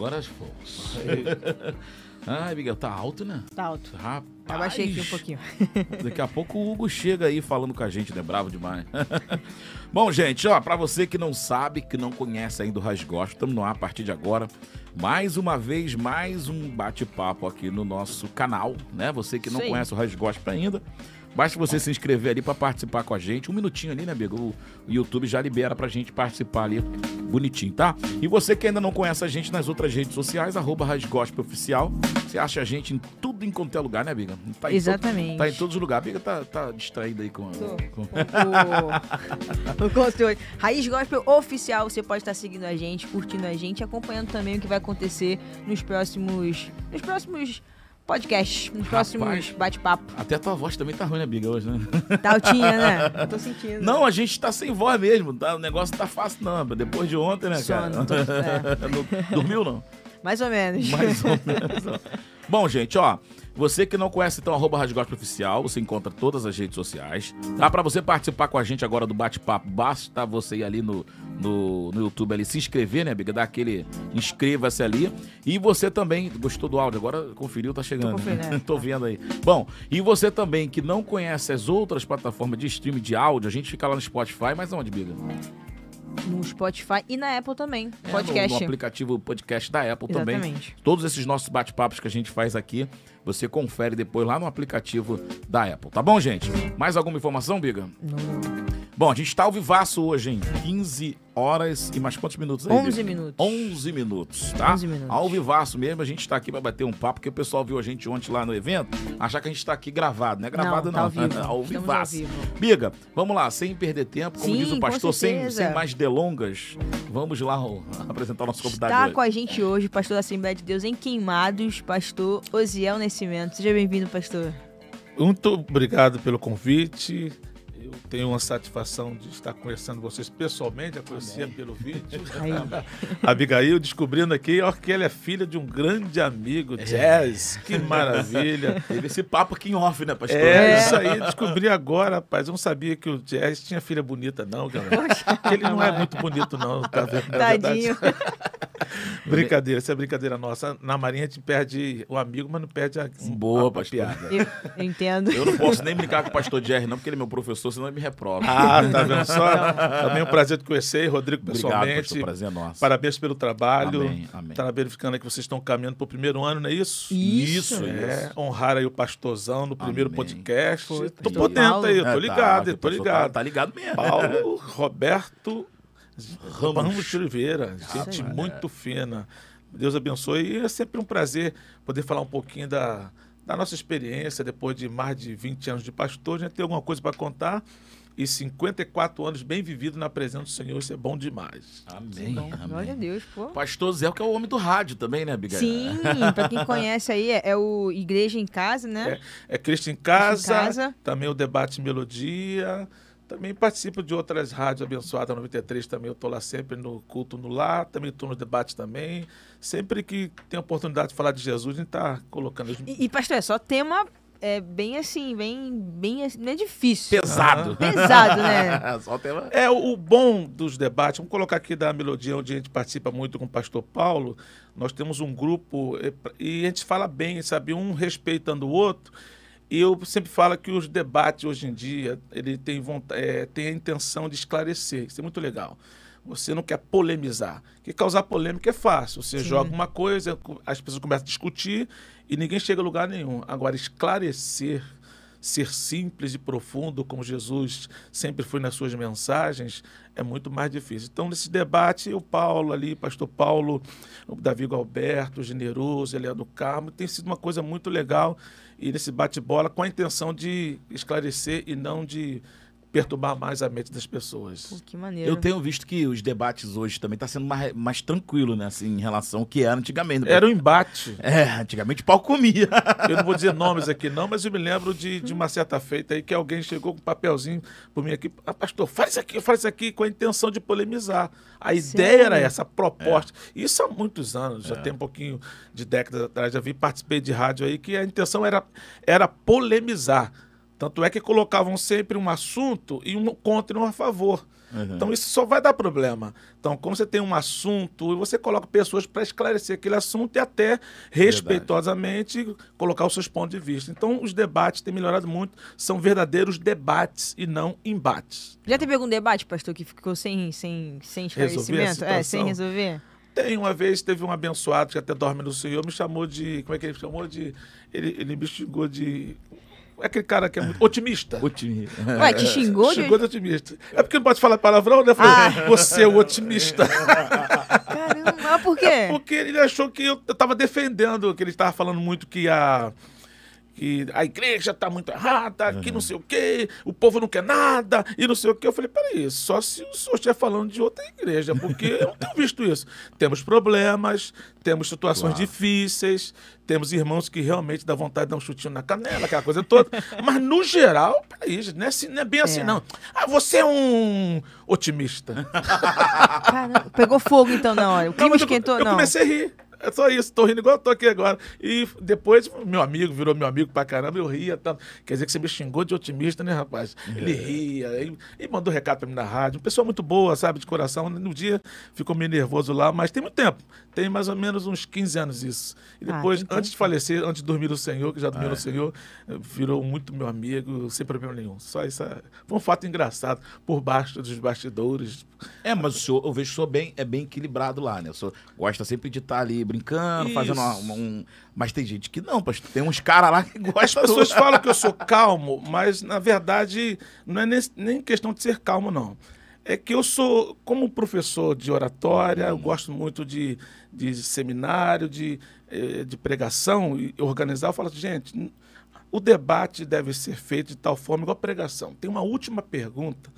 Agora fomos. Ai, Miguel, tá alto, né? Tá alto. Rapaz. Abaixei aqui um pouquinho. Daqui a pouco o Hugo chega aí falando com a gente, né? Bravo demais. Bom, gente, ó, pra você que não sabe, que não conhece ainda o Rasgosto, estamos no ar a partir de agora. Mais uma vez, mais um bate-papo aqui no nosso canal, né? Você que não Sim. conhece o Rasgosto ainda, basta você se inscrever ali pra participar com a gente. Um minutinho ali, né, amigo? O YouTube já libera pra gente participar ali bonitinho, tá? E você que ainda não conhece a gente nas outras redes sociais, arroba Oficial. Você acha a gente em tudo em é lugar, né, Biga? Tá Exatamente. todo- tá em todos os lugares. A Biga tá, tá distraída aí com... Com- o, o conteúdo. Raiz Gospel Oficial, você pode estar seguindo a gente, curtindo a gente, acompanhando também o que vai acontecer nos próximos. Nos próximos podcasts, nos Rapaz. próximos bate-papo. Até a tua voz também tá ruim, né, Biga, hoje, né? Tá altinha, né? Eu tô sentindo. Não, a gente tá sem voz mesmo. Tá? O negócio tá fácil, não. Depois de ontem, né, cara? Sono, tô- é. Dormiu, não? Mais ou menos. Mais ou menos. Bom, gente, ó. Você que não conhece, então, arroba Rádio Gospel Oficial, você encontra todas as redes sociais. Tá? Pra você participar com a gente agora do bate-papo, basta você ir ali no, no, no YouTube ali, se inscrever, né, Biga? Dar aquele inscreva-se ali. E você também, gostou do áudio? Agora conferiu, tá chegando. Tô é. Tô vendo aí. Bom, e você também que não conhece as outras plataformas de streaming de áudio, a gente fica lá no Spotify, mas onde, Biga? No Spotify e na Apple também. É, podcast. No, no aplicativo podcast da Apple também. Exatamente. Todos esses nossos bate-papos que a gente faz aqui, você confere depois lá no aplicativo da Apple. Tá bom, gente? Mais alguma informação, Biga? No Bom, a gente tá ao vivaço hoje, em 15 horas e mais quantos minutos aí? 11 Biga? minutos. 11 minutos, tá? 11 minutos. Ao vivaço mesmo, a gente tá aqui pra bater um papo, porque o pessoal viu a gente ontem lá no evento, achar que a gente tá aqui gravado, não é gravado Não, não. tá ao vivo. ao vivaço. ao vivo. Biga, vamos lá, sem perder tempo, como Sim, diz o pastor, sem, sem mais delongas, vamos lá ó, apresentar o nosso convidado Está hoje. com a gente hoje, o pastor da Assembleia de Deus em Queimados, pastor Osiel Nascimento. Seja bem-vindo, pastor. Muito obrigado pelo convite. Tenho uma satisfação de estar conversando com vocês pessoalmente, já conhecia pelo vídeo. Abigail, descobrindo aqui, ó, que ela é filha de um grande amigo, Jazz. Que maravilha. Teve esse papo aqui em off, né, pastor? É, isso aí, descobri agora, rapaz. Eu não sabia que o Jazz tinha filha bonita, não, galera. Ele não é muito bonito, não, tá vendo? Tadinho. Brincadeira, isso é brincadeira nossa. Na Marinha a gente perde o amigo, mas não perde a, Boa, a pastor. piada. Eu, eu entendo. Eu não posso nem brincar com o pastor Jerry, não, porque ele é meu professor, senão ele me reprova. Ah, tá vendo só? Também é um prazer te conhecer, Rodrigo, Obrigado, pessoalmente. pastor. Prazer é nosso. Parabéns pelo trabalho. Amém, amém. Tá verificando aí que vocês estão caminhando para o primeiro ano, não é isso? Isso. É, honrar aí o pastorzão no primeiro Atendente. podcast. Foi, tô por dentro aí, eu É, tô tá, ligado, o eu tô ligado. Tá, tá ligado mesmo. Paulo Roberto Ramos. De Oliveira, gente aí. muito fina. Deus abençoe. E é sempre um prazer poder falar um pouquinho da, da nossa experiência depois de mais de 20 anos de pastor. A gente tem alguma coisa para contar. E 54 anos bem vivido na presença do Senhor, isso é bom demais. Amém, Bom, glória a amém. Deus, pô. Pastor Zé, que é o homem do rádio também, né, Abigail? Sim, pra quem conhece aí, é, é o Igreja em Casa, né? É Cristo em Casa, Casa. também o Debate Melodia. Também participo de outras rádios abençoadas 93 também. Eu estou lá sempre no culto no lar, também estou no debate também. Sempre que tem a oportunidade de falar de Jesus, a gente está colocando. E, e, pastor, é só tema é, bem assim, bem, bem assim, não é difícil. Pesado. Pesado, né? Só tema... É, o, bom dos debates, vamos colocar aqui da Melodia, onde a gente participa muito com o pastor Paulo. Nós temos um grupo e a gente fala bem, sabe? Um respeitando o outro. E eu sempre falo que os debates hoje em dia, ele tem, vontade, eh, tem a intenção de esclarecer. Isso é muito legal. Você não quer polemizar. Porque causar polêmica é fácil. Você Sim. joga uma coisa, as pessoas começam a discutir e ninguém chega a lugar nenhum. Agora, esclarecer ser simples e profundo, como Jesus sempre foi nas suas mensagens, é muito mais difícil. Então, nesse debate, o Paulo ali, pastor Paulo, o Davi Alberto, Generoso, ele é do Carmo, tem sido uma coisa muito legal e nesse bate-bola com a intenção de esclarecer e não de perturbar mais a mente das pessoas. Pô, que maneiro. Eu tenho visto que os debates hoje também tá sendo mais, mais tranquilo, né? Assim, em relação ao que era antigamente. Era um embate. É, antigamente o pau comia. Eu não vou dizer nomes aqui não, mas eu me lembro de, de uma certa feita aí que alguém chegou com um papelzinho por mim aqui. Ah, pastor, faz isso aqui, faz isso aqui, com a intenção de polemizar. A ideia era essa, a proposta. Isso há muitos anos, já tem um pouquinho de décadas atrás, já vi, participei de rádio aí, que a intenção era, era polemizar. Tanto é que colocavam sempre um assunto e um contra e um a favor. Uhum. Então isso só vai dar problema. Então, quando você tem um assunto, você coloca pessoas para esclarecer aquele assunto e até respeitosamente Verdade. colocar os seus pontos de vista. Então, os debates têm melhorado muito, são verdadeiros debates e não embates. Já teve algum debate, pastor, que ficou sem, sem, sem esclarecimento? É, sem resolver? Tem, uma vez teve um abençoado que até dorme no Senhor, me chamou de. Como é que ele me chamou? De. Ele, ele me xingou de. É aquele cara que é muito otimista. Otimista. Ué, te xingou? Xingou de otimista. É porque não pode falar palavrão, né? Falei, ah. você é o otimista. Caramba, por quê? É porque ele achou que eu, eu tava defendendo, que ele estava falando muito que a que a igreja está muito errada, uhum. que não sei o quê, o povo não quer nada, e não sei o quê. Eu falei, peraí, só se o senhor estiver falando de outra igreja, porque eu não tenho visto isso. Temos problemas, temos situações claro. difíceis, temos irmãos que realmente dá vontade de dar um chutinho na canela, aquela coisa toda. Mas, no geral, peraí, não é, assim, não é bem assim, é. não. Ah, você é um otimista. Pegou fogo então na hora. O clima esquentou, eu, não. Eu comecei a rir. É só isso, tô rindo igual eu tô aqui agora. E depois, meu amigo virou meu amigo pra caramba, eu ria. Tá? Quer dizer que você me xingou de otimista, né, rapaz? Ele é. ria, ele, ele mandou recado pra mim na rádio. Uma pessoa muito boa, sabe, de coração. No dia ficou meio nervoso lá, mas tem muito tempo. Tem mais ou menos uns 15 anos isso. E ah, depois, ah, antes de falecer, antes de dormir no Senhor, que já dormiu ah, no é. Senhor, virou muito meu amigo, sem problema nenhum. Só isso é, foi um fato engraçado, por baixo dos bastidores. É, mas o senhor, eu vejo que o senhor bem, é bem equilibrado lá, né? O senhor gosta sempre de estar ali brincando, isso. fazendo uma, uma, um. Mas tem gente que não, pastor. Tem uns caras lá que gostam. As pessoas falam que eu sou calmo, mas na verdade não é nem, nem questão de ser calmo, não. É que eu sou, como professor de oratória, eu gosto muito de, de seminário, de, eh, de pregação, e organizar. Eu falo assim, gente, o debate deve ser feito de tal forma igual a pregação. Tem uma última pergunta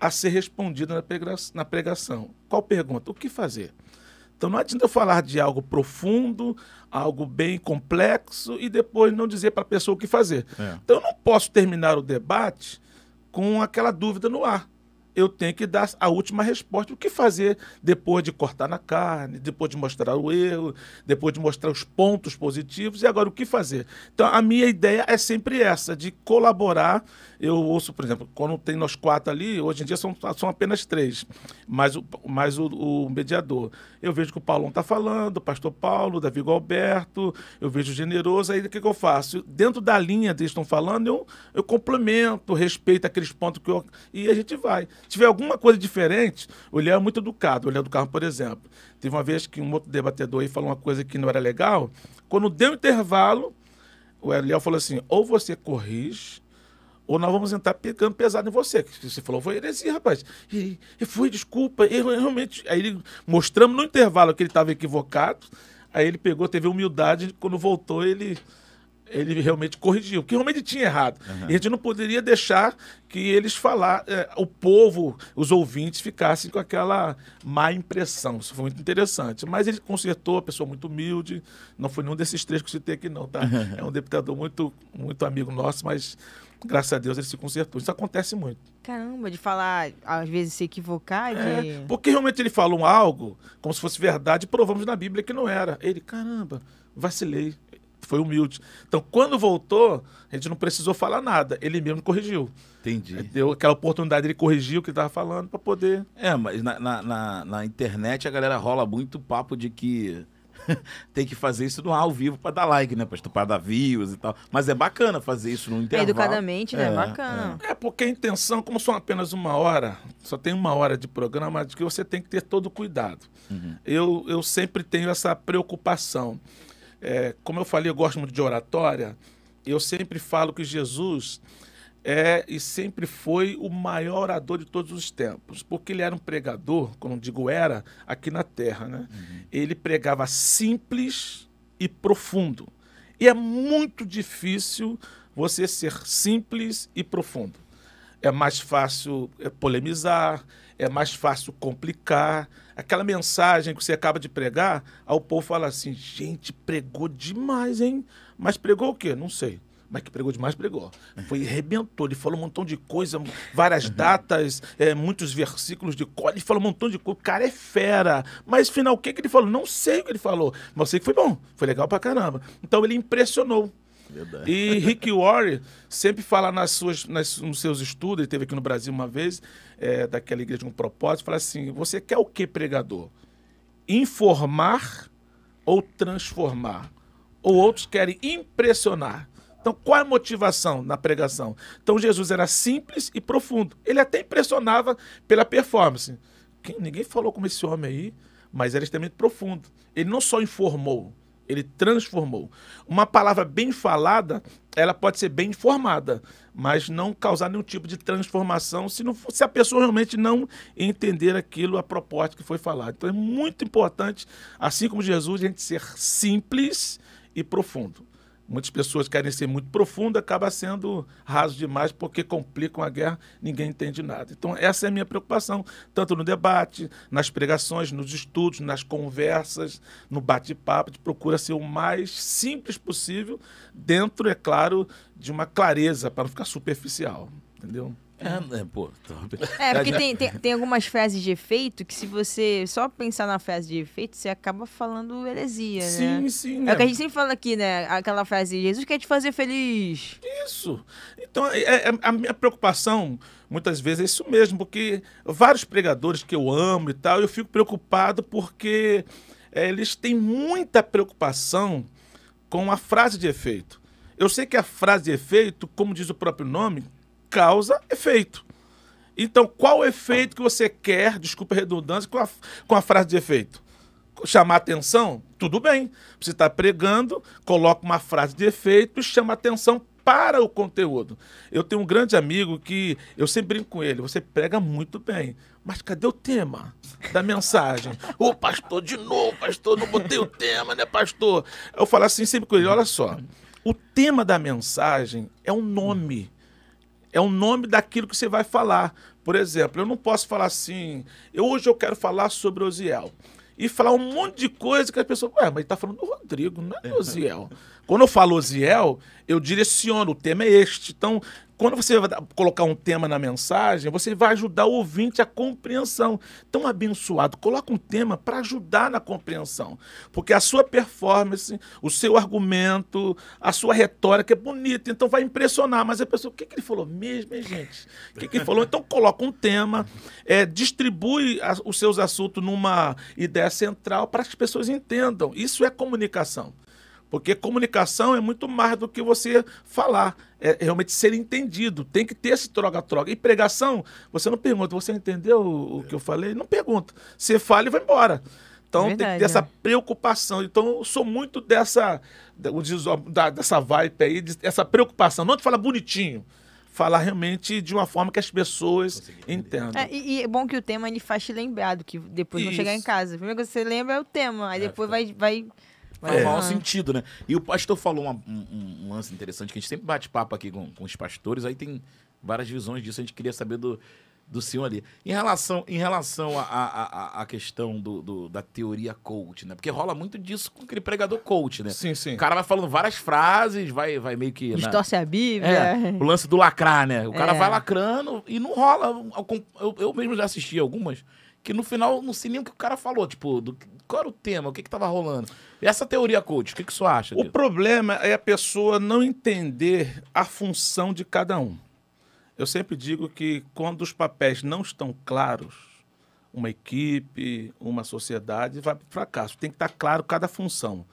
a ser respondida na pregação. Qual pergunta? O que fazer? Então não adianta eu falar de algo profundo, algo bem complexo e depois não dizer para a pessoa o que fazer. É. Então eu não posso terminar o debate com aquela dúvida no ar eu tenho que dar a última resposta. O que fazer depois de cortar na carne, depois de mostrar o erro, depois de mostrar os pontos positivos, e agora o que fazer? Então, a minha ideia é sempre essa, de colaborar. Eu ouço, por exemplo, quando tem nós quatro ali, hoje em dia são, são apenas três, mais o, mais o, o mediador. Eu vejo que o Paulão está falando, o pastor Paulo, Davi Alberto, eu vejo o generoso, aí o que, que eu faço? Dentro da linha que eles estão falando, eu, eu complemento, respeito aqueles pontos que eu. E a gente vai tiver alguma coisa diferente, o Léo é muito educado, o Léo do Carmo, por exemplo. Teve uma vez que um outro debatedor aí falou uma coisa que não era legal. Quando deu intervalo, o Léo falou assim: ou você corrige, ou nós vamos entrar pegando pesado em você. Que você falou, foi heresia, rapaz. E, e foi, desculpa, eu, realmente. Aí ele mostramos no intervalo que ele estava equivocado. Aí ele pegou, teve humildade, quando voltou, ele ele realmente corrigiu, que realmente tinha errado. Uhum. E a gente não poderia deixar que eles falar, é, o povo, os ouvintes ficassem com aquela má impressão. Isso foi muito interessante. Mas ele consertou, a pessoa muito humilde. Não foi nenhum desses três que eu citei aqui, não, tá? Uhum. É um deputador muito, muito amigo nosso, mas graças a Deus ele se consertou. Isso acontece muito. Caramba, de falar, às vezes se equivocar. De... É, porque realmente ele falou algo como se fosse verdade, provamos na Bíblia que não era. Ele, caramba, vacilei foi humilde. Então, quando voltou, a gente não precisou falar nada. Ele mesmo corrigiu. Entendi. Deu aquela oportunidade, ele corrigiu o que estava falando para poder. É, mas na, na, na, na, internet a galera rola muito papo de que tem que fazer isso no ao vivo para dar like, né? Para dar views e tal. Mas é bacana fazer isso no intervalo. É educadamente, né? É, bacana. É. é. porque a intenção, como são apenas uma hora, só tem uma hora de programa, de que você tem que ter todo o cuidado. Uhum. Eu, eu sempre tenho essa preocupação. É, como eu falei, eu gosto muito de oratória. Eu sempre falo que Jesus é e sempre foi o maior orador de todos os tempos, porque ele era um pregador, como digo era, aqui na Terra. Né? Uhum. Ele pregava simples e profundo. E é muito difícil você ser simples e profundo. É mais fácil é, polemizar, é mais fácil complicar. Aquela mensagem que você acaba de pregar, ao povo fala assim: gente, pregou demais, hein? Mas pregou o quê? Não sei. Mas que pregou demais, pregou. Foi arrebentou. Ele falou um montão de coisa, várias uhum. datas, é, muitos versículos de cor. Ele falou um montão de coisa. O cara é fera. Mas, afinal, o que, que ele falou? Não sei o que ele falou. Mas eu sei que foi bom. Foi legal pra caramba. Então, ele impressionou. Verdade. E Rick Warren sempre fala nas suas, nas, nos seus estudos, ele teve aqui no Brasil uma vez, é, daquela igreja com propósito, fala assim: você quer o que, pregador? Informar ou transformar? Ou outros querem impressionar? Então, qual é a motivação na pregação? Então, Jesus era simples e profundo. Ele até impressionava pela performance. Quem, ninguém falou como esse homem aí, mas era extremamente profundo. Ele não só informou, ele transformou. Uma palavra bem falada, ela pode ser bem informada, mas não causar nenhum tipo de transformação se, não, se a pessoa realmente não entender aquilo, a proposta que foi falada. Então é muito importante, assim como Jesus, a gente ser simples e profundo. Muitas pessoas querem ser muito profundo, acaba sendo raso demais porque complicam a guerra, ninguém entende nada. Então, essa é a minha preocupação, tanto no debate, nas pregações, nos estudos, nas conversas, no bate-papo, de procura ser o mais simples possível, dentro, é claro, de uma clareza, para não ficar superficial. Entendeu? É, é, pô, top. É, porque tem, tem, tem algumas frases de efeito que se você só pensar na frase de efeito, você acaba falando heresia, Sim, né? sim. É o que a gente sempre fala aqui, né? Aquela frase, Jesus quer te fazer feliz. Isso. Então, é- é- a minha preocupação, muitas vezes, é isso mesmo, porque vários pregadores que eu amo e tal, eu fico preocupado porque é, eles têm muita preocupação com a frase de efeito. Eu sei que a frase de efeito, como diz o próprio nome, causa efeito. Então, qual o efeito que você quer, desculpa a redundância, com a, com a frase de efeito? chamar atenção, tudo bem. Você está pregando, coloca uma frase de efeito e chama atenção para o conteúdo. Eu tenho um grande amigo que eu sempre brinco com ele, você prega muito bem, mas cadê o tema da mensagem? Ô pastor, de novo, pastor, não botei o tema, né, pastor? Eu falo assim sempre com ele, olha só, o tema da mensagem é um nome é o nome daquilo que você vai falar. Por exemplo, eu não posso falar assim, eu, hoje eu quero falar sobre Osiel. E falar um monte de coisa que as pessoas. Ué, mas ele tá falando do Rodrigo, não é do Osiel. Quando eu falo Osiel, eu direciono, o tema é este. Então, quando você vai colocar um tema na mensagem, você vai ajudar o ouvinte à compreensão. Então, abençoado, coloca um tema para ajudar na compreensão. Porque a sua performance, o seu argumento, a sua retórica é bonita, então vai impressionar. Mas a pessoa, o que, que ele falou mesmo, hein, gente? O que, que ele falou? Então, coloca um tema, é, distribui a- os seus assuntos numa ideia central para que as pessoas entendam. Isso é comunicação. Porque comunicação é muito mais do que você falar. É realmente ser entendido. Tem que ter esse troca-troca. E pregação, você não pergunta, você entendeu o que eu falei? Não pergunta. Você fala e vai embora. Então tem que Verdade, ter essa né? preocupação. Então eu sou muito dessa, dessa vibe aí, de- essa preocupação. Não de falar bonitinho. Falar realmente de uma forma que as pessoas entendam. É, e, e é bom que o tema ele faz te lembrar do que depois vai chegar em Isso. casa. A primeira coisa que você lembra é o tema, aí depois vai. vai, vai Faz maior falando. sentido, né? E o pastor falou uma- um, um- lance interessante, que a gente sempre bate papo aqui com, com os pastores, aí tem várias visões disso, a gente queria saber do, do senhor ali. Em relação, em relação à a, a, a questão do, do- da teoria coach, né? Porque rola muito disso com aquele pregador coach, né? Sim, sim. O cara vai falando várias frases, vai, vai meio que... né? Distorce a Bíblia. É, o lance do lacrar, né? O cara É. vai lacrando e não rola. Eu, eu mesmo já assisti algumas que no final não sei nem o que o cara falou. Tipo, do, qual era o tema? O que que tava rolando? E essa teoria coach, o que que você acha? O problema é a pessoa não entender a função de cada um. Eu sempre digo que quando os papéis não estão claros, uma equipe, uma sociedade vai para o fracasso. Tem que estar claro cada função.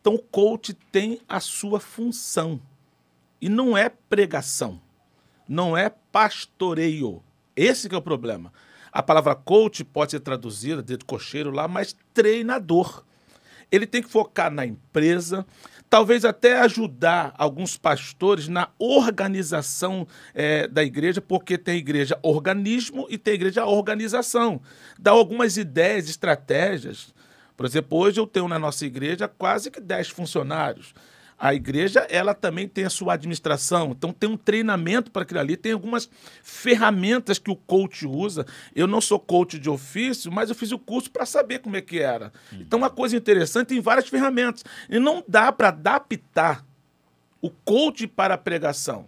Então o coach tem a sua função. E não é pregação. Não é pastoreio. Esse que é o problema. A palavra coach pode ser traduzida, dedo cocheiro lá, mas treinador. Ele tem que focar na empresa, talvez até ajudar alguns pastores na organização eh, da igreja, porque tem igreja organismo e tem igreja organização. Dá algumas ideias, estratégias. Por exemplo, hoje eu tenho na nossa igreja quase que 10 funcionários. A igreja, ela também tem a sua administração, então tem um treinamento para aquilo ali, tem algumas ferramentas que o coach usa. Eu não sou coach de ofício, mas eu fiz o curso para saber como é que era. Então, uma coisa interessante, tem várias ferramentas. E não dá para adaptar o coach para a pregação.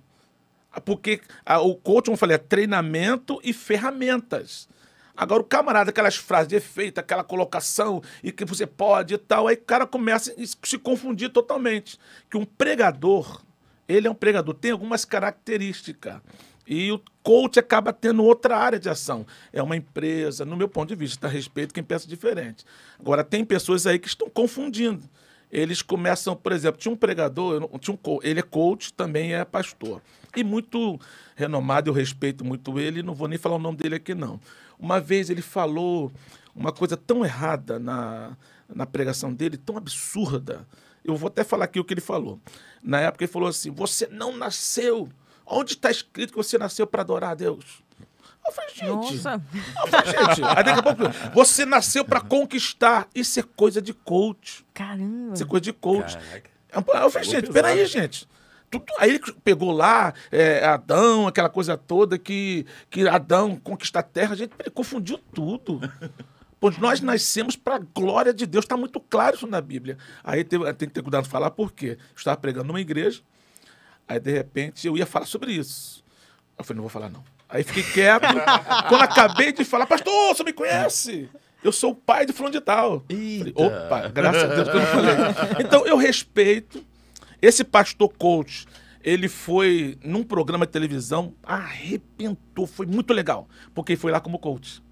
Porque ah, o coach, como eu falei, é treinamento e ferramentas. Agora, o camarada, aquelas frases de efeito, aquela colocação, e que você pode e tal, aí o cara começa a se confundir totalmente. Que um pregador, Ele é um pregador, tem algumas características. E o coach acaba tendo outra área de ação. É uma empresa, no meu ponto de vista, a respeito, quem pensa diferente. Agora, tem pessoas aí que estão confundindo. Eles começam, por exemplo, tinha um pregador, tinha um, ele é coach, também é pastor. E muito renomado, eu respeito muito ele, não vou nem falar o nome dele aqui, não. Uma vez ele falou uma coisa tão errada na, na pregação dele, tão absurda. Eu vou até falar aqui o que ele falou. Na época ele falou assim: Você não nasceu Onde está escrito que você nasceu para adorar a Deus? Eu falei, gente. Nossa. Eu falei, gente. Aí daqui a pouco, você nasceu para conquistar. Isso é coisa de coach. Caramba. Isso é coisa de coach. Caraca. Eu falei, gente, peraí, gente. Tudo, aí ele pegou lá é, Adão, aquela coisa toda que, que Adão conquista a terra. A gente ele confundiu tudo. Pois nós nascemos para a glória de Deus. Está muito claro isso na Bíblia. Aí tem, tem que ter cuidado de falar por quê. Eu estava pregando numa igreja. Aí, de repente, eu ia falar sobre isso. Eu falei, não vou falar, não. Aí fiquei quieto. Quando acabei de falar, pastor, você me conhece? Eu sou o pai de fulano de tal. Falei, Opa, graças a Deus que eu não falei. Então, eu respeito. Esse pastor coach, ele foi num programa de televisão, arrebentou, foi muito legal, porque foi lá como coach.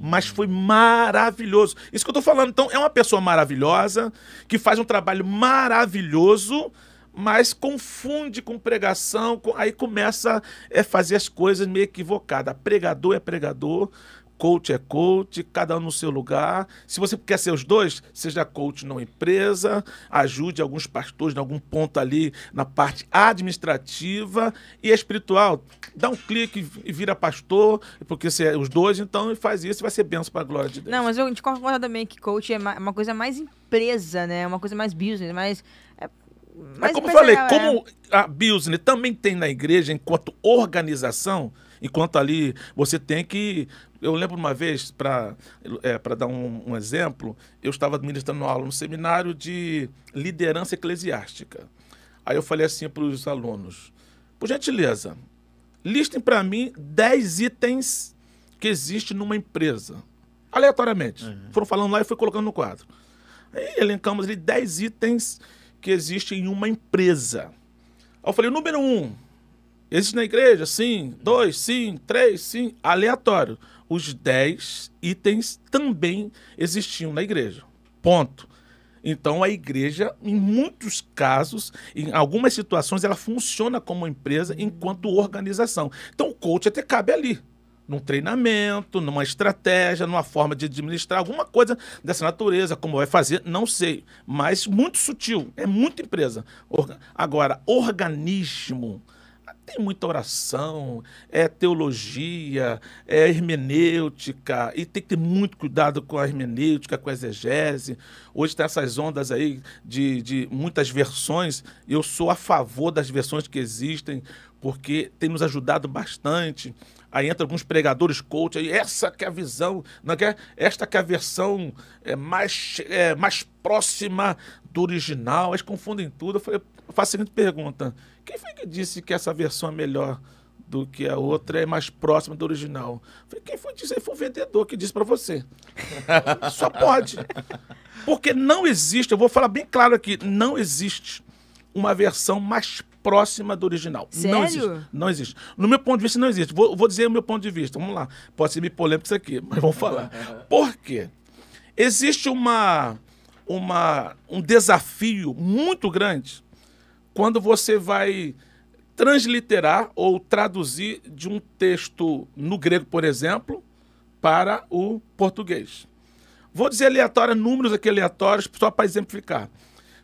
Mas foi maravilhoso. Isso que eu tô falando. Então, é uma pessoa maravilhosa, que faz um trabalho maravilhoso, mas confunde com pregação, aí começa a é, fazer as coisas meio equivocadas. Pregador é pregador, coach é coach, cada um no seu lugar. Se você quer ser os dois, seja coach numa empresa, ajude alguns pastores em algum ponto ali na parte administrativa e espiritual. Dá um clique e vira pastor, porque você é os dois, então faz isso e vai ser benção para a glória de Deus. Não, mas eu concordo também que coach é uma coisa mais empresa, né? Uma coisa mais business, mais é mas, como eu falei, é... como a business também tem na igreja, enquanto organização, enquanto ali você tem que. Eu lembro uma vez, para é, dar um, um, exemplo, eu estava administrando uma aula no seminário de liderança eclesiástica. Aí eu falei assim para os alunos: por gentileza, listem para mim 10 itens que existem numa empresa. Aleatoriamente. Uhum. Foram falando lá e fui colocando no quadro. Aí elencamos ali 10 itens que existe em uma empresa. Aí eu falei, número um, existe na igreja? Sim. Dois, sim. Três, sim. Aleatório. Os dez itens também existiam na igreja. Ponto. Então a igreja, em muitos casos, em algumas situações, ela funciona como empresa enquanto organização. Então o coach até cabe ali num treinamento, numa estratégia, numa forma de administrar, alguma coisa dessa natureza, como vai fazer, não sei. Mas muito sutil, é muita empresa. Agora, organismo. Tem muita oração, é teologia, é hermenêutica, e tem que ter muito cuidado com a hermenêutica, com a exegese. Hoje tem essas ondas aí de, de muitas versões. Eu sou a favor das versões que existem, porque tem nos ajudado bastante Aí entra alguns pregadores coach, aí essa que é a visão, não é? esta que é a versão é, mais, é, mais próxima do original. Eles confundem tudo. Eu, falei, eu faço a seguinte pergunta: quem foi que disse que essa versão é melhor do que a outra, é mais próxima do original? Eu falei, quem foi que disse? Foi o vendedor que disse para você. Só pode. Porque não existe, eu vou falar bem claro aqui, não existe uma versão mais próxima do original. Sério? Não existe. Não existe. No meu ponto de vista, não existe. Vou, vou dizer o meu ponto de vista. Vamos lá. Pode ser meio polêmico isso aqui, mas vamos falar. Por quê? Existe uma, uma, um desafio muito grande quando você vai transliterar ou traduzir de um texto no grego, por exemplo, para o português. Vou dizer aleatório, números aqui aleatórios, só para exemplificar.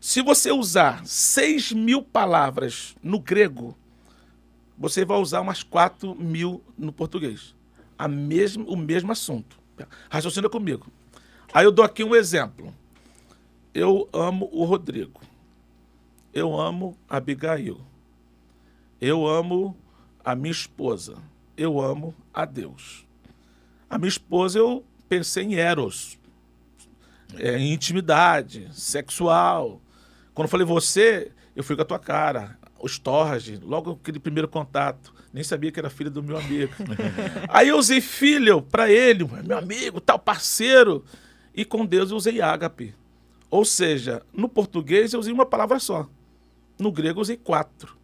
Se você usar 6 mil palavras no grego, você vai usar umas 4 mil no português. A mesmo, o mesmo assunto. Raciocina comigo. Aí eu dou aqui um exemplo. Eu amo o Rodrigo. Eu amo a Abigail. Eu amo a minha esposa. Eu amo a Deus. A minha esposa eu pensei em eros, é, em intimidade, sexual, quando eu falei você, eu fui com a tua cara. O Storage, logo aquele primeiro contato. Nem sabia que era filho do meu amigo. Aí eu usei filho para ele, meu amigo, tal, parceiro. E com Deus eu usei ágape. Ou seja, no português eu usei uma palavra só. No grego eu usei quatro.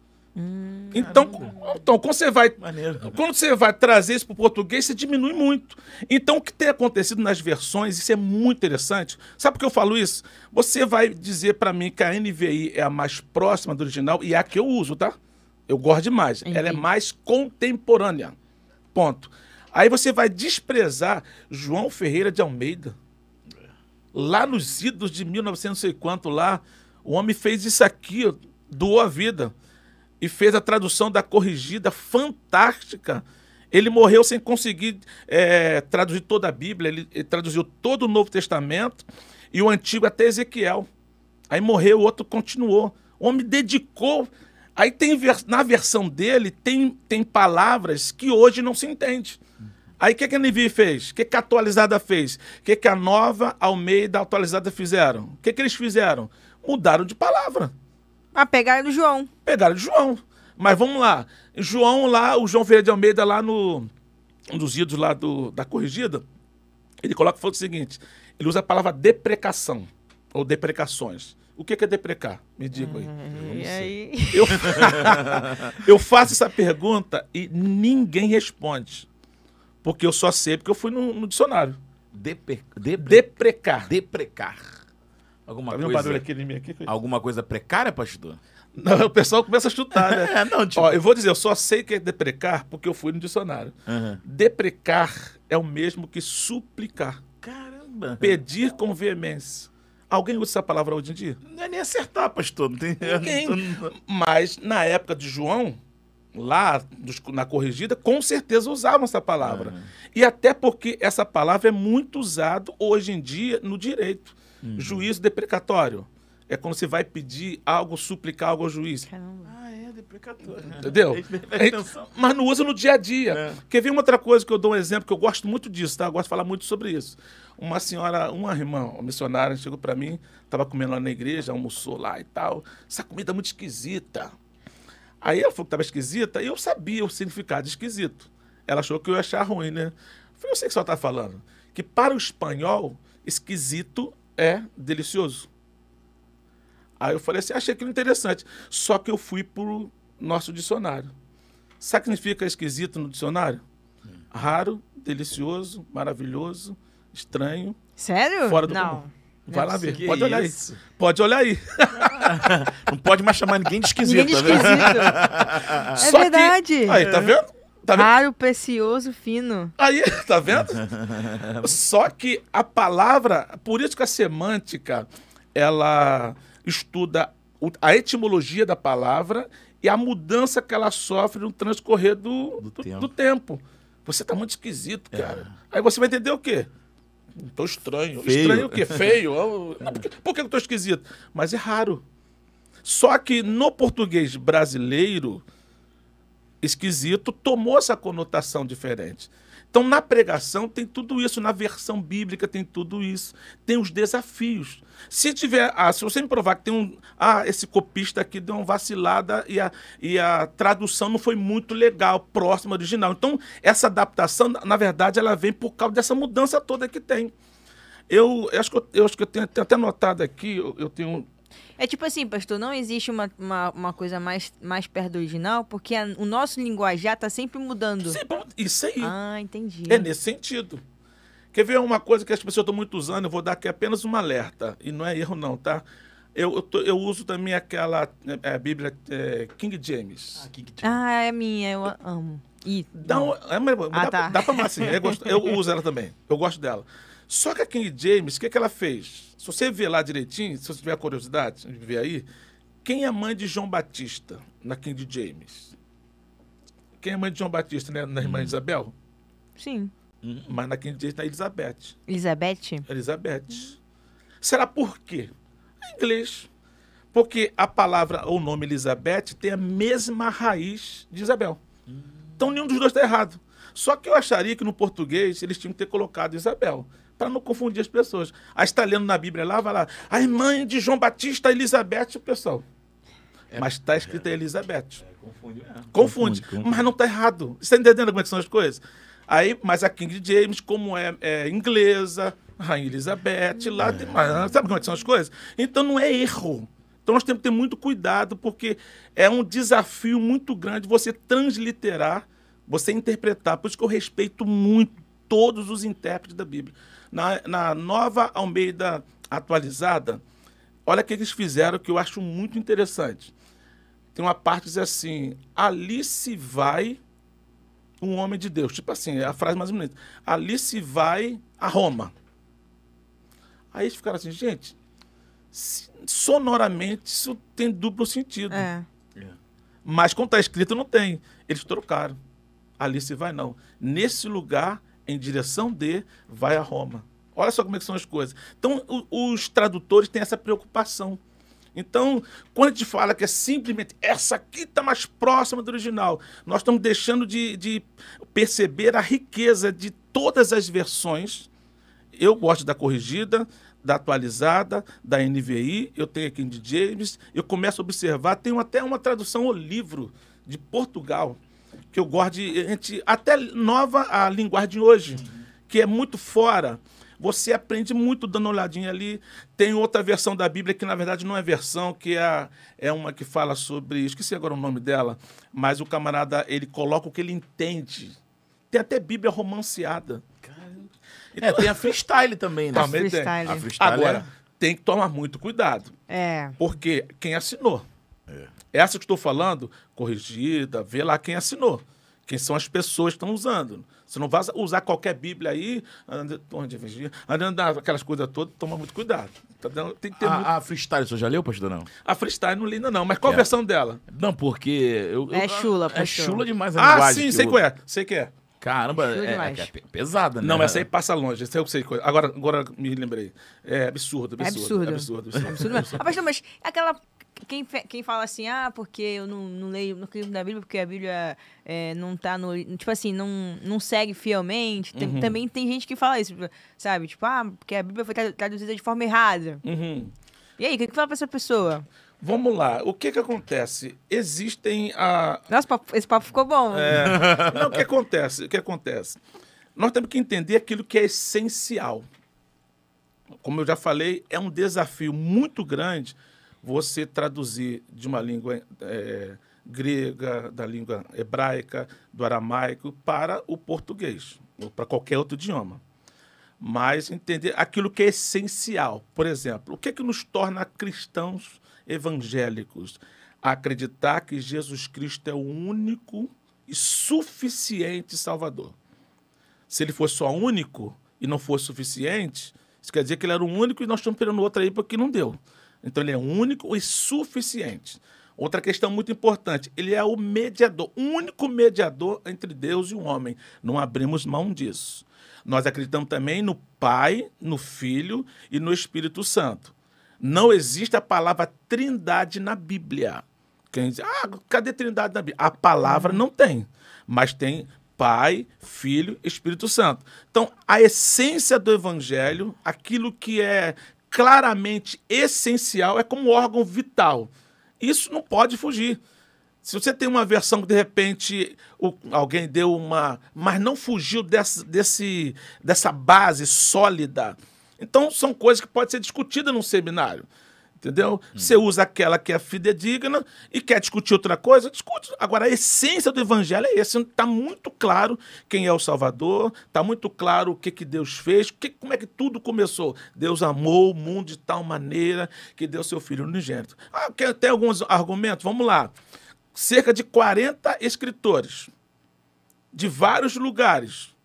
então, então, quando você vai Maneiro. quando você vai trazer isso para o português, você diminui muito. Então, o que tem acontecido nas versões, isso é muito interessante. Sabe por que eu falo isso? Você vai dizer para mim que a NVI é a mais próxima do original e é a que eu uso, tá? Eu gosto demais. Ela é Entendi. mais contemporânea. Ponto. Aí você vai desprezar João Ferreira de Almeida. Lá nos idos de 1900 não sei quanto lá, o homem fez isso aqui, ó, doou a vida e fez a tradução da corrigida fantástica. Ele morreu sem conseguir é, traduzir toda a Bíblia, ele, ele traduziu todo o Novo Testamento e o Antigo até Ezequiel. Aí morreu, o outro continuou. O homem dedicou. Aí tem na versão dele tem, tem palavras que hoje não se entende. Aí o que, que a NVI fez? O que, que a atualizada fez? O que, que a nova Almeida atualizada fizeram? O que, que eles fizeram? Mudaram de palavra. A pegada do João. Pegaram de João. Mas vamos lá. João lá, o João Ferreira de Almeida lá no. Um dos idos lá do, da corrigida, ele coloca o seguinte: ele usa a palavra deprecação. Ou deprecações. O que que é deprecar? Me diga aí. E aí? Eu, eu faço essa pergunta e ninguém responde. Porque eu só sei porque eu fui no, no dicionário. Depe, depre- Deprecar. deprecar. Alguma Tá coisa, barulho aqui em mim aqui? alguma coisa precária, pastor? Não, o pessoal começa a chutar, né? É, não, tipo... Ó, eu vou dizer, eu só sei que é deprecar porque eu fui no dicionário. Aham. Deprecar é o mesmo que suplicar. Caramba. Pedir com veemência. Alguém usa essa palavra hoje em dia? Não é nem acertar, pastor. Não tem... Ninguém. não- Mas na época de João, lá na corrigida, com certeza usavam essa palavra. E até porque essa palavra é muito usada hoje em dia no direito. Juízo deprecatório. É quando você vai pedir algo, suplicar algo ao juiz. Caramba. Ah, é, deprecatório. Entendeu? Atenção. mas não usa no dia a dia. É. Quer ver uma outra coisa que eu dou um exemplo, que eu gosto muito disso, tá? Eu gosto de falar muito sobre isso. Uma senhora, uma irmã, uma missionária, chegou para mim, estava comendo lá na igreja, almoçou lá e tal. Essa comida é muito esquisita. Aí ela falou que estava esquisita e eu sabia o significado de esquisito. Ela achou que eu ia achar ruim, né? Eu falei, eu sei o que você está falando. Que para o espanhol, esquisito é delicioso. Aí eu falei assim, achei aquilo interessante. Só que eu fui pro nosso dicionário. Sabe o que significa esquisito no dicionário? Raro, delicioso, maravilhoso, estranho, Sério? fora do Não. comum. Vai lá ver. Que Pode olhar isso? aí. Pode olhar aí. Não pode mais chamar ninguém de esquisito, Ninguém de tá vendo? esquisito. Só que- verdade. Aí, tá vendo? Tá? Raro, precioso, fino. Aí, tá vendo? Só que a palavra, por isso que a semântica, ela estuda a etimologia da palavra e a mudança que ela sofre no transcorrer do, Do do, tempo. do tempo. Você tá muito esquisito, cara. Aí você vai entender o quê? Tô estranho. Feio. Estranho o quê? Feio. Não, por, que, por que eu tô esquisito? Mas é raro. Só que no português brasileiro, esquisito tomou essa conotação diferente. Então, na pregação tem tudo isso, na versão bíblica tem tudo isso, tem os desafios. Se tiver, ah, se você me provar que tem um, ah, esse copista aqui deu uma vacilada e a, e a tradução não foi muito legal, próxima original. Então, essa adaptação, na na verdade, ela vem por causa dessa mudança toda que tem. Eu, eu acho que eu, eu acho que eu tenho, tenho até notado aqui, eu, eu tenho É tipo assim, pastor, não existe uma, uma, uma coisa mais, mais perto do original, porque a- o nosso linguajar tá sempre mudando. Isso aí. Ah, entendi. É nesse sentido. Quer ver uma coisa que as pessoas estão muito usando? Eu vou dar aqui apenas um alerta. E não é erro, não, tá? Eu, eu, tô- eu uso também aquela é, Bíblia é, King James. Aqui que Ah, é minha, eu a- amo. Ih, Dá, um, é, mas Ah, dá, tá. dá pra amar, assim. Eu, gosto- eu uso ela também. Eu gosto dela. Só que a King James, o que, que ela fez? Se você ver lá direitinho, se você tiver curiosidade de ver aí, quem é a mãe de João Batista na King James? Quem é a mãe de João Batista, né? Na irmã Isabel? sim. Mas na King James na Elizabeth. Elizabeth? Elizabeth. Será por quê? Em inglês. Porque a palavra ou nome Elizabeth tem a mesma raiz de Isabel. Então nenhum dos dois está errado. Só que eu acharia que no português eles tinham que ter colocado Isabel, para não confundir as pessoas. Aí está lendo na Bíblia lá, vai lá, a mãe de João Batista, Elizabeth, pessoal. Mas está escrito Elizabeth. Confunde. é. Confunde, confunde. mas não está errado. Você está entendendo como é que são as coisas? Aí, mas a King James, como é, é inglesa, Rainha Elizabeth, lá tem, mas sabe como é que são as coisas? Então não é erro. Então nós temos que ter muito cuidado, porque é um desafio muito grande você transliterar, você interpretar. Por isso que eu respeito muito todos os intérpretes da Bíblia. Na, na nova Almeida atualizada, olha o que eles fizeram que eu acho muito interessante. Tem uma parte que diz assim: ali se vai um homem de Deus. Tipo assim, é a frase mais bonita. Ali se vai a Roma. Aí eles ficaram assim, gente, sonoramente isso tem duplo sentido. É. Mas quando está escrito, não tem. Eles trocaram. Ali se vai, não. Nesse lugar, em direção de, vai a Roma. Olha só como é são as coisas. Então, os tradutores têm essa preocupação. Então, quando a gente fala que é simplesmente essa aqui está mais próxima do original, nós estamos deixando de, de perceber a riqueza de todas as versões. Eu gosto da corrigida, da atualizada, da NVI, eu tenho aqui de James, eu começo a observar, tem até uma tradução ao livro de Portugal, que eu gosto de, gente, até nova a linguagem hoje, que é muito fora. Você aprende muito dando uma olhadinha ali. Tem outra versão da Bíblia que, na verdade, não é versão, que é, é uma que fala sobre. Esqueci agora o nome dela, mas o camarada ele coloca o que ele entende. Tem até Bíblia romanceada. É, tem a freestyle também, né? Também tem. freestyle. A freestyle Agora, é- tem que tomar muito cuidado. É. Porque quem assinou. É. Essa que estou falando, corrigida, vê lá quem assinou. Quem são as pessoas que estão usando. Você não vai usar qualquer Bíblia aí, andando, onde vigia, andando aquelas coisas todas, toma muito cuidado. Tá dando- Tem que ter muito... A, a freestyle, você já leu, pastor? Não. A freestyle não li ainda não, mas qual É. a versão dela? Não, porque. Eu, eu- É chula, É pastor. chula demais a Ah, linguagem. sim, que sei eu- qual é. Sei que é. Caramba, Chula é, é, demais. é pe- pesada, né? Não, essa aí passa longe. Essa eu sei coisa. Agora, agora me lembrei. É absurdo, É absurdo. absurdo. É absurdo, absurdo. Absurdo mesmo. Ah, pastor, mas aquela. Quem, quem fala assim, ah, porque eu não, não leio, não creio na Bíblia, porque a Bíblia é, não tá no. Tipo assim, não, não segue fielmente. Tem- Uhum. Também tem gente que fala isso, sabe? Tipo, ah, porque a Bíblia foi tradu- traduzida de forma errada. Uhum. E aí, o que, que fala pra essa pessoa? Vamos lá. O que que acontece? Existem a, Nossa, papo- esse papo ficou bom. É. Não, o que acontece? O que acontece? Nós temos que entender aquilo que é essencial. Como eu já falei, é um desafio muito grande você traduzir de uma língua é, grega, da língua hebraica, do aramaico, para o português, ou para qualquer outro idioma. Mas entender aquilo que é essencial. Por exemplo, o que, é que nos torna cristãos evangélicos? Acreditar que Jesus Cristo é o único e suficiente Salvador. Se ele fosse só único e não fosse suficiente, isso quer dizer que ele era o único e nós estamos esperando outro aí porque não deu. Então ele é único e suficiente. Outra questão muito importante, ele é o mediador, o único mediador entre Deus e o homem. Não abrimos mão disso. Nós acreditamos também no Pai, no Filho e no Espírito Santo. Não existe a palavra trindade na Bíblia. Quem diz, ah, cadê trindade na Bíblia? A palavra não tem, mas tem Pai, Filho, Espírito Santo. Então, a essência do Evangelho, aquilo que é claramente essencial, é como órgão vital. Isso não pode fugir. Se você tem uma versão que de repente o- alguém deu uma. mas não fugiu desse, desse, dessa base sólida. Então são coisas que podem ser discutidas num seminário. Entendeu? Você usa aquela que é fidedigna e quer discutir outra coisa, discute. Agora, a essência do evangelho é esse. Está muito claro quem é o Salvador, está muito claro o que, que Deus fez, que, como é que tudo começou. Deus amou o mundo de tal maneira que deu seu Filho unigênito. Ah, quer, tem alguns argumentos? Vamos lá. Cerca de 40 escritores de vários lugares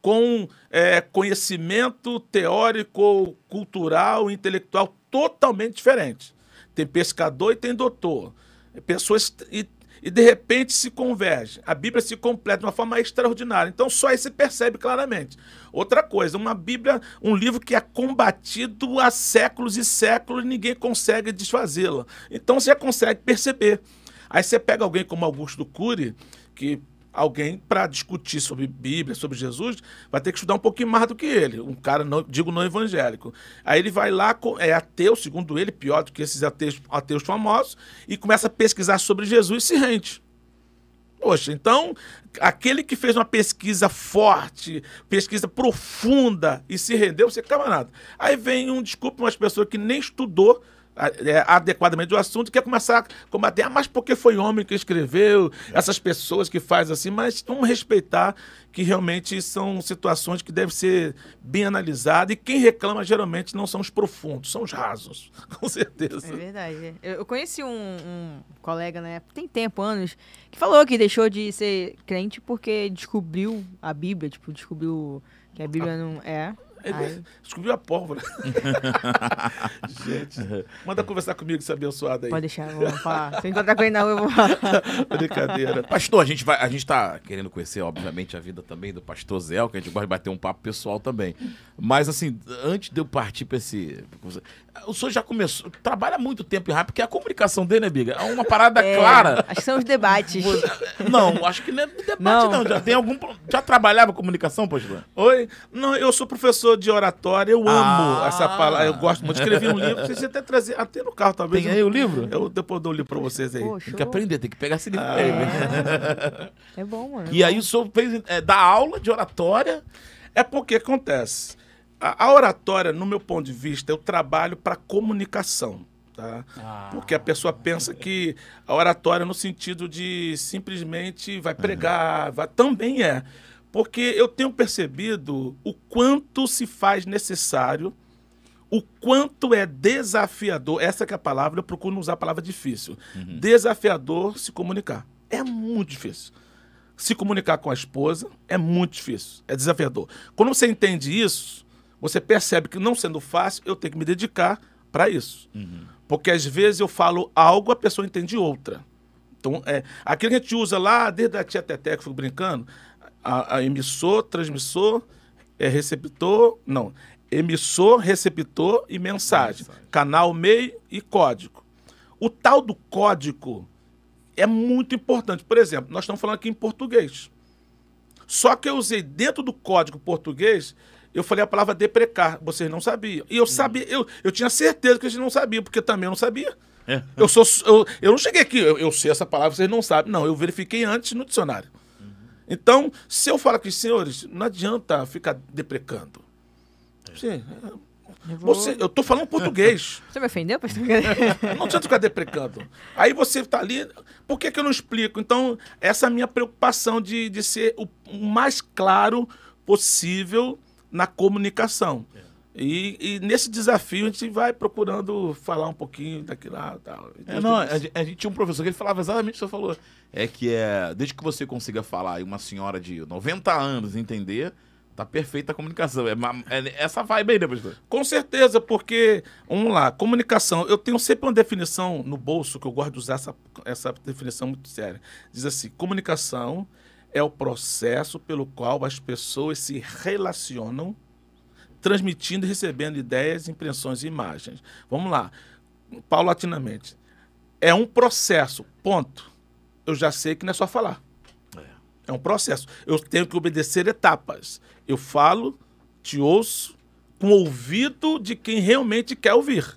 com é, conhecimento teórico, cultural, intelectual totalmente diferente. Tem pescador e tem doutor. Pessoas e, e de repente se convergem. A Bíblia se completa de uma forma extraordinária. Então só aí se percebe claramente. Outra coisa, uma Bíblia, um livro que é combatido há séculos e séculos ninguém consegue desfazê-la. Então você consegue perceber. Aí você pega alguém como Augusto Cury, que alguém para discutir sobre Bíblia, sobre Jesus, vai ter que estudar um pouquinho mais do que ele. Um cara, não, digo, não evangélico. Aí ele vai lá, é ateu, segundo ele, pior do que esses ateus, ateus famosos, e começa a pesquisar sobre Jesus e se rende. Poxa, então, aquele que fez uma pesquisa forte, pesquisa profunda e se rendeu, você camarada. Aí vem um, desculpa, umas pessoas que nem estudou, adequadamente o assunto, quer começar a combater, ah, mas porque foi homem que escreveu, essas pessoas que fazem assim, mas vamos respeitar que realmente são situações que devem ser bem analisadas e quem reclama geralmente não são os profundos, são os rasos, com certeza. É verdade. Eu conheci um, um colega, né, tem tempo, anos, que falou que deixou de ser crente porque descobriu a Bíblia, tipo, descobriu que a Bíblia não é. Ele descobriu a pólvora. Gente, manda conversar comigo, esse abençoado aí. Pode deixar, vamos falar. Se encontrar com ele na rua, eu vou falar. Brincadeira. Pastor, a gente, vai, a gente tá querendo conhecer, obviamente, a vida também do pastor Zé, que a gente gosta de bater um papo pessoal também. Mas, assim, antes de eu partir para esse. O senhor já começou, trabalha muito tempo em rádio, porque a comunicação dele, né, Biga? É uma parada é, clara. Acho que são os debates. Não, acho que não é debate, não. não. Já tem algum. Já trabalhava comunicação, pastor? Oi? Não, eu sou professor de oratória, eu amo ah. essa palavra. Eu gosto muito. Escrevi um livro, vocês até trazer, até no carro, talvez. Tem aí o livro? Eu depois dou o livro pra vocês aí. Pô, tem que aprender, tem que pegar esse livro ah. aí. Né? É bom, mano. E aí o senhor fez é, dar aula de oratória. É porque acontece. A, a oratória, no meu ponto de vista, eu trabalho para comunicação. Tá? Ah. Porque a pessoa pensa que a oratória no sentido de simplesmente vai pregar, vai, também é. Porque eu tenho percebido o quanto se faz necessário, o quanto é desafiador, essa que é a palavra, eu procuro não usar a palavra difícil, uhum. desafiador se comunicar. É muito difícil. Se comunicar com a esposa é muito difícil, é desafiador. Quando você entende isso, você percebe que não sendo fácil, eu tenho que me dedicar para isso. Uhum. Porque às vezes eu falo algo, a pessoa entende outra. Então, é, aquilo que a gente usa lá, desde a tia Teté, que eu fico brincando, a, a emissor, transmissor, é, receptor, não, emissor, receptor e mensagem. mensagem. Canal, meio e código. O tal do código é muito importante. Por exemplo, nós estamos falando aqui em português. Só que eu usei dentro do código português eu falei a palavra deprecar, vocês não sabiam. E eu sabia, eu, eu tinha certeza que eles não sabiam, porque também eu não sabia. É. Eu, sou, eu, eu não cheguei aqui, eu, eu, sei essa palavra, vocês não sabem. Não, eu verifiquei antes no dicionário. Então, se eu falar aqui, senhores, não adianta ficar deprecando. É. Sim, eu, vou... você, eu tô falando português. Você me ofendeu, pastor? não adianta ficar deprecando. Aí você está ali. Por que, que eu não explico? Então, essa é a minha preocupação de, de ser o mais claro possível na comunicação. É. E, e, nesse desafio a gente vai procurando falar um pouquinho daquilo lá. Tal. É, não, a, a, gente tinha um professor que ele falava exatamente o que você falou. É que é, desde que você consiga falar e uma senhora de 90 anos entender, tá perfeita a comunicação. É, é essa vibe aí, né, professor? Com certeza, porque, vamos lá, comunicação. Eu tenho sempre uma definição no bolso que eu gosto de usar essa, essa definição muito séria. Diz assim: comunicação é o processo pelo qual as pessoas se relacionam, transmitindo e recebendo ideias, impressões e imagens. Vamos lá, paulatinamente. É um processo, ponto. Eu já sei que não é só falar. É, é um processo. Eu tenho que obedecer etapas. Eu falo, te ouço, com o ouvido de quem realmente quer ouvir.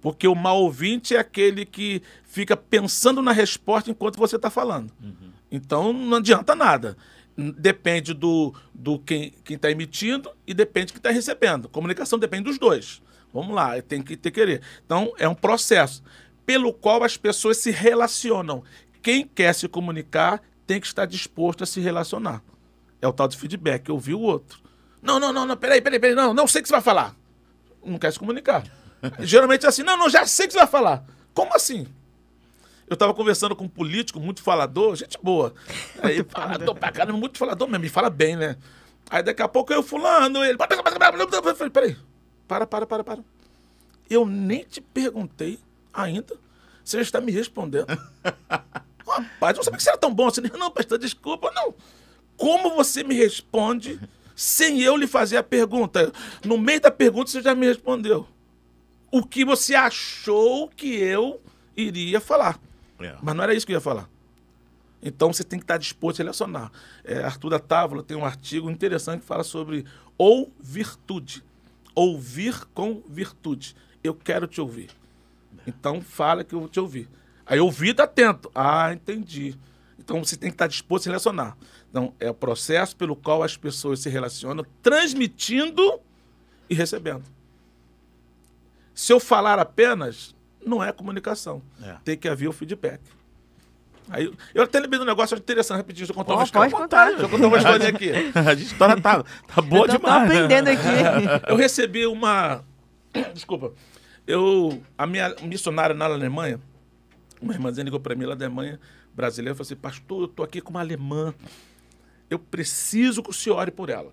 Porque o mal ouvinte é aquele que fica pensando na resposta enquanto você está falando. Uhum. Então não adianta nada. Depende do, do quem está emitindo e depende de quem está recebendo. Comunicação depende dos dois. Vamos lá, tem que ter querer. Então é um processo pelo qual as pessoas se relacionam. Quem quer se comunicar tem que estar disposto a se relacionar. É o tal de feedback, ouvir o outro. Não, não, não, não, peraí, peraí, peraí, não, não sei o que você vai falar. Não quer se comunicar. Geralmente é assim, não, não, já sei o que você vai falar. Como assim? Eu estava conversando com um político muito falador, gente boa. Aí, falador pra caramba, muito falador mesmo, me fala bem, né? Aí daqui a pouco eu fulano, ele. Eu falei, peraí, para, para, para, para. Eu nem te perguntei ainda. Você já está me respondendo. Rapaz, não sabia que você era tão bom assim. Não, pastor, desculpa, não. Como você me responde sem eu lhe fazer a pergunta? No meio da pergunta você já me respondeu. O que você achou que eu iria falar. É. Mas não era isso que eu ia falar. Então você tem que estar disposto a relacionar. É, Arthur da Távola tem um artigo interessante que fala sobre ou virtude. Ouvir com virtude. Eu quero te ouvir. Então fala que eu vou te ouvir. Aí ouvir tá atento. Ah, entendi. Então você tem que estar disposto a relacionar. Então é o processo pelo qual as pessoas se relacionam, transmitindo e recebendo. Se eu falar apenas, não é comunicação. É. Tem que haver o feedback. Aí, eu- até lembrei de um negócio interessante rapidinho. Deixa eu contar uma história. pode contar. Deixa eu contar uma historinha aqui. A história tá, tá boa Eu tô demais. né? aprendendo aqui. Eu recebi uma. Desculpa. Eu. A minha missionária na Alemanha, uma irmãzinha ligou para mim lá da Alemanha, brasileira, falou assim: Pastor, eu tô aqui com uma alemã. Eu preciso que o senhor ore por ela.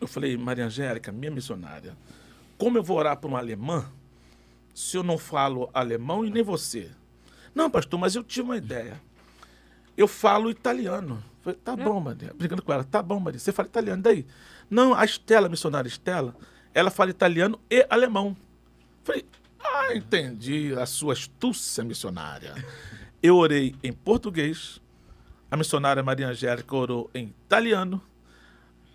Eu falei, Maria Angélica, minha missionária, como eu vou orar por uma alemã se eu não falo alemão e nem você? Não, pastor, mas eu tive uma ideia. Eu falo italiano. Falei, tá bom, Maria. Brincando com ela, tá bom, Maria. Você fala italiano, daí? Não, a Estela, a missionária Estela, ela fala italiano e alemão. Falei, ah, entendi a sua astúcia missionária. Eu orei em português, a missionária Maria Angélica orou em italiano,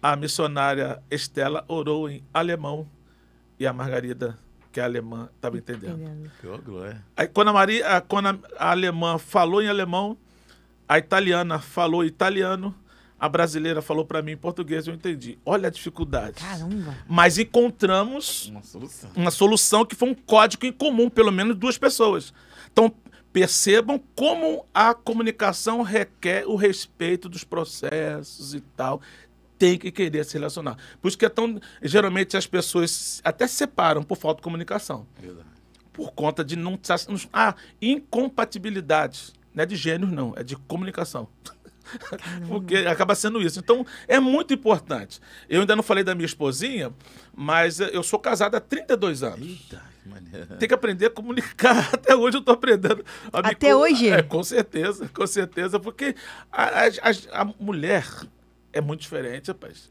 a missionária Estela orou em alemão e a Margarida, que é alemã, estava entendendo. Glória. Aí quando a, Maria, a- quando a, a alemã falou em alemão, a italiana falou italiano, a brasileira falou para mim em português, eu entendi. Olha a dificuldade. Caramba. Mas encontramos Uma solução. uma solução que foi um código em comum, pelo menos duas pessoas. Então, percebam como a comunicação requer o respeito dos processos e tal. Tem que querer se relacionar. Por isso que é tão. Geralmente as pessoas até se separam por falta de comunicação. Verdade. Por conta de não. Ah, incompatibilidade. Não é de gênios, não, é de comunicação. Porque acaba sendo isso. Então, é muito importante. Eu ainda não falei da minha esposinha, mas eu sou casado há 32 anos. Eita, que. Tem que aprender a comunicar. Até hoje eu estou aprendendo. a me Até co- hoje? É, com certeza, com certeza. Porque a- a- a mulher é muito diferente, rapaz.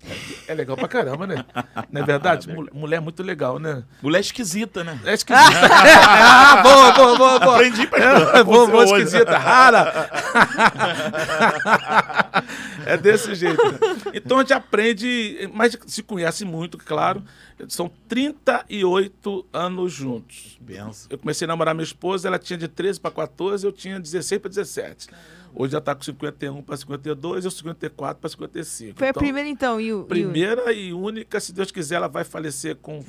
É, é legal pra caramba, né? Não é verdade? Mul- Mulher é muito legal, né? Mulher esquisita, né? É esquisita. ah, boa, boa, boa, boa. Aprendi, pastor. É, boa, boa, esquisita, rara. é desse jeito. Então a gente aprende, mas se conhece muito, claro. São 38 anos juntos. Benção. Eu comecei a namorar minha esposa, ela tinha de 13 para 14, eu tinha 16 para 17. Hoje já está com 51 para 52, eu 54 para 55. Foi a Então, primeira então, e o. e Primeira e única, se Deus quiser, ela vai falecer com,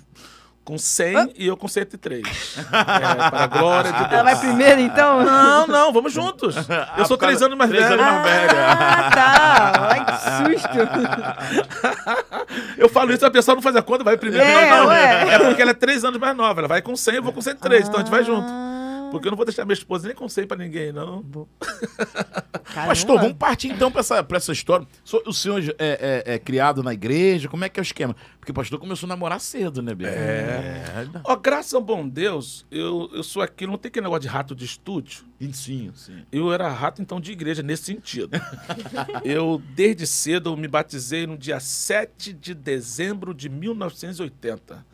com 100 e eu com 103. É, para a glória de Deus. Ela vai primeiro então? Não, não, vamos juntos. Eu sou três anos mais três velho. anos mais velho. Ah, tá. Ai, que susto. Eu falo isso, a pessoa não faz a conta, vai primeiro. É, não, não. ué. É porque ela é três anos mais nova. Ela vai com 100, eu vou com 103. Então a gente vai junto. Porque eu não vou deixar minha esposa nem com 100 para ninguém, não. Pastor, vamos partir então pra essa, pra essa história. O senhor é, é- é criado na igreja? Como é que é o esquema? Porque o pastor começou a namorar cedo, né, Bia? É. Ó, graças ao bom Deus, eu, eu sou aquilo, não tem aquele negócio de rato de estúdio. Sim, sim. Eu era rato, então, de igreja, nesse sentido. eu, desde cedo, eu me batizei no dia 7 de dezembro de 1980,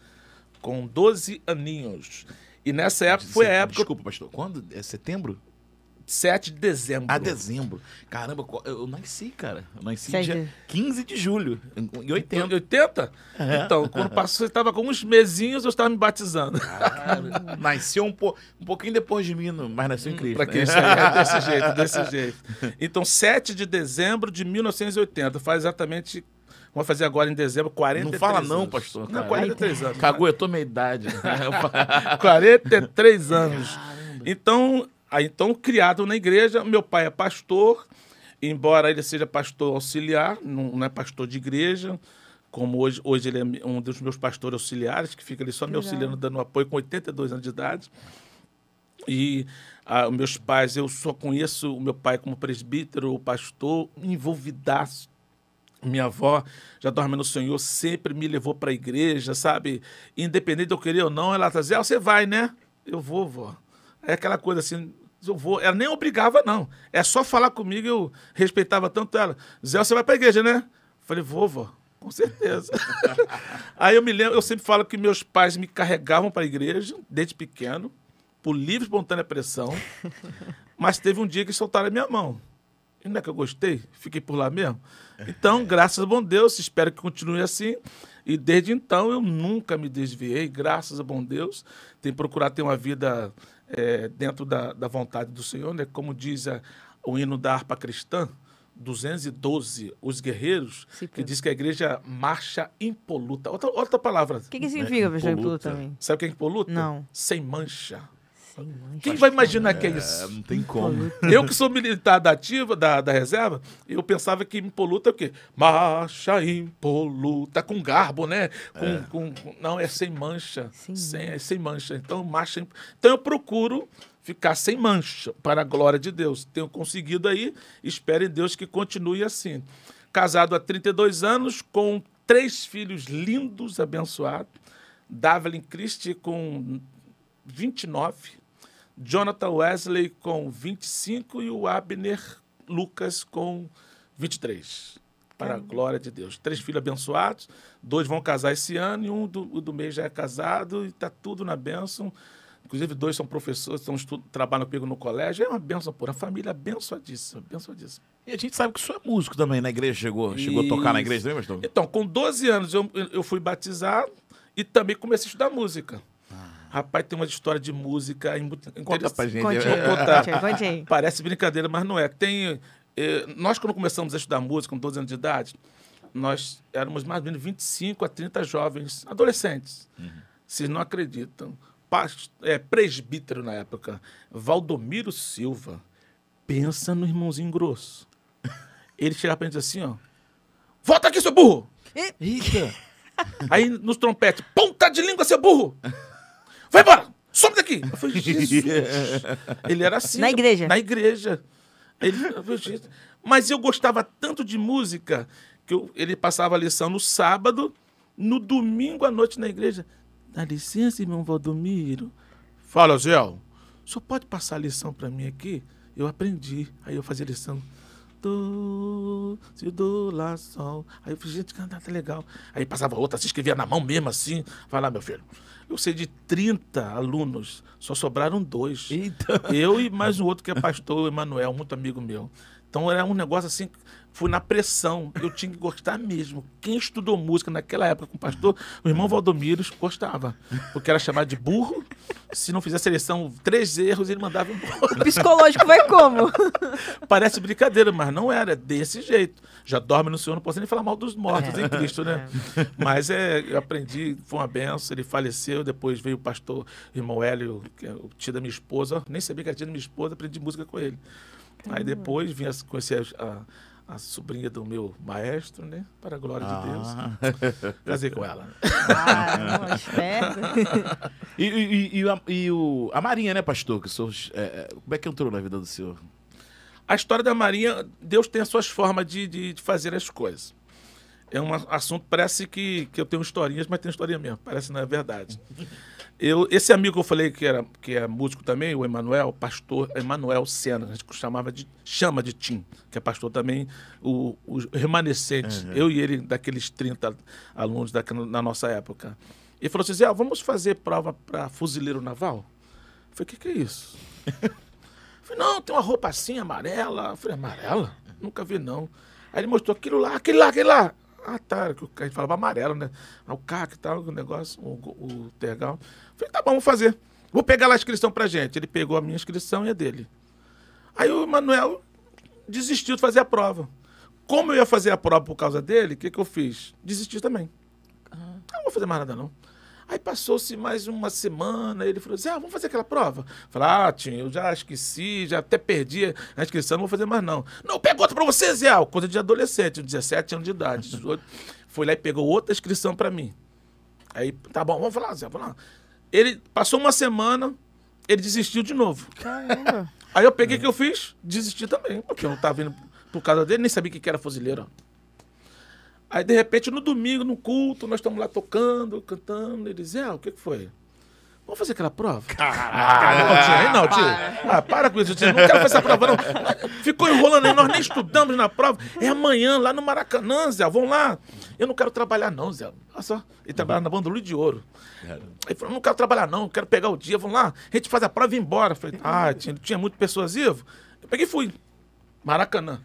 com 12 aninhos. E nessa época, foi a época... Desculpa, pastor. Quando? É setembro? 7 de dezembro. Ah, dezembro. Caramba, eu eu nasci, cara. Eu nasci Sete dia de- 15 de julho, em em 80. 80? Então, quando passou, você estava com uns mesinhos, eu estava me batizando. Cara, nasceu um, po- um pouquinho depois de mim, no- mas nasceu em Cristo. Pra? Cristo, é desse jeito, desse jeito. Então, 7 de dezembro de 1980, faz exatamente, vamos fazer agora em dezembro, 43 Não fala não, anos. pastor, Não, cara. 43 anos. Cagou, eu tô meia idade. 43 anos. Então, então, criado na igreja, meu pai é pastor, embora ele seja pastor auxiliar, não, não é pastor de igreja, como hoje, hoje ele é um dos meus pastores auxiliares, que fica ali só me auxiliando, dando apoio com 82 anos de idade. E ah, os meus pais, eu só conheço o meu pai como presbítero, pastor, envolvidaço. Minha avó, já dorme no Senhor, sempre me levou para a igreja, sabe? Independente de eu querer ou não, ela dizia, ah, você vai, né? Eu vou, vó. É aquela coisa assim, eu vou. Ela nem obrigava, não. É só falar comigo, eu respeitava tanto ela. Zé, você vai para a igreja, né? Falei, vou, vó. Com certeza. Aí eu me lembro, eu sempre falo que meus pais me carregavam para a igreja, desde pequeno, por livre espontânea pressão. Mas teve um dia que soltaram a minha mão. Não é que eu gostei? Fiquei por lá mesmo? Então, graças a bom Deus, espero que continue assim. E desde então eu nunca me desviei, graças a bom Deus. Tenho procurado ter uma vida eh, dentro da, da vontade do Senhor, né? Como diz a- o hino da harpa cristã, 212, os guerreiros, Sim, que diz que a igreja marcha impoluta. Outra, outra palavra. O que, que significa, pastor impoluta. Impoluta também? Sabe o que é impoluta? Não. Sem mancha. Sem. Quem vai imaginar que é É, isso? não tem como. Eu que sou militar da ativa, da, da reserva, eu pensava que impoluta é o quê? Marcha impoluta, com garbo, né? Com, com- não, é sem mancha. Sem Sem, é sem mancha. Então, marcha. imp- Então eu procuro ficar sem mancha, para a glória de Deus. Tenho conseguido aí, espero em Deus que continue assim. Casado há 32 anos, com três filhos lindos, abençoados. Davelin Christie com 29, Jonathan Wesley com 25 e o Abner Lucas com 23. Para a glória de Deus. Três filhos abençoados, dois vão casar esse ano e um do, do mês já é casado e está tudo na bênção. Inclusive, dois são professores, estu- trabalham comigo no colégio. É uma bênção pura. A família abençoadíssima, abençoadíssima. E a gente sabe que o senhor é músico também na igreja. Chegou, chegou a tocar na igreja também, pastor? Então, com 12 anos eu, eu fui batizado e também comecei a estudar música. Rapaz, tem uma história de música Conta pra gente. Conte É, conte. Parece brincadeira, mas não é. Tem, eh, nós, quando começamos a estudar música, com 12 anos de idade, nós éramos mais ou menos 25 a 30 jovens, adolescentes. Vocês não acreditam. Pas- é, presbítero na época, Valdomiro Silva, pensa no irmãozinho grosso. Ele chegava pra gente assim, ó. Volta aqui, seu burro! Eita! Aí nos trompetes, ponta de língua, seu burro! Vai embora! Some daqui! Eu falei, Jesus! Ele era assim. Na igreja? Na igreja. Ele, eu. Mas eu gostava tanto de música que eu- ele passava a lição no sábado, no domingo à noite na igreja. Dá licença, irmão Valdomiro. Fala, Zé. O senhor pode passar a lição para mim aqui? Eu aprendi. Aí eu fazia lição. Do, se do, lá, sol. Aí eu falei, gente, cantar tá legal. Aí passava outra, se escrevia na mão mesmo assim. Vai lá, meu filho. Eu sei de 30 alunos, só sobraram dois. Eita! Eu e mais um outro que é pastor, o Emanuel, muito amigo meu. Então era um negócio assim, fui na pressão. Eu tinha que gostar mesmo. Quem estudou música naquela época com o pastor, o irmão Valdomiro gostava. Porque era chamado de burro. Se não fizesse seleção, três erros, ele mandava embora. O psicológico vai como? Parece brincadeira, mas não era é desse jeito. Já dorme no Senhor, não posso nem falar mal dos mortos É. em Cristo, né? Mas é, eu aprendi, foi uma benção, ele faleceu, depois veio o pastor irmão Hélio, que é o tio da minha esposa, nem sabia que era tio da minha esposa, aprendi música com ele. Aí depois vim a conhecer a, a, a sobrinha do meu maestro, né? Para a glória de Deus. Ah. Casei com ela. Ah, não. E, e- e a, e o, a Marinha, né, pastor? Que o senhor, é, é, como é que entrou na vida do senhor? A história da Marinha, Deus tem as suas formas de, de, de fazer as coisas. É um assunto, parece que, que eu tenho historinhas, mas tem historinha mesmo, parece não é verdade. Eu, esse amigo que eu falei que era que é músico também, o Emanuel, pastor Emanuel Sena, a gente chamava de, chama de Tim, que é pastor também, o, o remanescente, eu e ele, daqueles 30 alunos da, na nossa época. Ele falou assim, Zé, vamos fazer prova para fuzileiro naval? Eu falei, o que, que é isso? Falei, não, tem uma roupa assim, amarela. Eu falei, amarela? Nunca vi, não. Aí ele mostrou aquilo lá, aquele lá, aquele lá. Ah, tá, que o- a gente falava amarelo, né? O CAC e tal, o negócio, o, o tergal. Falei, tá bom, vamos fazer. Vou pegar lá a inscrição pra gente. Ele pegou a minha inscrição e a dele. Aí o Manuel desistiu de fazer a prova. Como eu ia fazer a prova por causa dele, o que, que eu fiz? Desisti também. Ah, não vou fazer mais nada, não. Aí passou-se mais uma semana, ele falou assim: ah, vamos fazer aquela prova. Falei, ah, tio, eu já esqueci, já até perdi a inscrição, não vou fazer mais não. Não, pega outra pra você, Zé, coisa de adolescente, 17 anos de idade. 18. Foi lá e pegou outra inscrição pra mim. Aí, tá bom, vamos falar, Zé, vamos lá. Ele passou uma semana, ele desistiu de novo. Caramba. Aí eu peguei o que eu fiz? Desisti também, porque eu não tava vindo por causa dele, nem sabia que era fuzileiro. Aí, de repente, no domingo, no culto, nós estamos lá tocando, cantando. Ele diz, é, o que que foi? Vamos fazer aquela prova? Ah, não, aí não, tia. Ah, para com isso, tia. Não quero fazer essa prova, não. Ficou enrolando aí, nós nem estudamos na prova. É amanhã, lá no Maracanã, Zé. Vamos lá. Eu não quero trabalhar, não, Zé. Olha só. Ele trabalha na banda Luz de Ouro. Aí falou, não quero trabalhar, não, quero pegar o dia, vamos lá. A gente faz a prova e ir embora. Eu Falei, ah, tinha, tinha muito persuasivo. Eu peguei e fui. Maracanã.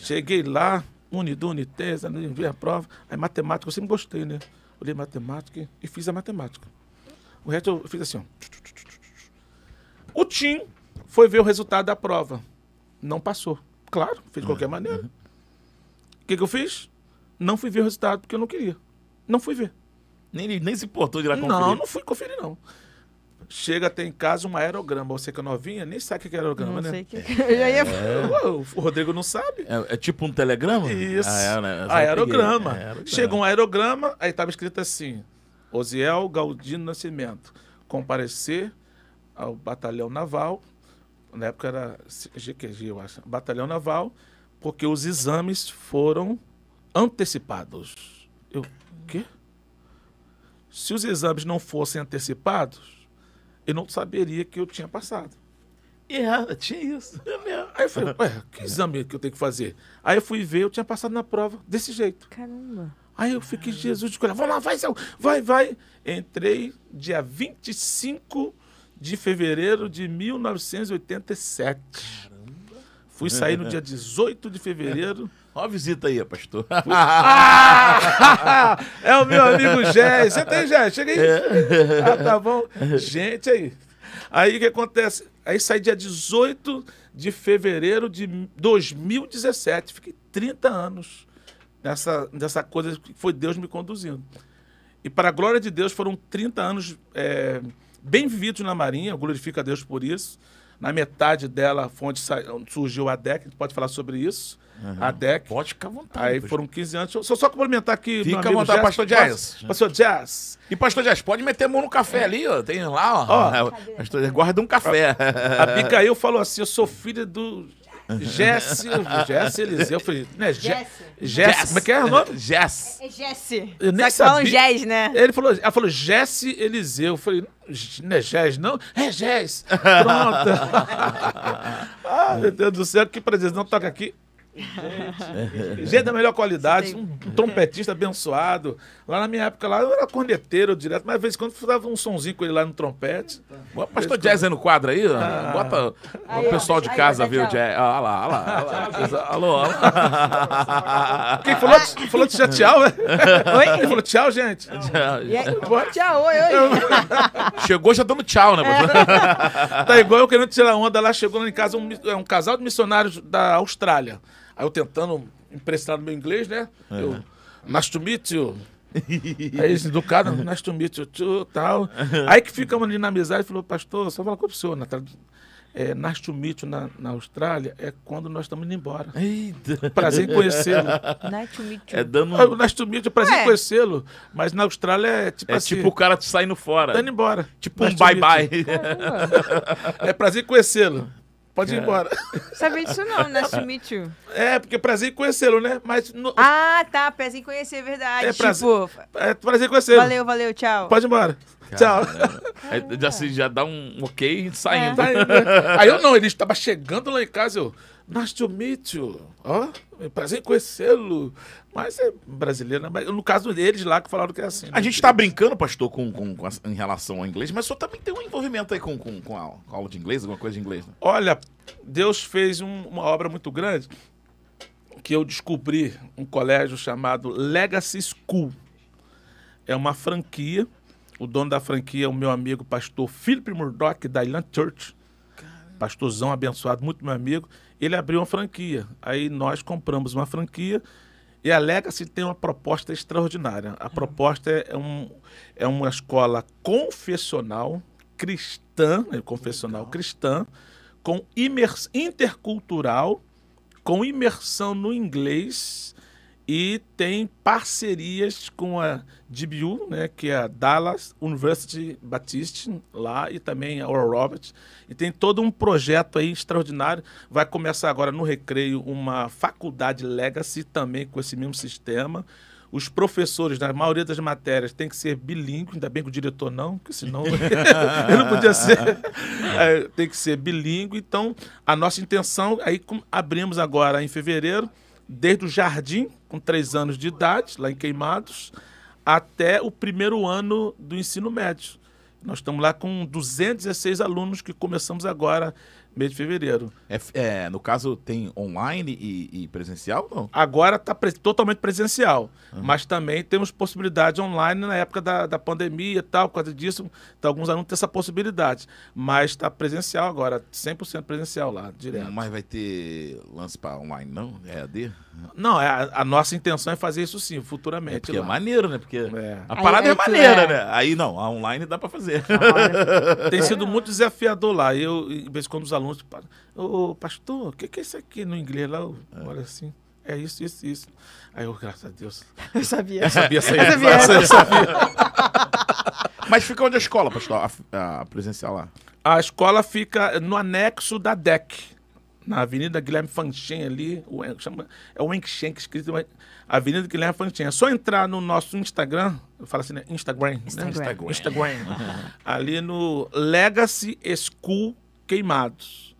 Cheguei lá, Unidu, Unitesa, vi a prova. Aí matemática, eu sempre gostei, né? Olhei matemática e fiz a matemática. O resto eu fiz assim, ó. O Tim foi ver o resultado da prova. Não passou. Claro, fiz de qualquer maneira. O que, que eu fiz? Não fui ver o resultado porque eu não queria. Não fui ver. Nem, nem se importou de ir lá conferir. Não, não fui conferir, não. Chega até em casa um aerograma. Você que é novinha, nem sabe o que é aerograma, Não né? sei o que. Eu já ia Ué, O Rodrigo não sabe. É, é tipo um telegrama? Isso. Ah, é, né? Aerograma. É, aerograma. Chega um aerograma, aí estava escrito assim: Osiel Galdino Nascimento, comparecer ao batalhão naval, na época era GQG, eu acho, batalhão naval, porque os exames foram antecipados. Eu, quê? Se os exames não fossem antecipados, eu não saberia que eu tinha passado. É, tinha isso. É mesmo. Aí eu falei, ué, que exame que eu tenho que fazer? Aí eu fui ver, eu tinha passado na prova desse jeito. Caramba. Aí eu fiquei, Jesus de coração, vai lá, vai, vai, vai. Entrei dia 25 de fevereiro de 1987. Caramba. Fui sair no dia 18 de fevereiro. Ó a visita aí, pastor. Ah! é o meu amigo Gé. Você tem Gé? Chega aí. Ah, tá bom. Gente aí. Aí o que acontece? Aí saí dia 18 de fevereiro de 2017. Fiquei 30 anos nessa, nessa coisa que foi Deus me conduzindo. E para a glória de Deus foram 30 anos é, bem vividos na Marinha. Eu glorifico a Deus por isso. Na metade dela sa- onde surgiu a DEC. A gente pode falar sobre isso. A DEC. Pode ficar à vontade. Aí pastor. foram 15 anos. Deixa eu só complementar aqui. Fica à vontade, pastor Jazz. Pastor Jazz. E pastor Jazz, pode meter a mão no café ali, ó. Tem lá, ó. Ó. É, pastor Jazz, guarda um café. A Abigail falou assim: Eu sou filha do Jesse. Jesse Eliseu. Eu falei, né? Je- Jesse. Jesse. Como é que é o nome? Jess. É Jesse. Eu nem Só que falam. Jazz, né? Ele falou, ela falou Jesse Eliseu. Eu falei, não é Jess, não? É Jess. Pronto. ah, meu Deus do céu, que prazer. Não toca aqui. Gente, gente da melhor qualidade, um, um trompetista abençoado. Lá na minha época, lá eu era corneteiro direto, mas às vezes quando dava um sonzinho com ele lá no trompete. Bota pastor Jazz aí no quadro aí, ó. Bota Aí, o ó. pessoal de Aí, casa ó, ver o tchau. Jazz. Ah, lá, ah lá, ah lá. Alô, alô. Quem falou, de- falou de já tchau, né? Oi? Ele falou tchau, gente. Aí? Tchau, oi, oi. Chegou já dando tchau, né, pastor? Tá igual eu querendo tirar onda lá, chegou lá em casa um, é, um casal de missionários da Austrália. Aí eu tentando emprestar no meu inglês, né? Eu, nice to meet you. Aí eles educaram, nice to meet you too, tal. Aí que ficamos ali na amizade, falou, pastor, só falar com o senhor, Natália. É, nice to meet you na, na Austrália é quando nós estamos indo embora. Eita. Prazer em conhecê-lo. Night to meet you. É dando. O Nice to meet you, prazer Ué. em conhecê-lo. Mas na Austrália é tipo É assim, tipo o cara te saindo fora. indo embora. Tipo um Nice meet bye-bye. É prazer em conhecê-lo. Pode ir embora. Sabia disso não, nice to meet you. É, porque é prazer em conhecê-lo, né? Mas no- Ah, tá, prazer em conhecer, é verdade. É prazer- tipo, é prazer em conhecê-lo. valeu, valeu, tchau. Pode ir embora. Tchau. Aí já, se- já dá um ok e saindo. Indo, né? Aí eu não, ele estava chegando lá em casa, eu. Nice to meet you. Ó, é prazer em conhecê-lo. Mas é brasileiro, né? No caso deles lá que falaram que é assim. né? A gente tá brincando, pastor, com, com, com a- em relação ao inglês, mas o senhor também tem um envolvimento aí com, com, com, a, com a aula de inglês, alguma coisa de inglês, né? Olha, Deus fez um- uma obra muito grande que eu descobri um colégio chamado Legacy School. É uma franquia. O dono da franquia é o meu amigo pastor Philip Murdoch, da Island Church. Pastorzão abençoado, muito meu amigo. Ele abriu uma franquia. Aí nós compramos uma franquia e a Legacy tem uma proposta extraordinária. A proposta é, um, é uma escola confessional cristã, né, confessional cristã, com imers intercultural, com imersão no inglês e tem parcerias com a DBU, né, que é a Dallas University Baptist, lá, e também a Oral Roberts. E tem todo um projeto aí extraordinário. Vai começar agora no Recreio uma faculdade Legacy também com esse mesmo sistema. Os professores, na maioria das matérias, tem que ser bilíngue, ainda bem que o diretor não, porque senão eu não podia ser. É, tem que ser bilíngue. Então, a nossa intenção, aí abrimos agora em fevereiro, desde o jardim, com três anos de idade, lá em Queimados, até o primeiro ano do ensino médio. Nós estamos lá com 216 alunos que começamos agora mês de fevereiro. É, é, no caso, tem online e, e presencial não? Agora está totalmente presencial, mas também temos possibilidade online na época da, da pandemia e tal, por causa disso, então, alguns alunos têm essa possibilidade. Mas está presencial agora, 100% presencial lá, direto. Mas vai ter lance pra online, não? É AD? Não, é, a, a nossa intenção é fazer isso sim, futuramente. É porque é lá. maneiro, né? Porque É. a parada aí é tu maneira, é. né? Aí não, a online dá pra fazer. Tem sido muito desafiador lá. Eu, em vez de quando os alunos, pa- ô pastor, o que, que é isso aqui no inglês lá? Eu, Olha assim, é isso, isso, isso. Aí eu, graças a Deus, Eu sabia. eu sabia sair. Eu sabia. essa- eu sabia. Mas fica onde a escola, pastor? A, a presencial lá. A escola fica no anexo da DEC, na Avenida Guilherme Fanchen ali, o, chama, é o Enkshen que escrito, mas Avenida Guilherme Fanchen. É só entrar no nosso Instagram, eu falo assim, né? Instagram, Instagram. Né? Instagram. ali no Legacy School Queimados.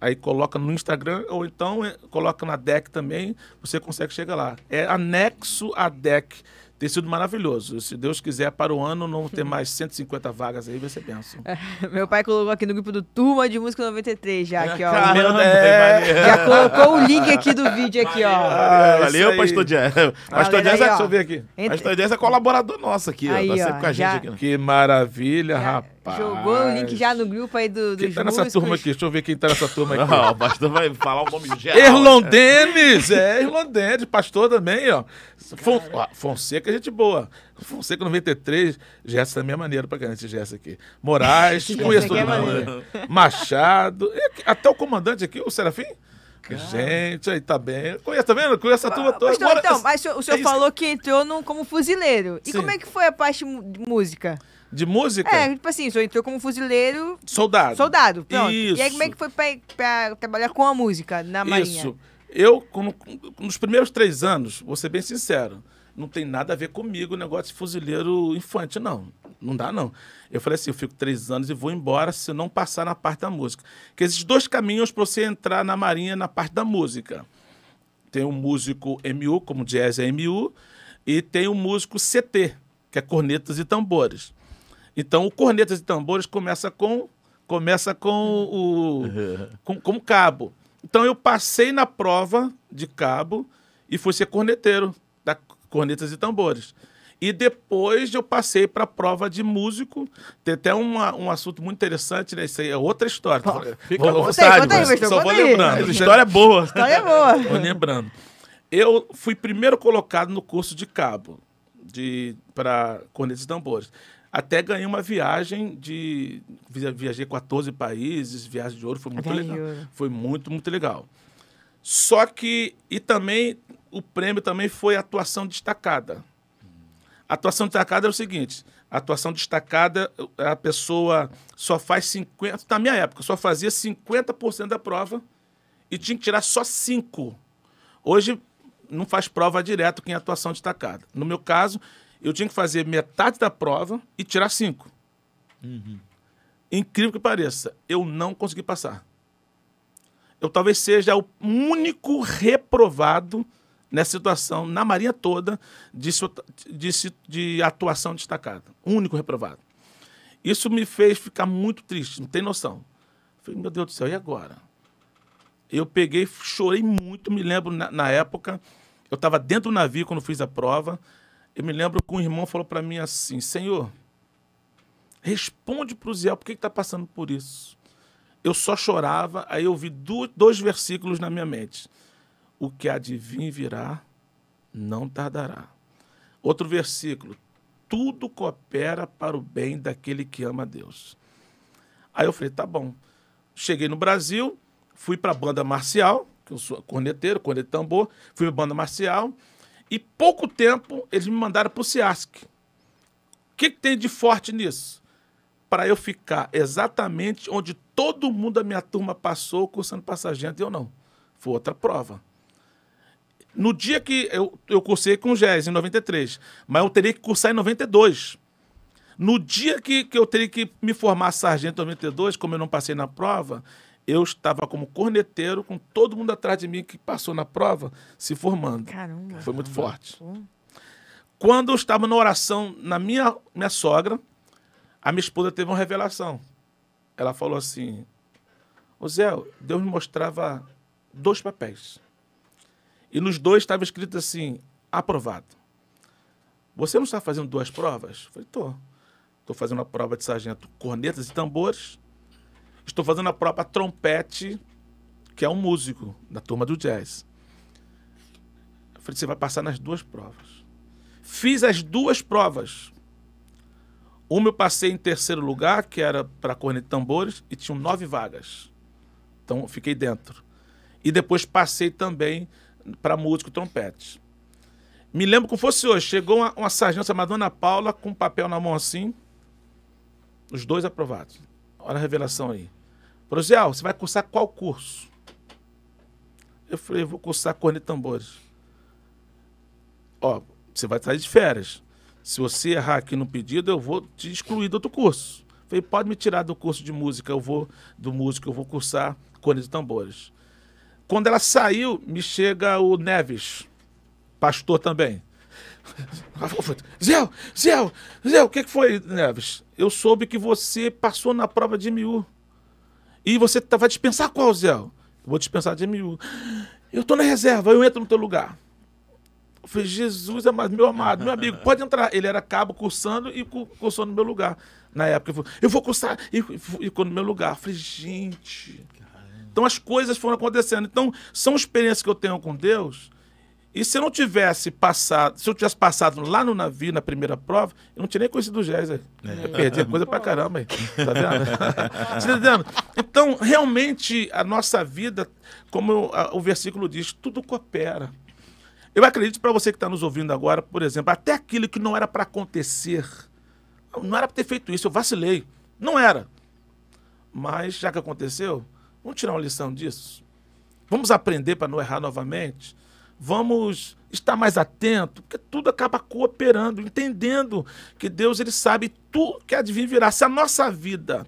Aí coloca no Instagram ou então é, coloca na DEC também, você consegue chegar lá. É anexo à DEC. Tem sido maravilhoso. Se Deus quiser, para o ano não ter mais 150 vagas aí, vai ser benção. Meu pai colocou aqui no grupo do Turma de Música 93 já, aqui, ó. Caramba, É. Já colocou o link aqui do vídeo aqui, ó. Ah, Valeu, isso aí. pastor Jazz. Pastor Jazz é, ó. Deixa eu ver aqui. Entra- pastor Jazz é colaborador nosso aqui, ó. Aí, Tá sempre ó, com a gente já- aqui. né? Que maravilha, Já rapaz. Jogou o link já no grupo aí do, dos Quem tá nessa músicos. turma aqui? Deixa eu ver quem tá nessa turma aqui. Não, o pastor vai falar o nome geral. Erlon Denis, é, Erlon Denis, pastor também, ó. Fon, ó, Fonseca é gente boa. Fonseca 93, Gerson também é maneiro pra caramba esse Gerson aqui. Moraes, conheço é todo mundo. né? Machado, até o comandante aqui, o Serafim. Gente, aí tá bem. Conhece, tá vendo? Conhece a turma toda. Então, mas o senhor, o senhor é falou que entrou num, como fuzileiro. E Sim. como é que foi a parte de música? De música? É, tipo assim, o senhor entrou como fuzileiro, Soldado. soldado, pronto. Isso. E aí como é que foi pra, pra trabalhar com a música na Marinha? Isso. Eu, como- nos primeiros três anos, vou ser bem sincero, não tem nada a ver comigo o negócio de fuzileiro infante, não. Não dá, não. Eu falei assim, eu fico três anos e vou embora se não passar na parte da música. Porque existem dois caminhos para você entrar na Marinha na parte da música. Tem o músico MU, como jazz é MU, e tem o músico CT, que é cornetas e tambores. Então, o cornetas e tambores começa com começa com o com, como cabo. Então, eu passei na prova de cabo e fui ser corneteiro da cornetas e tambores. E depois eu passei para a prova de músico. Tem até uma, um assunto muito interessante, né? Isso aí é outra história. Fica à Vou- Conta aí, mas só vou aí. lembrando. História é boa. História boa. Vou lembrando. Eu fui primeiro colocado no curso de cabo de para cornetas e tambores. Até ganhei uma viagem de via- viajei 14 países, viagem de ouro, foi muito legal. Foi muito, muito legal. Só que e também o prêmio também foi atuação destacada. A atuação destacada é o seguinte: atuação destacada, a pessoa só faz 50%, na minha época, só fazia 50% da prova e tinha que tirar só 5%. Hoje não faz prova direto quem é atuação destacada. No meu caso, eu tinha que fazer metade da prova e tirar 5. Incrível que pareça, eu não consegui passar. Eu talvez seja o único reprovado nessa situação, na Marinha toda, de, de de atuação destacada. Único reprovado. Isso me fez ficar muito triste, não tem noção. Falei, meu Deus do céu, e agora? Eu peguei, chorei muito, me lembro na, na época, eu estava dentro do navio quando fiz a prova, eu me lembro que um irmão falou para mim assim, Senhor, responde para o Zé, por que está passando por isso? Eu só chorava, aí eu vi dois versículos na minha mente. O que vir virá, não tardará. Outro versículo, tudo coopera para o bem daquele que ama a Deus. Aí eu falei, tá bom. Cheguei no Brasil, fui para a banda marcial, que eu sou corneteiro, corneta de tambor, fui para a banda marcial, e pouco tempo eles me mandaram para o CIASC. O que, que tem de forte nisso? Para eu ficar exatamente onde todo mundo da minha turma passou cursando passagento e eu não. Foi outra prova. No dia que eu, eu cursei com o GES, em 93, mas eu teria que cursar em 92. No dia que, que eu teria que me formar sargento em 92, como eu não passei na prova, eu estava como corneteiro com todo mundo atrás de mim que passou na prova se formando. Caramba. Foi muito forte. Quando eu estava na oração na minha, minha sogra, a minha esposa teve uma revelação. Ela falou assim: Ô Zé, Deus me mostrava dois papéis. E nos dois estava escrito assim, aprovado. Você não está fazendo duas provas? Eu falei, tô. Estou fazendo a prova de sargento cornetas e tambores. Estou fazendo a prova trompete, que é um músico da turma do jazz. Eu falei, você vai passar nas duas provas. Fiz as duas provas. Uma eu passei em terceiro lugar, que era para corneta e tambores, e tinham nove vagas. Então fiquei dentro. E depois passei também para músico trompete. Me lembro como fosse hoje. Chegou uma, uma sargenta chamada Dona Paula com um papel na mão assim. Os dois aprovados. Olha a revelação aí. Prosiel, você vai cursar qual curso? Eu falei, vou cursar corneta e tambores. Ó, você vai sair de férias. Se você errar aqui no pedido, eu vou te excluir do outro curso. Eu falei, pode me tirar do curso de música, eu vou, do músico, eu vou cursar corneta e tambores. Quando ela saiu, me chega o Neves, pastor também. Zé, Zé, Zé, o que foi, Neves? Eu soube que você passou na prova de MU. E você tá, vai dispensar qual, Zé? Eu vou dispensar de MU. Eu tô na reserva, eu entro no teu lugar. Eu falei, Jesus, meu amado, meu amigo, pode entrar. Ele era cabo cursando e cursou no meu lugar. Na época, eu, falei, eu vou cursar e ficou no meu lugar. Eu falei, gente. Então as coisas foram acontecendo. Então, são experiências que eu tenho com Deus e se eu não tivesse passado, se eu tivesse passado lá no navio, na primeira prova, eu não tinha nem conhecido o Géis aí. É. Perdi coisa pra caramba aí. Tá vendo? Você tá entendendo? Então, realmente, a nossa vida, como o versículo diz, tudo coopera. Eu acredito para você que está nos ouvindo agora, por exemplo, até aquilo que não era para acontecer, não era para ter feito isso, eu vacilei. Não era. Mas já que aconteceu, vamos tirar uma lição disso. Vamos aprender para não errar novamente vamos estar mais atento, porque tudo acaba cooperando, entendendo que Deus ele sabe tudo que há de vir virá. Se a nossa vida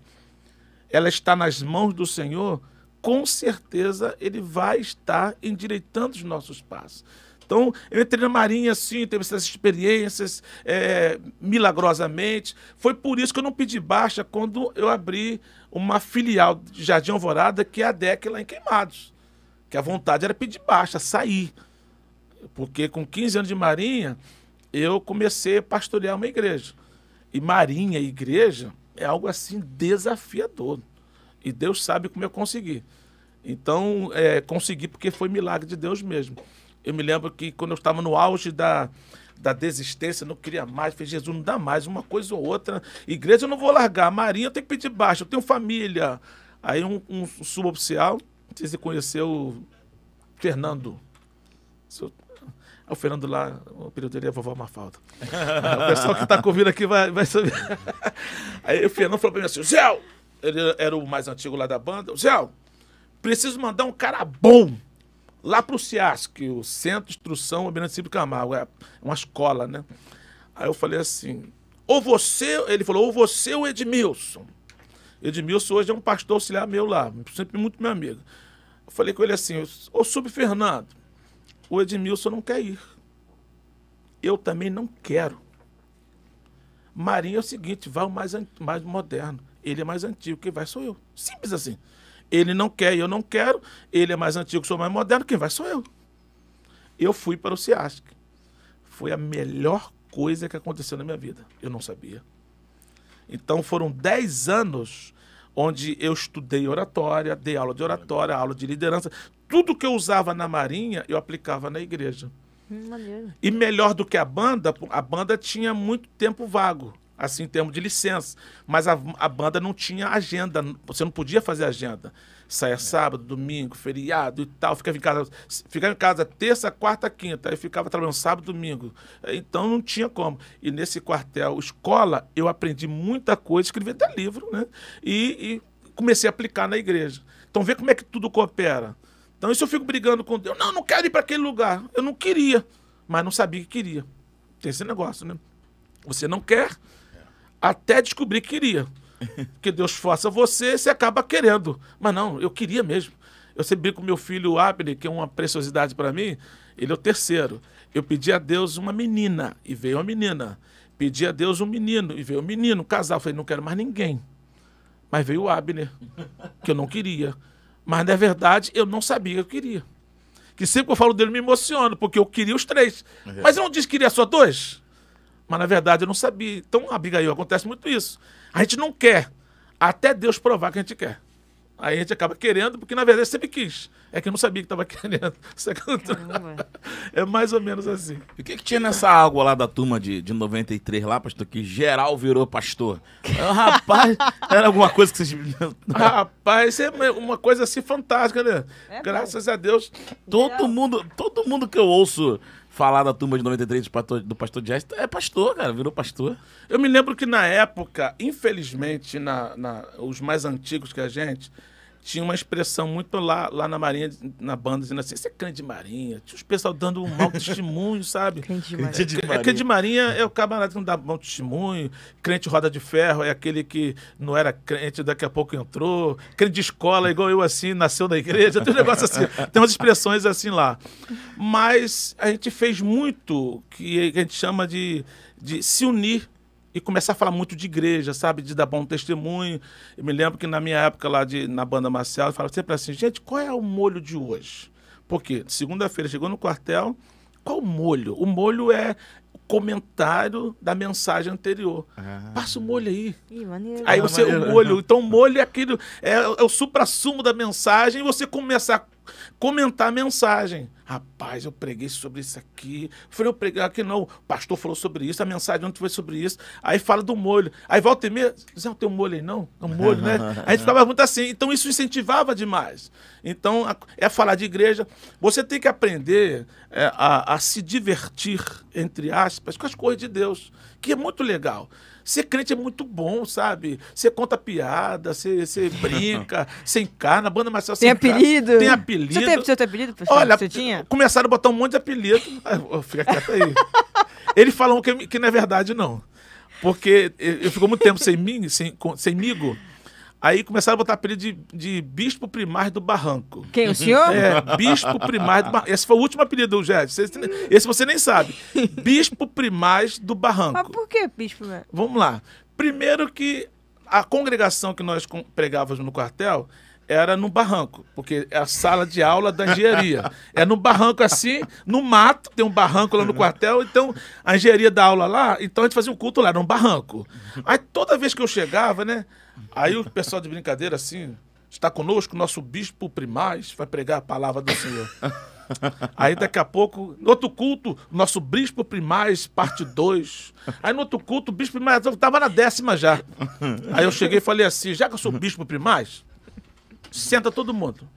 ela está nas mãos do Senhor, com certeza ele vai estar endireitando os nossos passos. Então, eu entrei na Marinha assim, teve essas experiências é, milagrosamente. Foi por isso que eu não pedi baixa quando eu abri uma filial de Jardim Alvorada, que é a DEC lá em Queimados. Que a vontade era pedir baixa, sair. Porque com 15 anos de marinha, eu comecei a pastorear uma igreja. E marinha e igreja é algo assim desafiador. E Deus sabe como eu consegui. Então, é, consegui porque foi milagre de Deus mesmo. Eu me lembro que quando eu estava no auge da, da desistência, não queria mais, falei, Jesus, não dá mais, uma coisa ou outra. Igreja eu não vou largar, marinha eu tenho que pedir baixo, eu tenho família. Aí um, um suboficial, não sei se conheceu Fernando. O Fernando lá, o período dele é vovó Mafalda. o pessoal que está comigo aqui vai, vai saber. Aí o Fernando falou para mim assim: Zé, ele era o mais antigo lá da banda. Zé, preciso mandar um cara bom lá para o CIASC, o Centro de Instrução Almirante Cíbio Camargo. É uma escola, né? Aí eu falei assim: ou você, ele falou, ou você ou Edmilson. Edmilson hoje é um pastor auxiliar meu lá, sempre muito meu amigo. Eu falei com ele assim: ô Sub Fernando o Edmilson não quer ir. Eu também não quero. Marinho é o seguinte, vai o mais, mais moderno. Ele é mais antigo, quem vai sou eu. Simples assim. Ele não quer eu não quero. Ele é mais antigo, sou mais moderno, quem vai sou eu. Eu fui para o CIASC. Foi a melhor coisa que aconteceu na minha vida. Eu não sabia. Então foram 10 anos onde eu estudei oratória, dei aula de oratória, aula de liderança. Tudo que eu usava na Marinha, eu aplicava na igreja. Hum, e melhor do que a banda, a banda tinha muito tempo vago, assim, em termos de licença. Mas a, a banda não tinha agenda, você não podia fazer agenda. Saia é. sábado, domingo, feriado e tal. Ficava em casa, ficava em casa terça, quarta, quinta. Aí ficava trabalhando sábado, domingo. Então não tinha como. E nesse quartel, escola, eu aprendi muita coisa, escrevi até livro, né? E, e comecei a aplicar na igreja. Então vê como é que tudo coopera. Então isso eu fico brigando com Deus. Não, não quero ir para aquele lugar. Eu não queria, mas não sabia que queria. Tem esse negócio, né? Você não quer até descobrir que queria. Que Deus força você, você acaba querendo. Mas não, eu queria mesmo. Eu sempre brinco com meu filho Abner, que é uma preciosidade para mim. Ele é o terceiro. Eu pedi a Deus uma menina e veio uma menina. Pedi a Deus um menino e veio um menino. Casal, eu falei, não quero mais ninguém. Mas veio o Abner, que eu não queria. Mas, na verdade, eu não sabia que eu queria. Que sempre que eu falo dele, me emociono, porque eu queria os três. Mas eu não disse que queria só dois? Mas, na verdade, eu não sabia. Então, Abigail, acontece muito isso. A gente não quer, até Deus provar que a gente quer. Aí a gente acaba querendo, porque na verdade sempre quis. É que eu não sabia que estava querendo. É mais ou menos assim. E o que, que tinha nessa água lá da turma de, de 93 lá, pastor, que geral virou pastor? Ah, Rapaz, era alguma coisa que vocês... Rapaz, isso é uma coisa assim fantástica, né? É Graças a Deus. todo mundo, todo mundo que eu ouço falar da turma de 93 do pastor, do pastor Jazz é pastor, cara, virou pastor. Eu me lembro que na época, infelizmente, na, na- os mais antigos que a gente, tinha uma expressão muito lá, lá na Marinha, na banda, dizendo assim, você é crente de Marinha. Tinha os pessoal dando um mau testemunho, sabe? Crente de de É, crente de Marinha é o camarada que não dá bom testemunho, crente roda de ferro é aquele que não era crente, daqui a pouco entrou, crente de escola, igual eu assim, nasceu na igreja, tem um negócio assim, tem umas expressões assim lá. Mas a gente fez muito que a gente chama de, de se unir e começar a falar muito de igreja, sabe? De dar bom testemunho. Eu me lembro que na minha época lá de, na banda marcial, eu falava sempre assim, gente, qual é o molho de hoje? Porque segunda-feira chegou no quartel, qual o molho? O molho é o comentário da mensagem anterior. Passa o molho aí. Ih, maneiro. Aí Ah, você, o maneiro. molho, então o molho é aquilo, é, é o supra-sumo da mensagem e você começar a comentar a mensagem. Rapaz, eu preguei sobre isso aqui. Falei, eu preguei aqui não. O pastor falou sobre isso, a mensagem ontem foi sobre isso. Aí fala do molho. Aí volta e meia, Zé, não tem um molho aí não? É um molho, né? A gente ficava muito assim. Então isso incentivava demais. Então é falar de igreja. Você tem que aprender é, a, a se divertir, entre aspas, com as coisas de Deus, que é muito legal. Ser crente é muito bom, sabe? Você conta piada, você, você brinca, você encarna, a banda Marcel Tem você encarna. apelido? Tem apelido. Você teve seu apelido, professor? Olha, Você tinha? começaram a botar um monte de apelido. Ah, Fica quieto aí. Eles falam que, que não é verdade, não. Porque eu eu ficou muito tempo sem mim, sem, com- sem migo. Aí começaram a botar apelido de, de Bispo Primaz do Barranco. Quem, o senhor? É, Bispo Primaz do Barranco. Esse foi o último apelido, Jé. Esse, esse você nem sabe. Bispo Primaz do Mas Barranco. por que, bispo? velho? Vamos lá. Primeiro que a congregação que nós pregávamos no quartel era no barranco, porque é a sala de aula da engenharia. É no barranco assim, no mato, tem um barranco lá no quartel, então a engenharia dá aula lá, então a gente fazia um culto lá, num barranco. Aí toda vez que eu chegava, né, aí o pessoal de brincadeira assim, está conosco, nosso bispo primaz vai pregar a palavra do Senhor. Aí daqui a pouco, no outro culto, nosso bispo primaz, parte 2. Aí no outro culto, o bispo primaz, eu tava na décima já. Aí eu cheguei e falei assim: já que eu sou bispo primaz, senta todo mundo.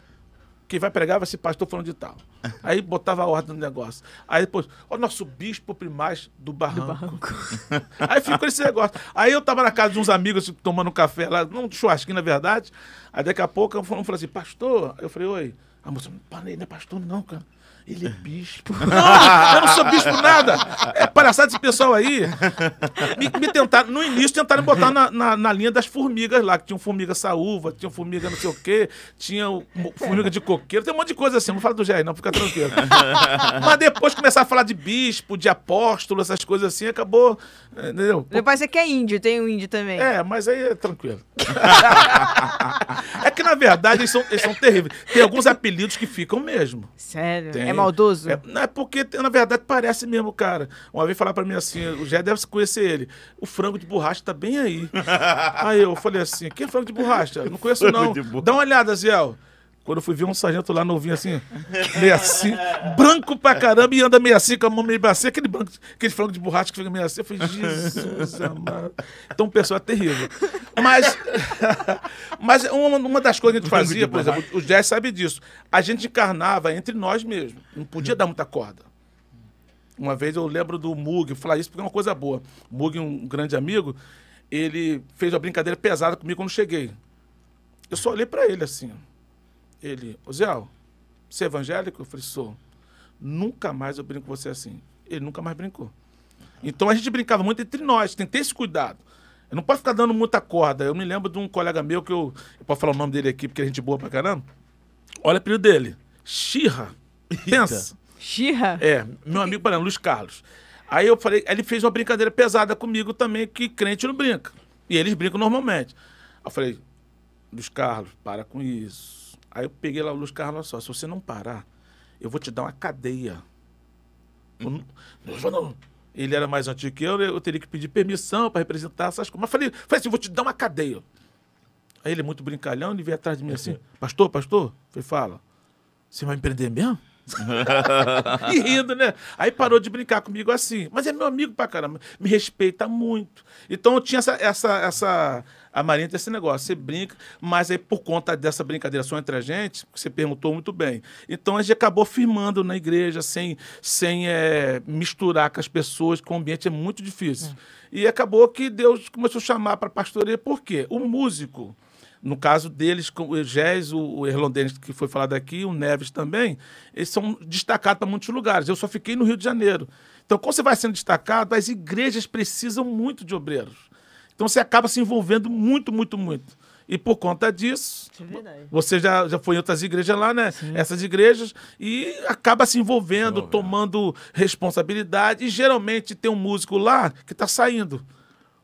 Quem vai pregar vai ser pastor falando de tal. Aí botava a ordem no negócio. Aí depois, ó, nosso bispo primaz do barranco. Aí ficou esse negócio. Aí eu tava na casa de uns amigos assim, tomando um café lá, num churrasquinho, na verdade. Aí daqui a pouco um falou assim, pastor. Eu falei, oi. A moça, parei, não é pastor, não, cara. Ele é bispo. Não, eu não sou bispo nada. É palhaçada esse pessoal aí. Me, me tentaram, no início tentaram botar na, na, na linha das formigas lá, que tinha formiga saúva, tinha formiga não sei o quê, tinha o- formiga de coqueiro, tem um monte de coisa assim. Não fala do Jair, não, fica tranquilo. Mas depois começar a falar de bispo, de apóstolo, essas coisas assim, acabou. Entendeu? Pai, você quer índio, tem um índio também. É, mas aí é tranquilo. é que, na verdade, eles são, eles são terríveis. Tem alguns apelidos que ficam mesmo. Sério? Tem. É maldoso? É, não é porque, na verdade, parece mesmo, cara. Uma vez falaram pra mim assim, o Jé deve conhecer ele. O frango de borracha tá bem aí. aí eu falei assim, que é frango de borracha? Não conheço não. Dá uma olhada, Ziel. Quando eu fui ver um sargento lá novinho assim, meio assim, branco pra caramba e anda meio assim, com a mão meio assim, aquele, branco, aquele frango de borracha que fica meio assim. Eu falei, Jesus amado. Então o pessoal é terrível. Mas, mas uma, uma das coisas que a gente fazia, por exemplo, o Jazz sabe disso. A gente encarnava entre nós mesmos. Não podia dar muita corda. Uma vez eu lembro do Mug, falar isso porque é uma coisa boa. O Mug, um grande amigo, ele fez uma brincadeira pesada comigo quando cheguei. Eu só olhei pra ele assim. ó. Ele, ô Zé, você é evangélico? Eu falei, sou. Nunca mais eu brinco com você assim. Ele nunca mais brincou. Então a gente brincava muito entre nós, tem que ter esse cuidado. Eu não posso ficar dando muita corda. Eu me lembro de um colega meu que eu. Eu posso falar o nome dele aqui porque a gente é boa pra caramba. Olha o apelido dele. Xirra. Pensa. Xirra? É, meu amigo, por exemplo, Luiz Carlos. Aí eu falei, ele fez uma brincadeira pesada comigo também, que crente não brinca. E eles brincam normalmente. Aí eu falei, Luiz Carlos, para com isso. Aí eu peguei lá o Luiz Carlos, olha só, se você não parar, eu vou te dar uma cadeia. Eu não- Ele era mais antigo que eu, eu teria que pedir permissão para representar essas coisas. Mas falei, falei assim, vou te dar uma cadeia. Aí ele, muito brincalhão, ele veio atrás de mim assim, pastor, pastor, falei, fala, você vai me prender mesmo? e rindo, né? Aí parou de brincar comigo assim. Mas é meu amigo pra caramba. Me respeita muito. Então eu tinha essa. essa, essa a Marinha tem esse negócio. Você brinca, mas aí por conta dessa brincadeira só entre a gente, você perguntou muito bem. Então a gente acabou firmando na igreja, sem, sem eh, misturar com as pessoas, que o ambiente é muito difícil. E acabou que Deus começou a chamar para pastoreia. Por quê? O músico. No caso deles, com o Gés, o Erlondense que foi falado aqui, o Neves também, eles são destacados para muitos lugares. Eu só fiquei no Rio de Janeiro. Então, quando você vai sendo destacado, as igrejas precisam muito de obreiros. Então, você acaba se envolvendo muito, muito, muito. E por conta disso, Isso é você já, já foi em outras igrejas lá, né? Essas igrejas, e acaba se envolvendo, Envolvendo. tomando responsabilidade. E geralmente tem um músico lá que está saindo.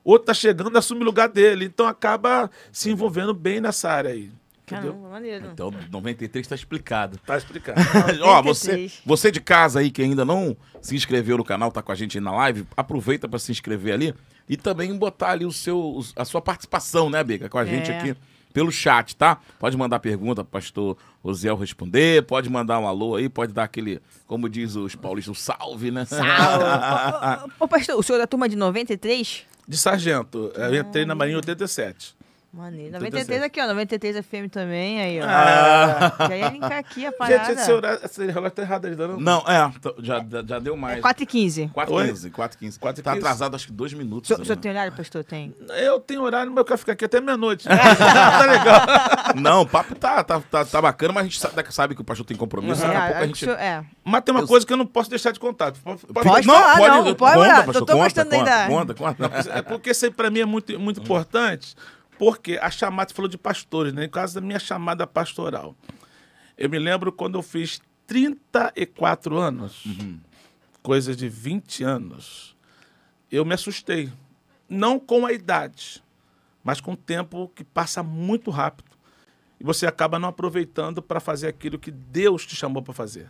Outro está chegando, assume o lugar dele. Então acaba se envolvendo bem nessa área aí. Entendeu? Caramba, maneiro. Então, 93 está explicado. Tá explicado. Ó, você, 93. você de casa aí que ainda não se inscreveu no canal, tá com a gente aí na live, aproveita para se inscrever ali e também botar ali o seu, a sua participação, né, Beca, com a gente É. aqui pelo chat, tá? Pode mandar pergunta pro pastor Osiel responder, pode mandar um alô aí, pode dar aquele, como diz os paulistas, um salve, né? Ô, ô, ô, pastor, o senhor é da turma de 93? De sargento. Eu entrei na Marinha em 87. Maneiro. 87. 93 aqui, ó. 93 FM também, aí, ó. Ah. Já ia linkar aqui a parada. Gente, esse relógio tá errado ali, não? Não, é, já, já deu mais. É 4 e 15. 4h15, 4h15. 4 e Tá 15. atrasado acho que dois minutos. O senhor, tem horário, pastor? Tem. Eu tenho horário, mas eu quero ficar aqui até meia-noite. tá legal. Não, o papo tá, tá, tá, tá bacana, mas a gente sabe, sabe que o pastor tem compromisso. Daqui a pouco a é, o gente. senhor- é. Mas tem uma Eu- coisa que eu não posso deixar de contar. Pode- pode- Pode falar, não, pode conta, falar. pastor, Eu tô conta, gostando aí Conta, conta. É porque isso aí pra porque a chamada, você falou de pastores, né? No caso da minha chamada pastoral. Eu me lembro quando eu fiz 34 anos, coisa de 20 anos, eu me assustei. Não com a idade, mas com o tempo que passa muito rápido. E você acaba não aproveitando para fazer aquilo que Deus te chamou para fazer.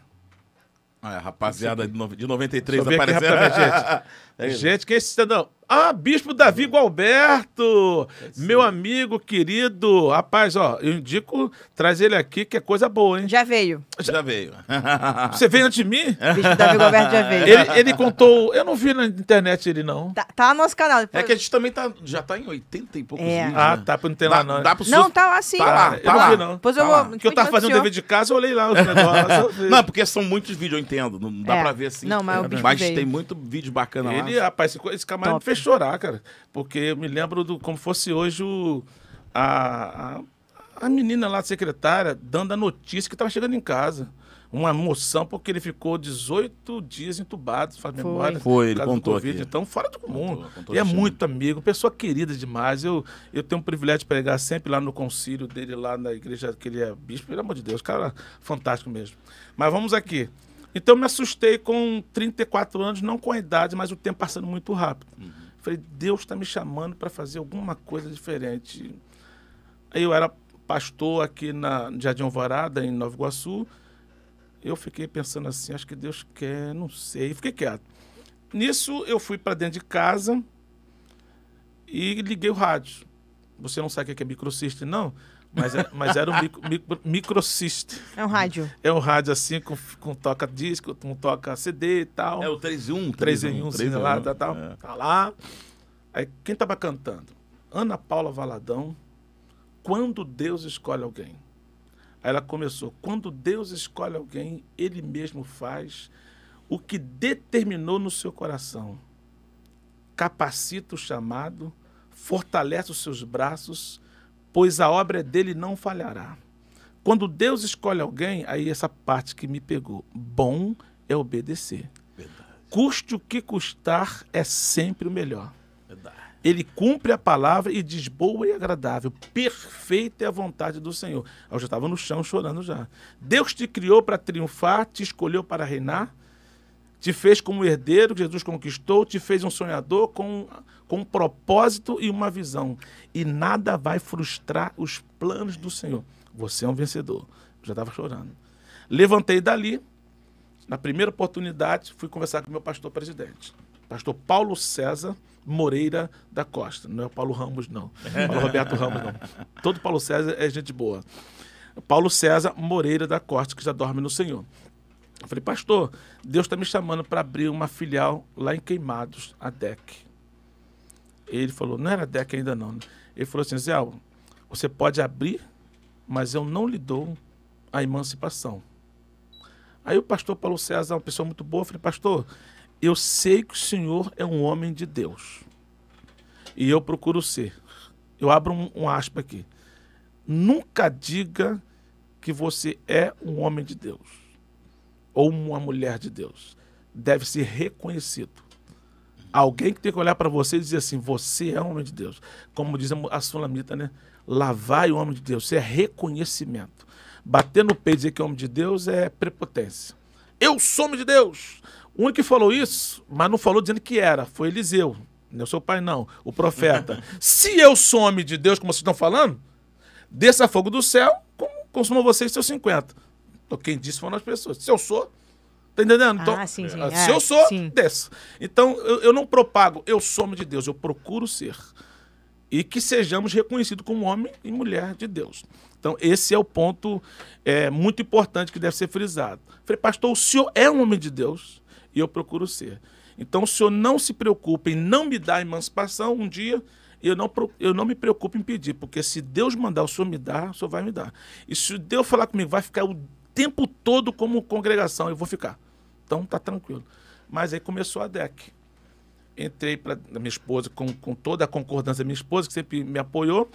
Ah, é, rapaziada de, no- de 93 Deixa eu ver aqui aparecendo. rapidamente, É. Gente, quem é esse cidadão? Ah, Bispo Davi Gualberto, meu amigo querido. Rapaz, ó, eu indico, traz ele aqui, que é coisa boa, hein? Já veio. Já veio. Você veio antes de mim? Bicho Davi Goberto já veio. Ele, ele contou, eu não vi na internet ele, não. Tá, tá no nosso canal. É depois- que a gente também tá, já tá em 80 e poucos É. vídeos. Ah, né? tá, não tem dá, lá não. Dá pro Não, tá lá sim. Tá lá, eu tá não lá. vi, não. Depois Tá eu lá. vou. Porque eu tava fazendo depois dever de casa, eu olhei lá os negócios. eu. Não, porque são muitos vídeos, eu entendo. Não dá É. pra ver assim. Não, mas o bicho Mas veio. tem muito vídeo bacana lá. Ele, rapaz, esse, esse camarada Top. Fez chorar, cara. Porque eu me lembro do, como fosse hoje o, a, a, a menina lá, a secretária, dando a notícia que estava chegando em casa. Uma emoção, porque ele ficou 18 dias entubado, faz Foi. memória. Foi, ele contou Covid. aqui. Então, fora do comum. Contou, contou e é né? muito amigo, pessoa querida demais. Eu, eu tenho um privilégio de pregar sempre lá no concílio dele, lá na igreja que ele é bispo. Pelo amor de Deus, cara fantástico mesmo. Mas vamos aqui. Então, eu me assustei com 34 anos, não com a idade, mas o tempo passando muito rápido. Falei, Deus está me chamando para fazer alguma coisa diferente. Aí eu era pastor aqui na Jardim Alvorada, em Nova Iguaçu. Eu fiquei pensando assim, acho que Deus quer, não sei. Fiquei quieto. Nisso, eu fui para dentro de casa e liguei o rádio. Você não sabe o que é microsystem, não? Mas, é- mas era um micro, micro, microsystem. É um rádio. É um rádio assim, com, com toca disco, com toca CD e tal. É o 3 em 1. 3 em 1, sim, lá, tá, tá, É. tá lá. Aí, quem tava cantando? Ana Paula Valadão, Quando Deus Escolhe Alguém. Aí ela começou, quando Deus escolhe alguém, Ele mesmo faz o que determinou no seu coração. Capacita o chamado, fortalece os seus braços, pois a obra é dele não falhará. Quando Deus escolhe alguém, aí essa parte que me pegou, bom é obedecer. Custe o que custar é sempre o melhor. Verdade. Ele cumpre a palavra e diz boa e agradável. Perfeita é a vontade do Senhor. Eu já estava no chão chorando já. Deus te criou para triunfar, te escolheu para reinar, te fez como herdeiro que Jesus conquistou, te fez um sonhador com, com um propósito e uma visão. E nada vai frustrar os planos do Senhor. Você é um vencedor. Já estava chorando. Levantei dali, na primeira oportunidade, fui conversar com o meu pastor presidente. Pastor Paulo César Moreira da Costa. Não é o Paulo Ramos, não. Paulo Roberto Ramos, não. Todo Paulo César é gente boa. Paulo César Moreira da Costa, que já dorme no Senhor. Eu falei, pastor, Deus está me chamando para abrir uma filial lá em Queimados, a DEC. Ele falou, não era DEC ainda não. Ele falou assim, Zé, você pode abrir, mas eu não lhe dou a emancipação. Aí o pastor Paulo César, uma pessoa muito boa, falei, pastor, eu sei que o senhor é um homem de Deus. E eu procuro ser. Eu abro um, um aspa aqui. Nunca diga que você é um homem de Deus ou uma mulher de Deus. Deve ser reconhecido. Alguém que tem que olhar para você e dizer assim: você é um homem de Deus. Como diz a Sulamita, né? Lá vai o homem de Deus. Isso é reconhecimento. Bater no peito e dizer que é homem de Deus é prepotência. Eu sou homem de Deus. O único que falou isso, mas não falou dizendo que era, foi Eliseu. Não é seu pai, não. O profeta. Se eu sou homem de Deus, como vocês estão falando, desça fogo do céu, consuma vocês seus 50. Quem disse foram as pessoas. Se eu sou, tá entendendo? Então, ah, sim, sim. se é, eu sou, sim. desça. Então, eu, eu não propago, eu sou homem de Deus, eu procuro ser. E que sejamos reconhecidos como homem e mulher de Deus. Então, esse é o ponto é, muito importante que deve ser frisado. Falei, pastor, o senhor é um homem de Deus e eu procuro ser. Então, o senhor não se preocupe em não me dar emancipação um dia, eu não, eu não me preocupo em pedir, porque se Deus mandar, o senhor me dá, o senhor vai me dar. E se Deus falar comigo, vai ficar o tempo todo como congregação, eu vou ficar. Então, tá tranquilo. Mas aí começou a DEC. Entrei para minha esposa, com, com toda a concordância da minha esposa, que sempre me apoiou.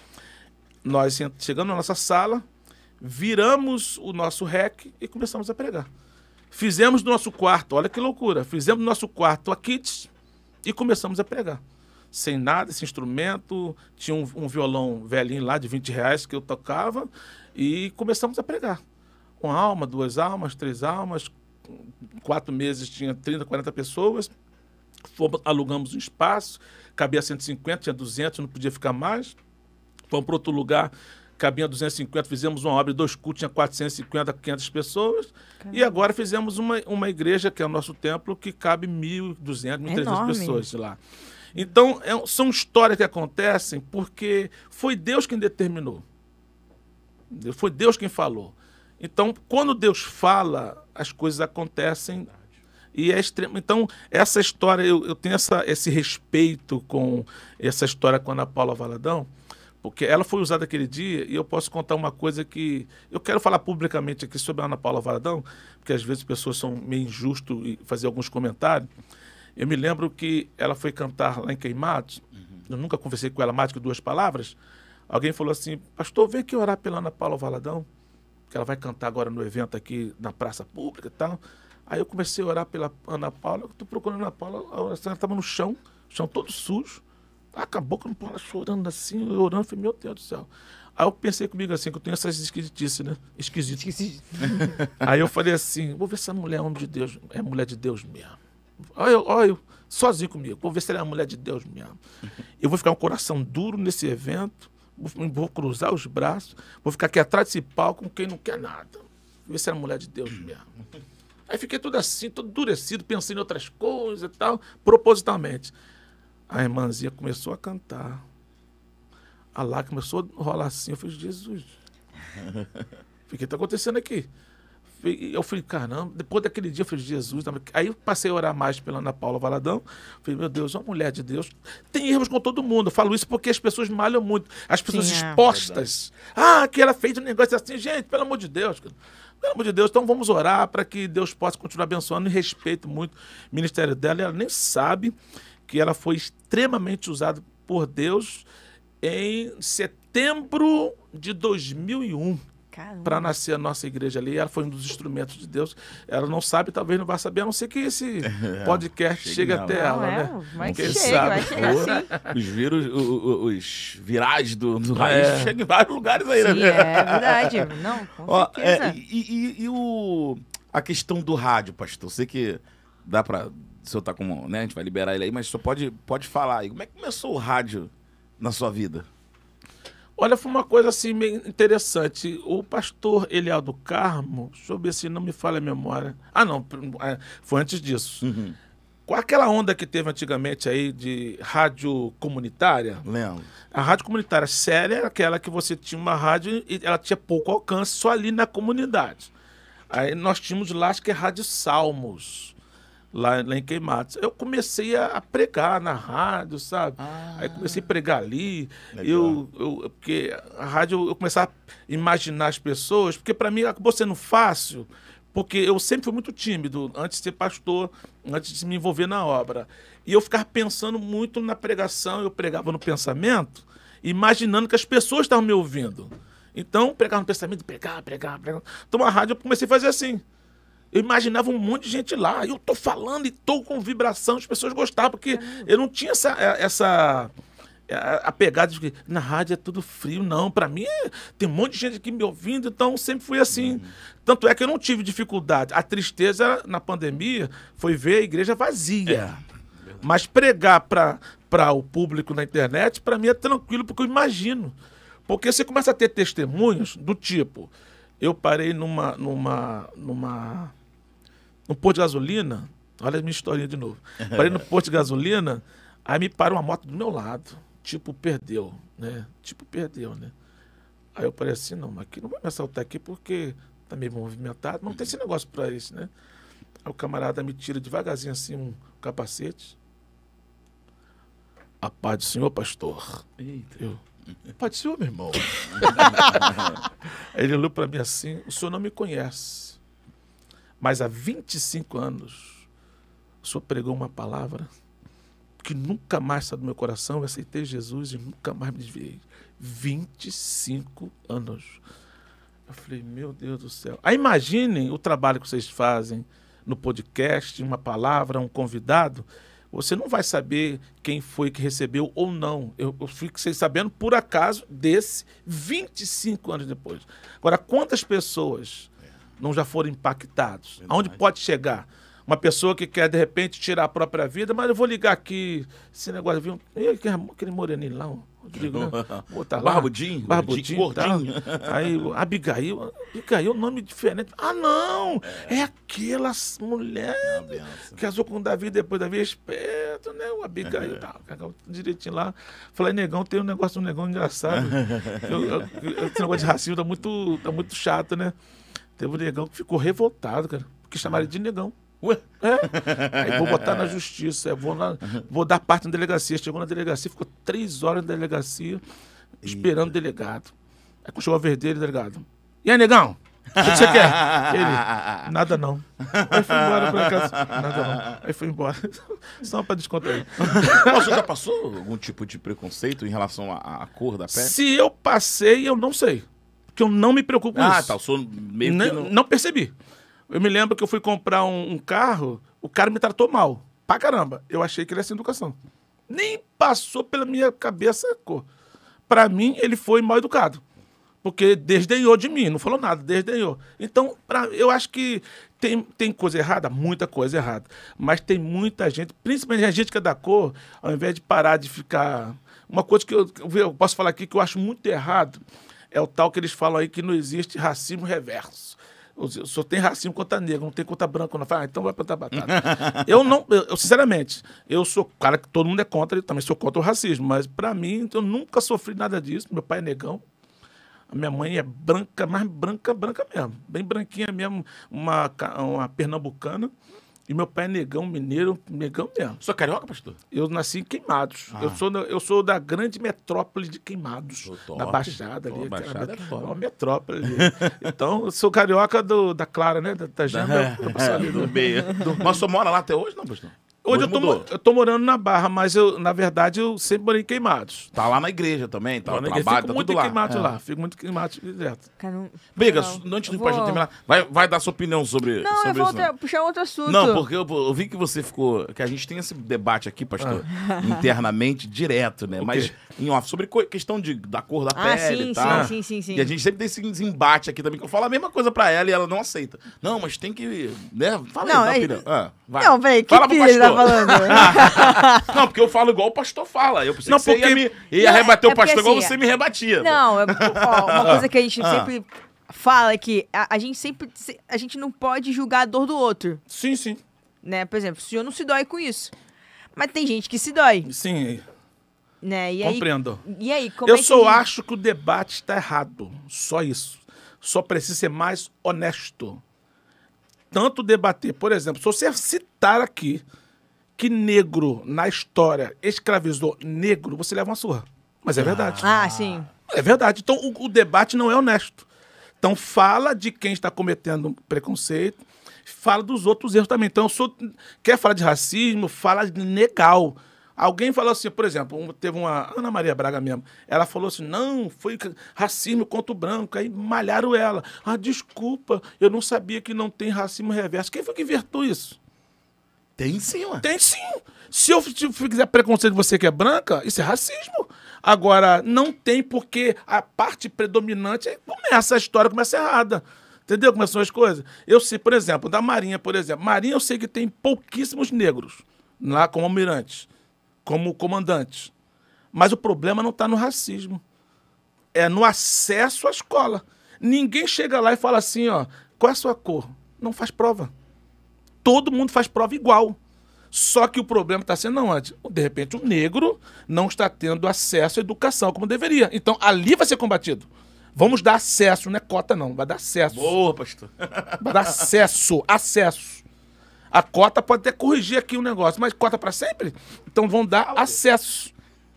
Nós chegamos na nossa sala, viramos o nosso REC e começamos a pregar. Fizemos no nosso quarto, olha que loucura, fizemos no nosso quarto a kits e começamos a pregar. Sem nada, esse instrumento, tinha um, um, violão velhinho lá de 20 reais que eu tocava e começamos a pregar. Uma alma, duas almas, três almas, quatro meses tinha 30, 40 pessoas, Fomos, alugamos um espaço, cabia 150, tinha 200, não podia ficar mais. Fomos para outro lugar, cabia 250, fizemos uma obra, dois cultos, tinha 450, 500 pessoas. Caramba. E agora fizemos uma, uma igreja, que é o nosso templo, que cabe 1.200, 1.300 pessoas lá. Então, é, são histórias que acontecem porque foi Deus quem determinou. Foi Deus quem falou. Então, quando Deus fala, as coisas acontecem e é extremo. Então, essa história, eu, eu tenho essa, esse respeito com essa história com a Ana Paula Valadão, porque ela foi usada aquele dia e eu posso contar uma coisa que. Eu quero falar publicamente aqui sobre a Ana Paula Valadão, porque às vezes as pessoas são meio injustas e fazer alguns comentários. Eu me lembro que ela foi cantar lá em Queimados, uhum. eu nunca conversei com ela mais que duas palavras. Alguém falou assim: Pastor, vem aqui orar pela Ana Paula Valadão, que ela vai cantar agora no evento aqui na praça pública e tal. Aí eu comecei a orar pela Ana Paula, eu tô procurando a Ana Paula, a oração estava no chão, chão todo sujo. Acabou com a Ana Paula chorando assim, orando, eu falei, meu Deus do céu. Aí eu pensei comigo assim, que eu tenho essas esquisitices, né? Esquisito. Aí eu falei assim, vou ver se a mulher é homem de Deus, é mulher de Deus mesmo. Olha eu, olha eu, sozinho comigo, vou ver se ela é mulher de Deus mesmo. Eu vou ficar um coração duro nesse evento, vou, cruzar os braços, vou ficar aqui atrás desse palco com quem não quer nada. Ver se ela é mulher de Deus mesmo. Aí fiquei tudo assim, todo endurecido, pensando em outras coisas e tal, propositalmente. A irmãzinha começou a cantar. A lá começou a rolar assim. Eu falei, Jesus, o que está acontecendo aqui? Eu falei, caramba, depois daquele dia eu falei, Jesus. Aí eu passei a orar mais pela Ana Paula Valadão. Falei, meu Deus, uma mulher de Deus. Tem erros com todo mundo. Eu falo isso porque as pessoas malham muito. As pessoas Sim, é. expostas. ah, que ela fez um negócio assim. Gente, pelo amor de Deus. Pelo amor de Deus, então vamos orar para que Deus possa continuar abençoando e respeito muito o ministério dela. E ela nem sabe que ela foi extremamente usada por Deus em setembro de 2001 para nascer a nossa igreja ali. Ela foi um dos instrumentos de Deus. Ela não sabe, talvez não vai saber, a não ser que esse podcast chegue até ela, é, né? Mas Quem chega, sabe? vai chegar Os, vírus, os, os virais do, do raiz é. chegam em vários lugares aí, né? Sim, é verdade. Não, com Ó, é, e, e, e, o, a questão do rádio, pastor? Sei que dá para o senhor tá com, né, a gente vai liberar ele aí, mas só pode, pode falar aí. Como é que começou o rádio na sua vida? Olha, foi uma coisa assim meio interessante. O pastor Eliel do Carmo, deixa eu ver se não me falha a memória. Ah, não, é, foi antes disso. Uhum. Com aquela onda que teve antigamente aí de rádio comunitária, Lembro. a rádio comunitária séria era aquela que você tinha uma rádio e ela tinha pouco alcance só ali na comunidade. Aí nós tínhamos lá, acho que é Rádio Salmos, lá, lá em Queimados. Eu comecei a, pregar na rádio, sabe? Ah. Aí comecei a pregar ali. Eu, eu, porque a rádio, eu começava a imaginar as pessoas, porque para mim acabou sendo fácil, porque eu sempre fui muito tímido antes de ser pastor, antes de me envolver na obra. E eu ficava pensando muito na pregação, eu pregava no pensamento, imaginando que as pessoas estavam me ouvindo. Então, pregava no pensamento, pregar, pregar, pregar. Então, a rádio eu comecei a fazer assim. Eu imaginava um monte de gente lá, eu tô falando e tô com vibração, as pessoas gostavam, porque eu não tinha essa, essa a, a pegada de que na rádio é tudo frio, não. Para mim, é- tem um monte de gente aqui me ouvindo, então sempre fui assim. Tanto é que eu não tive dificuldade. A tristeza na pandemia foi ver a igreja vazia. Mas pregar para o público na internet, para mim é tranquilo, porque eu imagino. Porque você começa a ter testemunhos do tipo: eu parei numa. numa, numa num posto de gasolina, olha a minha historinha de novo. Parei no posto de gasolina, aí me para uma moto do meu lado. Tipo, perdeu, né? Tipo, perdeu, né? Aí eu falei assim, não, mas aqui não vai me assaltar aqui porque tá meio movimentado, mas não tem esse negócio pra isso, né? Aí o camarada me tira devagarzinho assim um capacete. A paz do senhor, pastor. Eita. Eu, paz do senhor, meu irmão. Aí ele olhou pra mim assim, o senhor não me conhece. Mas há 25 anos, o senhor pregou uma palavra que nunca mais saiu do meu coração. Eu aceitei Jesus e nunca mais me desviei. 25 anos. Eu falei, meu Deus do céu. Aí imaginem o trabalho que vocês fazem no podcast, uma palavra, um convidado. Você não vai saber quem foi que recebeu ou não. Eu, eu fiquei sabendo por acaso desse 25 anos depois. Agora, quantas pessoas não já foram impactados? Aonde pode chegar? Uma pessoa que quer, de repente, tirar a própria vida, mas eu vou ligar aqui, esse negócio, viu? Ih, aquele, moreninho lá, o Rodrigo, né? Botar lá. Barbudinho, Barbudinho, gordinho. tal. Aí, Abigail, Abigail, nome diferente. Ah, não! É, aquela s- mulher benção. casou com o Davi, depois Davi é esperto, né? O Abigail, tá, cagou direitinho lá. Falei, negão, tem um negócio, um negão engraçado. Eu- eu- eu- esse negócio de racismo tá muito, tá muito chato, né? Teve um negão que ficou revoltado, cara, porque chamaram ele de negão. Ué? É. Aí vou botar na justiça, eu vou, na- vou dar parte na delegacia. Chegou na delegacia, ficou três horas na delegacia, esperando o delegado. Aí quando chegou a vez dele, delegado. E aí, negão? O que, você quer? Ele, nada não. Aí foi embora pra casa. Nada não. Aí foi embora. Só pra descontrair. Mas Você já passou algum tipo de preconceito em relação à, à cor da pele? Se eu passei, eu não sei. Porque eu não me preocupo com Ah, isso. tá. Eu sou meio que não, não... não percebi. Eu me lembro que eu fui comprar um, um carro, o cara me tratou mal. Pra caramba. Eu achei que ele ia sem educação. Nem passou pela minha cabeça a cor. Pra mim, ele foi mal educado. Porque desdenhou de mim, não falou nada, desdenhou. Então, pra, eu acho que tem, tem coisa errada, muita coisa errada. Mas tem muita gente, principalmente a gente que é da cor, ao invés de parar de ficar. Uma coisa que eu, eu posso falar aqui que eu acho muito errado é o tal que eles falam aí que não existe racismo reverso. Só tem racismo contra negro, não tem contra branco. Não. Fala, ah, então vai plantar batata. eu não, eu, eu, sinceramente, eu sou cara que todo mundo é contra, eu também sou contra o racismo, mas pra mim, eu nunca sofri nada disso. Meu pai é negão, a minha mãe é branca, mais branca, branca mesmo. Bem branquinha mesmo, uma, uma pernambucana. E meu pai é negão, mineiro, negão mesmo. Sou carioca, pastor? Eu nasci em Queimados. Ah. Eu, sou da, eu sou da grande metrópole de Queimados. Top. Da Baixada ali. Baixada é uma metrópole ali. então, eu sou carioca do, da Clara, né? Da, da Jamba. passo ali do do- meio. Mas você mora lá até hoje, não, pastor? Hoje eu tô, mudou. eu tô morando na Barra, mas eu, na verdade, eu sempre morei em Queimados. Tá lá na igreja também, tá Então, lá no trabalho, fico tá muito tudo em lá. Queimados É. lá. Fico muito em Queimados direto. Cara, não- Biga, não. antes Eu do pastor vou- terminar, vai, vai dar sua opinião sobre, Não, eu sobre vou isso. outra- puxar outro assunto. Não, porque eu, eu vi que você ficou. Que a gente tem esse debate aqui, pastor, internamente, direto, né? Ah. Mas em off, sobre co- questão de, da cor da Ah, pele sim, e tal. sim, sim, sim, sim. E a gente sempre tem esse desembate aqui também, que eu falo a mesma coisa pra ela e ela não aceita. Não, mas tem que. Né? Fala Não, aí, dá é- opinião. Ah, vai. Não, velho, que Fala pro pastor. Falando. Não, porque eu falo igual o pastor fala. Eu pensei Não, que você porque- ia, me, ia Não, rebater é o pastor porque, igual assim, você me rebatia. Não, é, ó, uma coisa que a gente Ah. sempre fala é que a, a gente sempre. se- A gente não pode julgar a dor do outro. Sim, sim. Né? Por exemplo, o senhor não se dói com isso. Mas tem gente que se dói, Sim, né? E aí, compreendo. e aí como Eu é que só gente- acho que o debate está errado. Só isso. Só precisa ser mais honesto. Tanto debater, por exemplo, se você citar aqui que negro na história escravizou negro, você leva uma surra. Mas é verdade. Ah, sim. É verdade. Então o, o debate não é honesto. Então fala de quem está cometendo preconceito, fala dos outros erros também. Então eu sou quer falar de racismo, fala legal. Alguém falou assim, por exemplo, teve uma Ana Maria Braga mesmo. Ela falou assim: "Não, foi racismo contra o branco". Aí malharam ela. Ah, desculpa, eu não sabia que não tem racismo reverso. Quem foi que invertou isso? Tem sim, ué. Tem sim. Se eu fizer preconceito de você que é branca, isso é racismo. Agora, não tem porque a parte predominante começa a história, começa errada. Entendeu são as coisas? Eu sei, por exemplo, da Marinha, por exemplo. Marinha eu sei que tem pouquíssimos negros lá como almirantes, como comandantes. Mas o problema não está no racismo. É no acesso à escola. Ninguém chega lá e fala assim, ó, qual é a sua cor? Não faz prova todo mundo faz prova igual. Só que o problema está sendo onde? De repente, o negro não está tendo acesso à educação como deveria. Então, ali vai ser combatido. Vamos dar acesso, não é cota, não. Vai dar acesso. Boa, pastor. Vai dar acesso. Acesso. A cota pode até corrigir aqui o negócio, mas cota para sempre? Então vão dar acesso.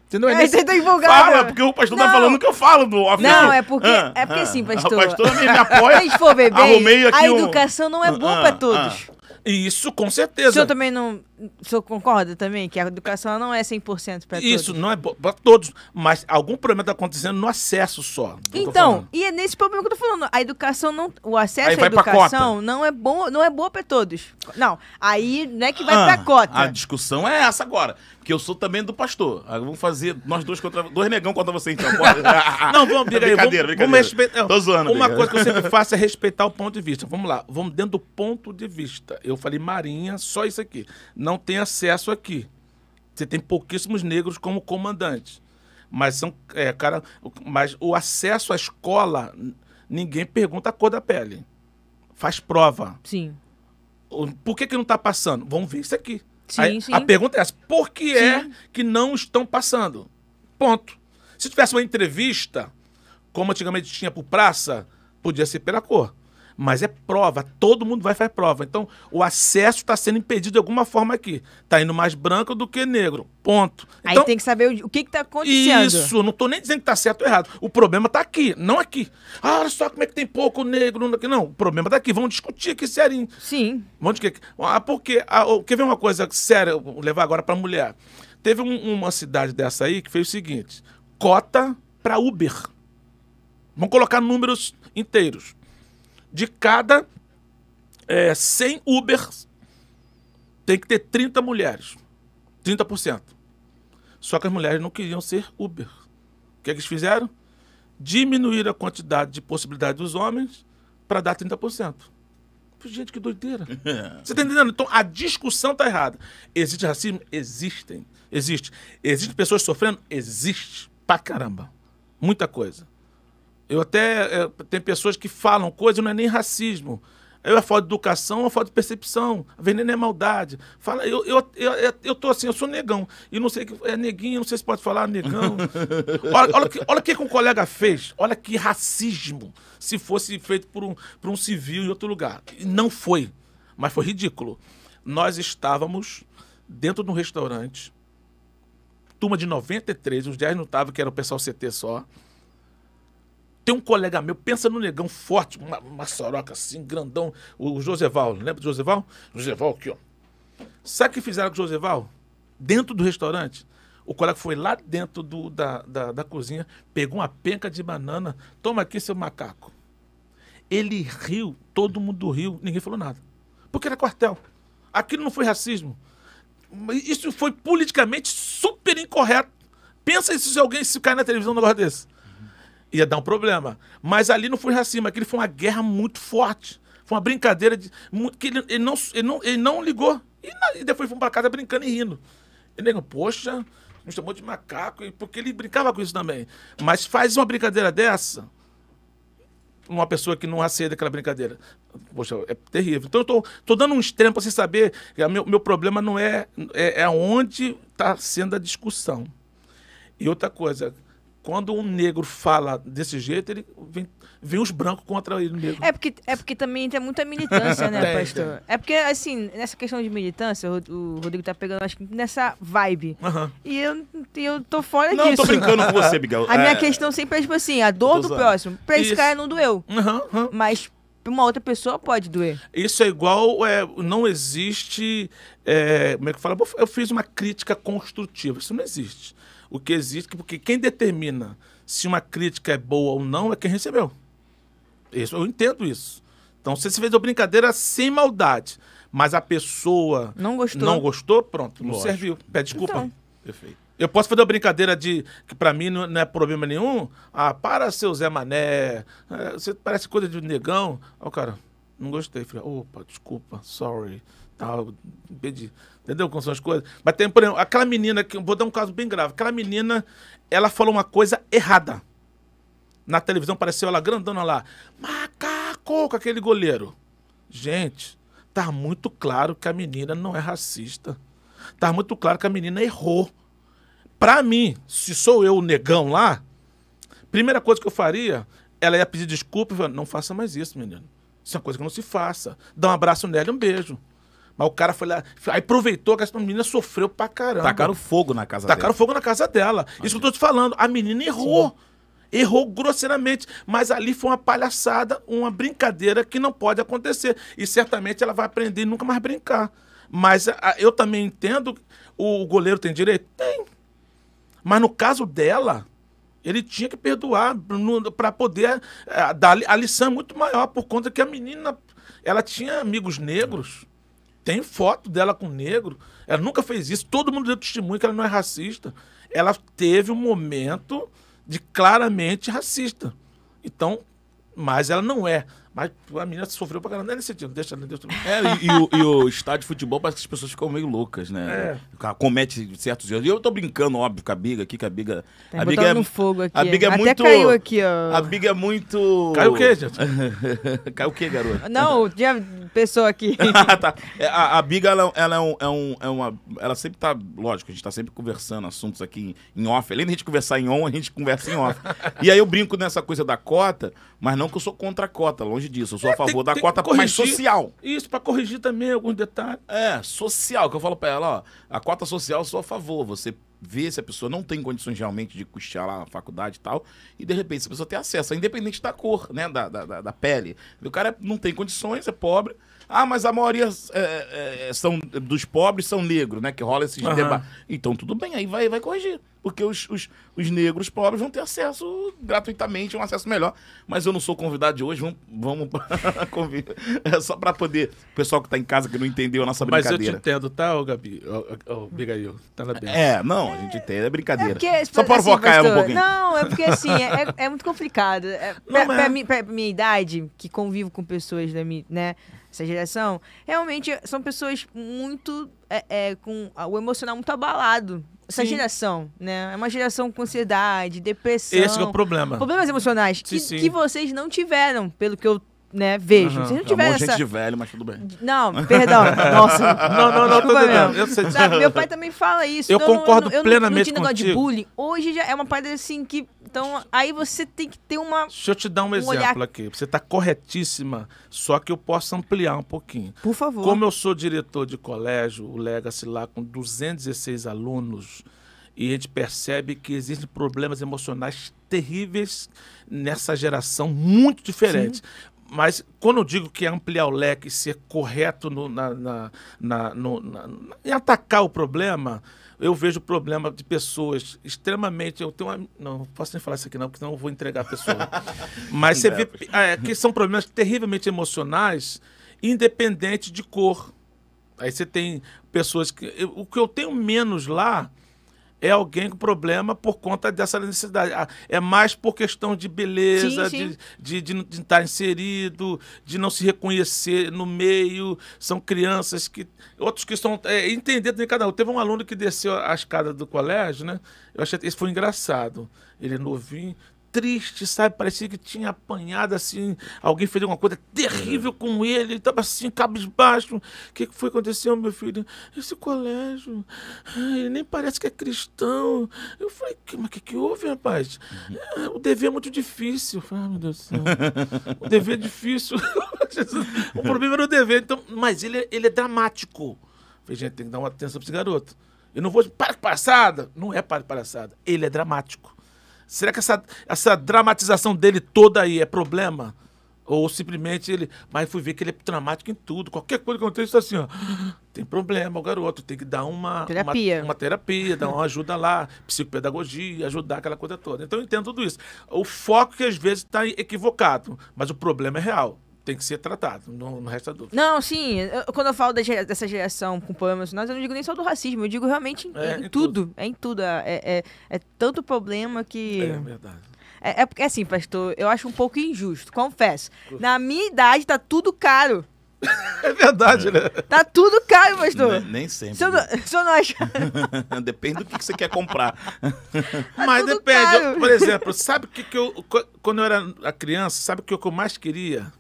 Entendeu? É É, você tá. Fala, porque o pastor tá Não. falando o que eu falo do off Não, é porque- Ah, é porque ah, assim, pastor. O pastor me, me Se apoia. a gente for aqui a um- educação não é boa Ah, pra ah, todos. Isso, com O certeza. senhor também não. O senhor concorda também que a educação não é 100% pra Isso, todos? não é para todos. Mas algum problema está acontecendo no acesso só. Então, e é nesse problema que eu tô falando. A educação não. O acesso à educação não é bom, não é boa pra todos. Não. Aí não é que vai Ah, pra cota. A discussão é essa agora. Porque eu sou também do pastor. Ah, Vamos fazer nós dois contra. Dois negão contra você, então. Não, vamos, briga aí, brincadeira, vamos, brincadeira. vamos respeitar. Tô zoando, Uma coisa que eu sempre faço é respeitar o ponto de vista. Vamos lá, vamos dentro do ponto de vista. Eu falei Marinha, só isso aqui. Não tem acesso aqui. Você tem pouquíssimos negros como comandantes. Mas são, é, cara, o- mas o acesso à escola, ninguém pergunta a cor da pele. Faz prova. Sim. Por que, que não está passando? Vamos ver isso aqui. Sim, Aí, sim. A pergunta é essa: por que é Sim. que não estão passando? Ponto. Se tivesse uma entrevista, como antigamente tinha por praça, podia ser pela cor. Mas é prova, todo mundo vai fazer prova. Então, o acesso está sendo impedido de alguma forma aqui. Está indo mais branco do que negro. Ponto. Aí Então, tem que saber o, que que tá acontecendo. isso, não estou nem dizendo que está certo ou errado. O problema está aqui, não aqui. Ah, olha só como é que tem pouco negro. Não, não o problema está aqui. Vamos discutir aqui serinho. Sim. Vamos quê? Ah, porque. Ah, quer ver uma coisa séria? Vou levar agora para mulher. Teve um- uma cidade dessa aí que fez o seguinte: cota para Uber. Vamos colocar números inteiros. De cada é, 100 Ubers, tem que ter 30 mulheres. 30%. Só que as mulheres não queriam ser Uber. O que, é que eles fizeram? Diminuir a quantidade de possibilidade dos homens para dar 30%. Gente, que doideira. Você tá entendendo? Então a discussão tá errada. Existe racismo? Existem. Existe. Existem pessoas sofrendo? Existe. Pra caramba. Muita coisa. Eu até. É, tem pessoas que falam coisa, não é nem racismo. Eu é falta de educação, é falta de percepção. Veneno é maldade. Fala, eu, eu, eu, eu, eu tô assim, eu sou negão. E não sei que. É neguinho, não sei se pode falar negão. olha, olha, o que, olha o que que um colega fez. Olha que racismo. Se fosse feito por um, por um civil em outro lugar. E não foi. Mas foi ridículo. Nós estávamos dentro de um restaurante. Turma de 93, os 10 não estavam, que era o pessoal CT só. Tem um colega meu, pensa no negão forte, uma, uma soroca assim, grandão, o Joseval, lembra do Joseval? Joseval aqui, ó. Sabe o que fizeram com o Joseval? Dentro do restaurante. O colega foi lá dentro do, da, da, da cozinha, pegou uma penca de banana, toma aqui seu macaco. Ele riu, todo mundo riu, ninguém falou nada. Porque era quartel. Aquilo não foi racismo. Isso foi politicamente super incorreto. Pensa se alguém se cair na televisão um negócio desse ia dar um problema. Mas ali não foi racismo, aquilo foi uma guerra muito forte. Foi uma brincadeira de. que ele, ele não, ele, não, ele não ligou. E, na- e depois fomos pra casa brincando e rindo. E nego, poxa, me chamou de macaco, porque ele brincava com isso também. Mas faz uma brincadeira dessa, uma pessoa que não aceita aquela brincadeira. Poxa, é terrível. Então eu tô, tô dando um extremo para você saber que meu, meu problema não é, é, é onde está sendo a discussão. E outra coisa, quando um negro fala desse jeito, ele vem, vem os brancos contra ele negro. É porque, é porque também tem muita militância, né, Tem, pastor? É porque, assim, nessa questão de militância, o o Rodrigo tá pegando, acho que nessa vibe. Aham. E eu, eu tô fora Não, eu disso. tô brincando com você, Miguel. A minha É, questão sempre é, tipo assim, a dor do próximo. Pra esse Isso. cara não doeu. Aham, aham. Mas pra uma outra pessoa pode doer. Isso é igual, é, não existe. é, como é que fala? Eu fiz uma crítica construtiva. Isso não existe. O que existe, porque quem determina se uma crítica é boa ou não é quem recebeu. Isso, eu entendo isso. Então, se você fez uma brincadeira sem maldade, mas a pessoa Não gostou. não gostou, pronto, não Lógico. serviu. Pede desculpa. Então. Perfeito. Eu posso fazer uma brincadeira de que pra mim não, não é problema nenhum. Ah, para seu Zé Mané. é, você parece coisa de negão. Aí o cara, não gostei. Falei, opa, desculpa, sorry. Tal, pedi. Entendeu como são as coisas? Mas tem, por exemplo, aquela menina que. Vou dar um caso bem grave. Aquela menina, ela falou uma coisa errada. Na televisão apareceu ela grandona lá. Macaco com aquele goleiro. Gente, tá muito claro que a menina não é racista. Tá muito claro que a menina errou. Pra mim, se sou eu o negão lá, primeira coisa que eu faria, ela ia pedir desculpa e falar, não faça mais isso, menino. Isso é uma coisa que não se faça. Dá um abraço nela e um beijo. Mas o cara foi lá, aí aproveitou que essa menina sofreu pra caramba. Tacaram fogo na casa Tacaram dela. fogo na casa dela. Isso que eu tô te falando. A menina errou. Errou grosseiramente. Mas ali foi uma palhaçada, uma brincadeira que não pode acontecer. E certamente ela vai aprender e nunca mais brincar. Mas a- eu também entendo. O goleiro tem direito? Tem. Mas no caso dela, ele tinha que perdoar para poder eh, dar a lição é muito maior, por conta que a menina ela tinha amigos negros. Tem foto dela com negro. Ela nunca fez isso. Todo mundo deu testemunho que ela não é racista. Ela teve um momento de claramente racista. Então, mas ela não é. Mas a menina sofreu pra caramba. Não é nesse sentido. Deixa. Deixa... É, e, e o, e o estádio de futebol parece que as pessoas ficam meio loucas, né? É. Comete certos erros. E eu tô brincando, óbvio, com a Biga aqui, que a Biga. Tá a Biga é, no fogo aqui. a Biga é Até muito. caiu aqui, ó. A Biga é muito. Caiu o quê, gente? Caiu o quê, garoto? Não, tinha pessoa aqui. Ah, tá. É, a, a Biga, ela, ela é, um, é, um- é uma. Ela sempre tá. Lógico, a gente tá sempre conversando assuntos aqui em, em off. Além de a gente conversar em on, a gente conversa em off. e aí eu brinco nessa coisa da cota, mas não que eu sou contra a cota, longe disso. Eu sou a favor É, tem- da tem cota que mais corrigir. social. Isso, pra corrigir também alguns detalhes. É, social, que eu falo pra ela, ó, a cota social eu sou a favor, você vê se a pessoa não tem condições realmente de custear lá a faculdade e tal, e de repente se a pessoa tem acesso, independente da cor, né, da, da, da- pele. O cara não tem condições, é pobre, ah, mas a maioria é, é, são, dos pobres são negros, né, que rola esses Aham. debates. Então tudo bem, aí vai, vai corrigir, porque os, os, os negros pobres vão ter acesso gratuitamente, um acesso melhor, mas eu não sou convidado de hoje, vamos, vamos pra convi- é só pra poder, o pessoal que tá em casa que não entendeu a nossa Mas eu te brincadeira. entendo, tá, ô Gabi? Ô, ô, ô, Bigail, tá na bem. É, não, a gente entende, é brincadeira. porque, Só pra assim, provocar ela um pouquinho. Não, é porque assim, é, é- é muito complicado. É, pra, Não é. pra mim- pra minha idade, que convivo com pessoas da minha, né, essa geração, realmente são pessoas muito é, é, com o emocional muito abalado. Essa Sim. geração, né? É uma geração com ansiedade, depressão. Esse que é o problema. Problemas emocionais que, Sim, sim. que vocês não tiveram, pelo que eu né, vejo. Aham. Vocês não Chamou tiveram gente essa. de velho, mas tudo bem. Não, perdão. Nossa. Não, não, não, entendendo. mesmo. Eu sei. Sabe, meu pai também fala isso. Eu Então, concordo eu, eu, plenamente não, tinha negócio de bullying. Hoje já é uma parada assim que. Então, aí você tem que ter uma. Deixa eu te dar um, Um exemplo olhar- aqui. Você está corretíssima, só que eu posso ampliar um pouquinho. Por favor. Como eu sou diretor de colégio, o Legacy lá com 216 alunos, e a gente percebe que existem problemas emocionais terríveis nessa geração, muito diferentes. Mas quando eu digo que é ampliar o leque e ser correto no, na, na, na- no- na- em atacar o problema, eu vejo o problema de pessoas extremamente. Eu tenho uma, não, não posso nem falar isso aqui, não, porque senão eu vou entregar a pessoa. Mas você vê é, que são problemas terrivelmente emocionais, independente de cor. Aí você tem pessoas que. eu- o que eu tenho menos lá é alguém com problema por conta dessa necessidade. Ah, É mais por questão de beleza, Sim, sim. de, de, de, não- de estar inserido, de não se reconhecer no meio. São crianças que. Outros que estão. É, entender também cada um. Teve um aluno que desceu a escada do colégio, né? Eu achei esse foi engraçado. Ele é novinho. Triste, sabe? Parecia que tinha apanhado assim. Alguém fez alguma coisa terrível com ele. Ele estava assim, cabisbaixo. O que, foi que aconteceu, meu filho? Esse colégio. Ele nem parece que é cristão. Eu falei, "Que- mas o que, que houve, rapaz? "É, O dever é muito difícil. Eu falei, ah, meu Deus do céu. O dever é difícil. o problema era o dever. Então, mas ele, é- ele é dramático. Eu falei, gente, tem que dar uma atenção para esse garoto. Eu não vou. Para palhaçada. Não é para palhaçada. Ele é dramático. Será que essa, essa dramatização dele toda aí é problema? Ou simplesmente ele. Mas fui ver que ele é dramático em tudo. Qualquer coisa que aconteça, assim, ó. Tem problema, o garoto. Tem que dar uma. Terapia. Uma, uma terapia, dar uma ajuda lá, psicopedagogia, ajudar aquela coisa toda. Então eu entendo tudo isso. O foco que às vezes está equivocado, mas o problema é real. Tem que ser tratado, não, não resta dúvida. Não, sim. eu- quando eu falo dessa geração com problemas emocionais, eu não digo nem só do racismo, eu digo realmente em, É, em em tudo. É em tudo. É, é, é tanto problema que. É verdade. É, é porque, assim, pastor, eu acho um pouco injusto, confesso. Na minha idade tá tudo caro. É verdade, né? Tá tudo caro, pastor. Nem, nem sempre. O senhor não, o senhor não acha? Depende do que, você quer comprar. Mas tudo depende. Eu, por exemplo, sabe o que, que eu. Quando eu era a criança, sabe o eu que eu mais queria?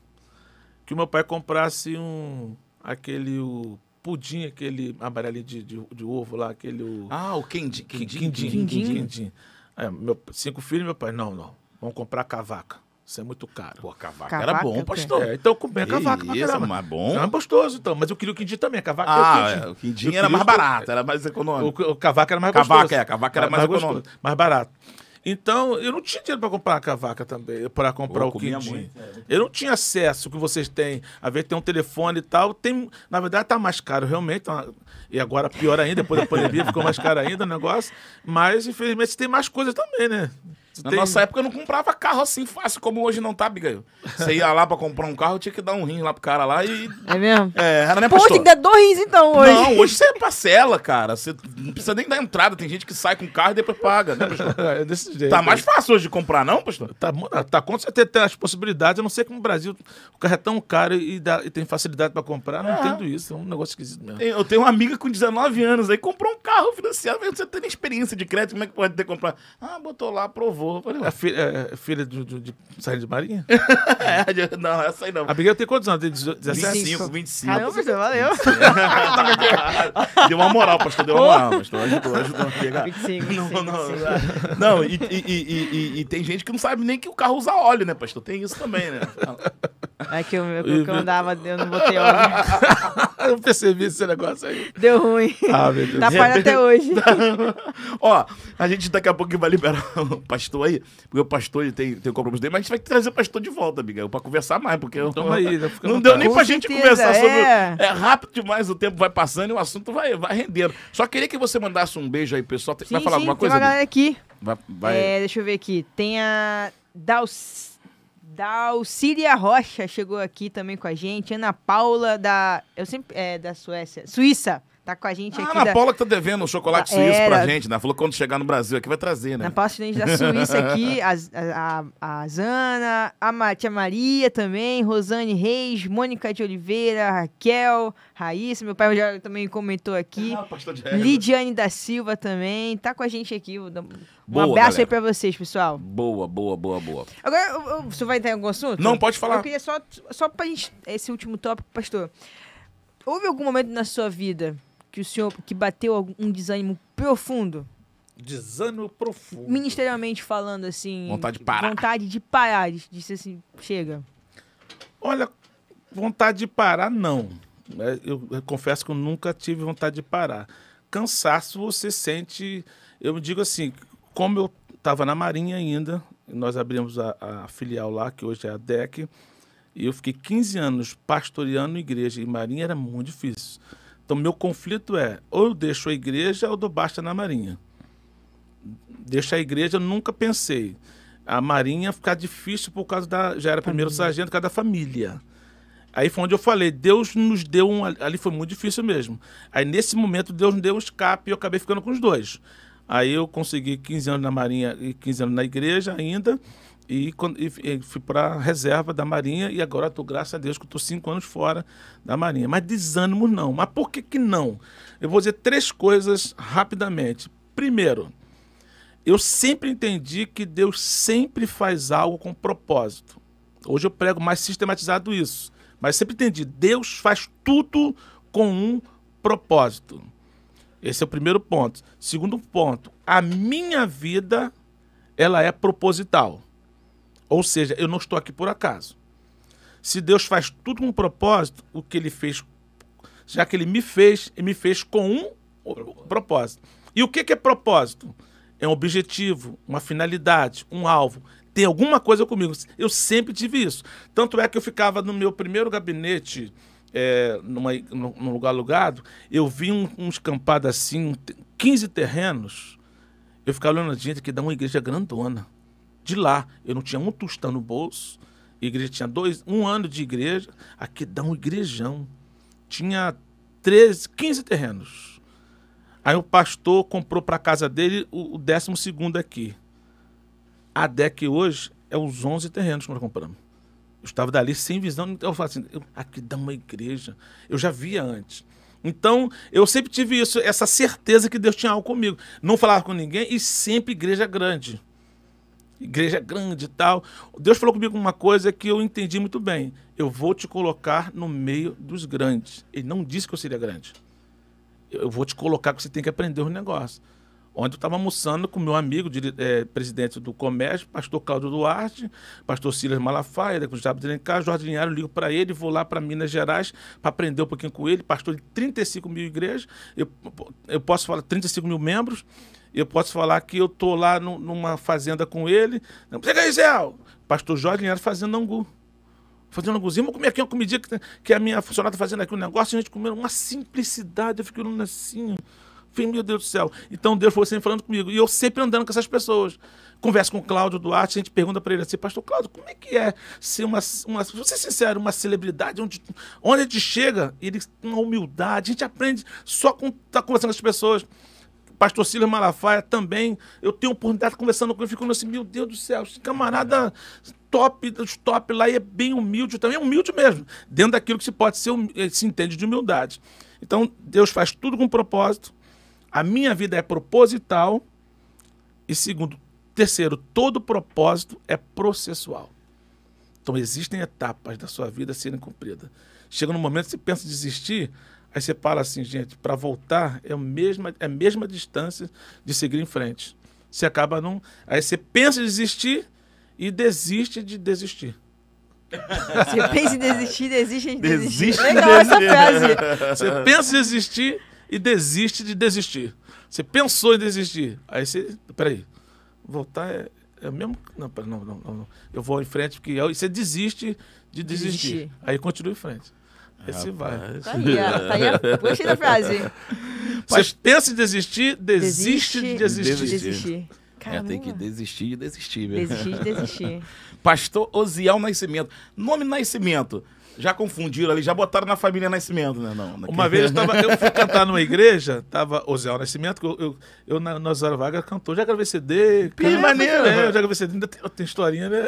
Que o meu pai comprasse um. aquele. O pudim, aquele amarelinho de, de, de ovo lá, aquele. O, Ah, o Quindim. Quindim. Quindim. Quindim. Quindim. É, meu, cinco filhos, meu pai, não, não. Vamos comprar cavaca. Isso é muito caro. Pô, cavaca, Cavaca, era bom, ok. pastor. É, então eu comprei a cavaca pra Isso, caramba. mas bom. Não é gostoso, então. Mas eu queria o quindim também. A cavaca Ah, é é, o o quindim. Quindim Eu era mais o- barato, era mais econômico. O, o cavaca era mais Cavaca, gostoso. é, cavaca era mais gostoso, econômico. mais barato. Então, eu não tinha dinheiro para comprar a cavaca também, para comprar Eu o quindim. é. Eu não tinha acesso que vocês têm. A ver, tem um telefone e tal. Tem, na verdade, tá mais caro realmente. tá- e agora pior ainda, depois da pandemia ficou mais caro ainda o negócio. Mas, infelizmente, tem mais coisas também, né? Na Tem- nossa época eu não comprava carro assim fácil como hoje não tá, Abigail. Você ia lá pra comprar um carro, tinha que dar um rim lá pro cara lá e. É mesmo? É, era né, Pô, tem que dar dois rins então hoje. Não, hoje você parcela, cara. Você não precisa nem dar entrada. Tem gente que sai com carro e depois paga, né, pastor? É desse jeito. Tá mais fácil hoje de comprar, não, pastor? Tá, tá com certeza tem as possibilidades. Eu não sei como o Brasil o carro é tão caro e, dá- e tem facilidade para comprar. Não É. entendo isso. É um negócio esquisito mesmo. Eu tenho uma amiga com 19 anos aí, comprou um carro financiado, mas você tem nem experiência de crédito, como é que pode ter comprado? Ah, botou lá, aprovou. Falei, É filha, é filha de, de, de Saída de Marinha? é, não, essa aí não. A Abigail tem quantos anos? Tem 17? 25, 25. Caramba, pastor, valeu. deu uma moral, pastor, deu uma moral, pastor. Ajudou, ajudou a pegar. 25, 25, Não, não, 25. não e, e, e, e- e tem gente que não sabe nem que o carro usa óleo, né, pastor? Tem isso também, né? É que o meu que eu andava, eu não botei óleo. Eu percebi esse negócio aí. Deu ruim. Ah, meu Deus. Tá parado até hoje. Ó, a gente daqui a pouco vai liberar o pastor aí, porque o pastor ele tem, tem o compromisso dele, mas a gente vai trazer o pastor de volta, Miguel, pra conversar mais, porque eu, Toma aí, né? Não vontade. deu nem Com pra gente certeza, conversar sobre. é. É rápido demais, o tempo vai passando e o assunto vai, vai rendendo. Só queria que você mandasse um beijo aí, pessoal. Tem- vai Sim, falar sim, alguma tem coisa? uma Miguel? galera aqui. Vai, vai. É, deixa eu ver aqui. Tem a Dalc... Dalcília Rocha chegou aqui também com a gente. Ana Paula da. Eu sempre. É, da Suécia. Suíça. Tá com a gente Ah, aqui. Ana da... Paula que tá devendo um chocolate Ah, suíço pra gente, né? Falou que quando chegar no Brasil aqui vai trazer, né? Na Estudante da Suíça aqui, a, a, a, a Zana, a Ma- Tia Maria também, Rosane Reis, Mônica de Oliveira, Raquel, Raíssa, meu pai já também comentou aqui. Ah. Lidiane da Silva também, tá com a gente aqui. Um Boa, abraço aí galera. pra vocês, pessoal. Boa, boa, boa, boa. Agora, você vai ter algum assunto? Não, pode falar. Eu queria só, só pra gente, esse último tópico, pastor. Houve algum momento na sua vida que o senhor, que bateu um desânimo profundo, Desânimo profundo. ministerialmente falando, assim... Vontade de parar. Vontade de parar, de, de ser assim, chega. Olha, vontade de parar, não. É, Eu, eu confesso que eu nunca tive vontade de parar. Cansaço você sente. Eu digo assim, como eu estava na Marinha ainda, nós abrimos a, a filial lá, que hoje é a DEC, e eu fiquei 15 anos pastoreando igreja, e Marinha era muito difícil. Então, meu conflito é: ou eu deixo a igreja ou dou basta na Marinha. Deixar a igreja, nunca pensei. A Marinha ficar difícil por causa da. Já era primeiro sargento, por causa da família. Aí foi onde eu falei, Deus nos deu um. Ali foi muito difícil mesmo. Aí nesse momento, Deus nos deu um escape e eu acabei ficando com os dois. Aí eu consegui 15 anos na Marinha e 15 anos na igreja ainda. E, e, e fui para a reserva da Marinha e agora estou, graças a Deus, que estou cinco anos fora da Marinha. Mas desânimo não. Mas por que, que não? Eu vou dizer três coisas rapidamente. Primeiro, eu sempre entendi que Deus sempre faz algo com propósito. Hoje eu prego mais sistematizado isso. Mas sempre entendi, Deus faz tudo com um propósito. Esse é o primeiro ponto. Segundo ponto, a minha vida ela é proposital. Ou seja, eu não estou aqui por acaso. Se Deus faz tudo com um propósito, o que ele fez, já que ele me fez, ele me fez com um propósito. E o que, é propósito? É um objetivo, uma finalidade, um alvo. Tem alguma coisa comigo. Eu sempre tive isso. Tanto é que eu ficava no meu primeiro gabinete, é, numa, num lugar alugado, eu vi um, uns campados assim, 15 terrenos. Eu ficava olhando, gente, que dá uma igreja grandona de lá. Eu não tinha um tostão no bolso. Igreja tinha dois, um ano de igreja. Aqui dá um igrejão. Tinha 13, 15 terrenos. Aí o pastor comprou para casa dele o, o 12 aqui. A DEC hoje é os 11 terrenos que nós compramos. Eu estava dali sem visão. Então eu falei assim: eu, aqui dá uma igreja. Eu já via antes. Então, eu sempre tive isso, essa certeza que Deus tinha algo comigo. Não falava com ninguém e sempre igreja grande igreja grande e tal. Deus falou comigo uma coisa que eu entendi muito bem. Eu vou te colocar no meio dos grandes. Ele não disse que eu seria grande. Eu vou te colocar que você tem que aprender os negócios. Onde eu estava almoçando com meu amigo, é, presidente do comércio, pastor Cláudio Duarte, pastor Silas Malafaia, com o Diabo de Jorge Linhares, ligo para ele, vou lá para Minas Gerais para aprender um pouquinho com ele, pastor de 35 mil igrejas, eu, eu posso falar 35 mil membros, eu posso falar que eu tô lá no, numa fazenda com ele. Chega aí, Zé! Pastor Jorge Linhares fazendo angu. Fazendo anguzinho. Vamos comer aqui uma comidinha que, que a minha funcionária está fazendo aqui um negócio. A gente comendo uma simplicidade. Eu fico olhando assim. Falei, meu Deus do céu. Então Deus foi sempre falando comigo. E eu sempre andando com essas pessoas. Converso com o Cláudio Duarte, a gente pergunta para ele assim, pastor Cláudio, como é que é ser uma, uma vou ser sincero, uma celebridade, onde, onde a gente chega, ele uma humildade, a gente aprende só com estar tá conversando com as pessoas pastor Silas Malafaia também. Eu tenho oportunidade conversando com ele, fico assim, meu Deus do céu, esse camarada top dos top lá e é bem humilde também, é humilde mesmo, dentro daquilo que se pode ser, eh, se entende de humildade. Então, Deus faz tudo com propósito. A minha vida é proposital. E segundo, terceiro, todo propósito é processual. Então, existem etapas da sua vida serem cumpridas. Chega no momento que você pensa desistir, Aí você fala assim, gente, para voltar é a, mesma, é a mesma distância de seguir em frente. Você acaba não. Aí você pensa em desistir e desiste de desistir. Você pensa em desistir, desiste de desistir. Desiste Legal de essa desistir. frase. Você pensa em desistir e desiste de desistir. Você pensou em desistir. Aí você. Peraí. Voltar é, é o mesmo. Não, pera, não, não, não, não. Eu vou em frente, porque aí você desiste de desistir. Desistir. Aí continua em frente. Você vai. Tá aí, ó, tá aí. Gostei da frase. Você pensa em desistir, desiste, de desistir. Desistir. desistir. É, tem que desistir de desistir, mesmo. Desistir de desistir. Pastor Osiel Nascimento. Nome Nascimento. Já confundiram ali, já botaram na família Nascimento, né? Não, Uma vez eu, tava, eu fui cantar numa igreja, tava Osiel Nascimento, que eu, eu, eu na, na Zara Vaga cantou, já gravei CD. Que cara, maneiro. É, eu já gravei CD, ainda tem, tem historinha, né?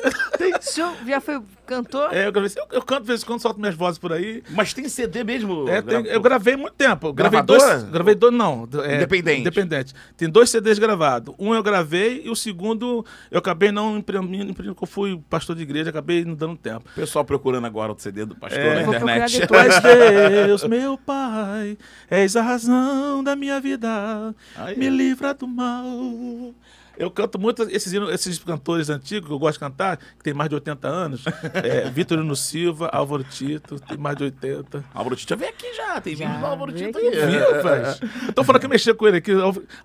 O senhor já foi cantor? É, eu gravei eu, eu canto de vez em quando, solto minhas vozes por aí. Mas tem CD mesmo? É, tem- eu gravei muito tempo. Gravei Gravadora? dois. Gravei dois, não. é, Independente. Independente. Tem dois CDs gravados. Um eu gravei e o segundo eu acabei não imprimindo, imprimindo porque eu fui pastor de igreja, acabei não dando tempo. O pessoal procurando agora o CD do pastor É. na internet. Tu és Deus, meu Pai, és a razão da minha vida, Aí. me livra do mal. Eu canto muito esses, esses cantores antigos que eu gosto de cantar, que tem mais de 80 anos. É, Vitorino Silva, Álvaro Tito, tem mais de 80. Álvaro Tito vem aqui já, tem Já, vídeo do Álvaro veio Tito aqui. aí. Viu, velho? Eu tô falando que eu mexi com ele aqui.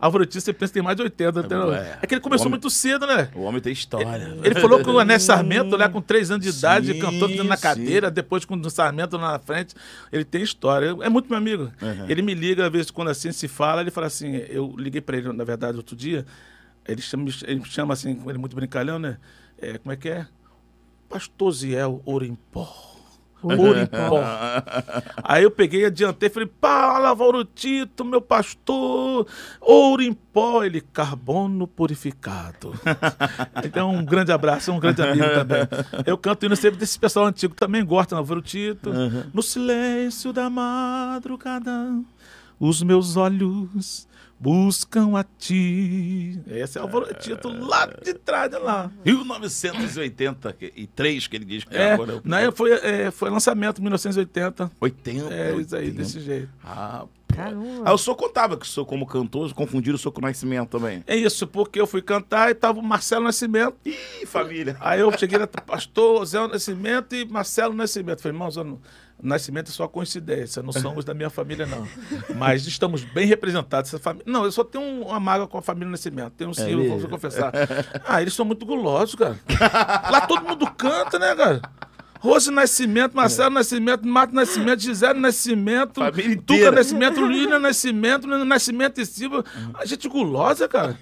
Álvaro- Tito, você pensa que tem mais de 80. entendeu? É. É que ele começou Homem- muito cedo, né? O homem tem história. Ele falou que o Ané Sarmento, lá com 3 anos de idade, Sim, cantou na sim. cadeira, depois com o Sarmento lá na frente. Ele tem história. É muito meu amigo. Uhum. Ele me liga, às vezes, quando assim se fala, ele fala assim: eu liguei pra ele, na verdade, outro dia. Ele chama, ele chama assim, ele é muito brincalhão, né? É, como é que é? Pastor Ziel Ouro em Pó. Ouro em pó. Aí eu peguei, adiantei, falei, Paulo Tito, meu pastor, ouro em pó, ele, carbono purificado. então, um grande abraço, um grande amigo também. Eu canto hino sempre desse pessoal antigo, também gosta, Álvaro Tito. Uhum. No silêncio da madrugada, os meus olhos buscam a ti. Esse é o título lá de trás de lá. 1983 que ele diz que é, agora é o não, foi, é, foi lançamento 1980. 80? É, isso aí, desse jeito. Ah, Caramba. Ah, eu sou contava que sou como cantor, confundiram o sou com o Nascimento também. É isso, porque eu fui cantar e tava o Marcelo Nascimento. Ih, família. Aí eu cheguei na pastor Zé Nascimento e Marcelo Nascimento. Falei, irmão, Zé Nascimento é só coincidência, não somos da minha família, não. Mas estamos bem representados. Essa família... Não, eu só tenho uma mágoa com a família Nascimento. Tenho um sim, é vou confessar. Ah, eles são muito gulosos, cara. Lá todo mundo canta, né, cara? Rose Nascimento, Marcelo é. Nascimento, Marto Nascimento, Gisele Nascimento, Tuca Nascimento, Lilian Nascimento, Nascimento e Silva. A gente gulosa, cara.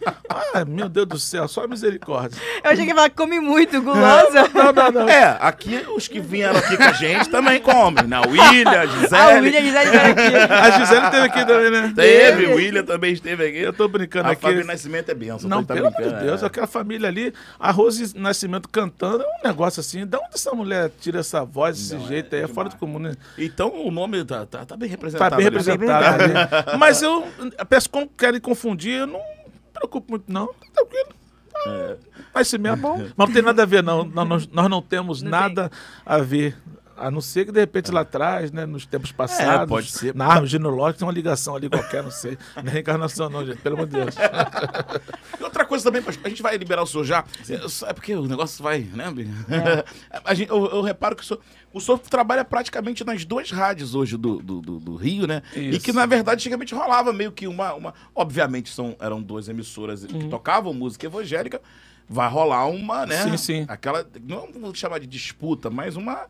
Ai, meu Deus do céu, só misericórdia. Eu achei que ela come muito, gulosa. Não, não, não. É, aqui os que vieram aqui com a gente também comem. Na William, Gisele. Ah, o William Gisele aqui. A Gisele esteve aqui também, né? Teve, o William também esteve aqui. Eu tô brincando a aqui. A família Nascimento é benção. Não, pelo amor de Deus, é. aquela família ali, a Rose Nascimento cantando, é um negócio assim. Da onde essa mulher tira essa voz, desse não, jeito é, aí, é fora do comum, né? Então o nome tá, tá, tá bem representado. Tá bem representado. Né? Mas eu peço como querem confundir, eu não me preocupo muito, não. Tá tranquilo. É. Vai ser mesmo. Bom. Mas não tem nada a ver, não. Nós, nós não temos não nada tem. a ver a não ser que de repente lá atrás, né, nos tempos passados, é, pode ser. na árvore genealógica tem uma ligação ali qualquer, não sei. Não é reencarnação, não, gente, pelo amor de Deus. e outra coisa também, a gente vai liberar o senhor já. É porque o negócio vai, né, é. a gente, eu, eu, reparo que o senhor, o senhor trabalha praticamente nas duas rádios hoje do, do, do, do Rio, né? Isso. E que, na verdade, antigamente rolava meio que uma. uma obviamente, são, eram duas emissoras uhum. que tocavam música evangélica. Vai rolar uma, né? Sim, sim. Aquela. Não vou chamar de disputa, mas uma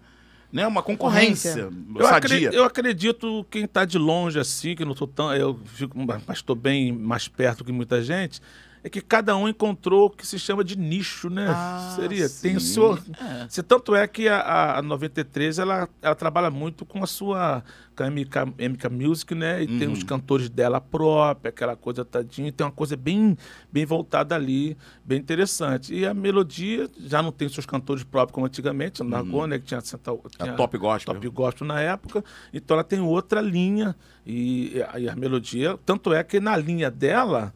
né, uma concorrência, eu Acredito, eu acredito quem está de longe assim, que não tô tão, eu fico, mas estou bem mais perto que muita gente, é que cada um encontrou o que se chama de nicho, né? Ah, Seria. Sim. Tem o seu. É. Se, tanto é que a, a 93 ela, ela trabalha muito com a sua com a MK, MK Music, né? E uhum. tem os cantores dela própria, aquela coisa tadinha. Tem uma coisa bem, bem voltada ali, bem interessante. E a melodia já não tem seus cantores próprios como antigamente, uhum. Nargô, né? Que tinha, tinha a Top Gospel. Top Gospel na época. Então ela tem outra linha. E, e a melodia, tanto é que na linha dela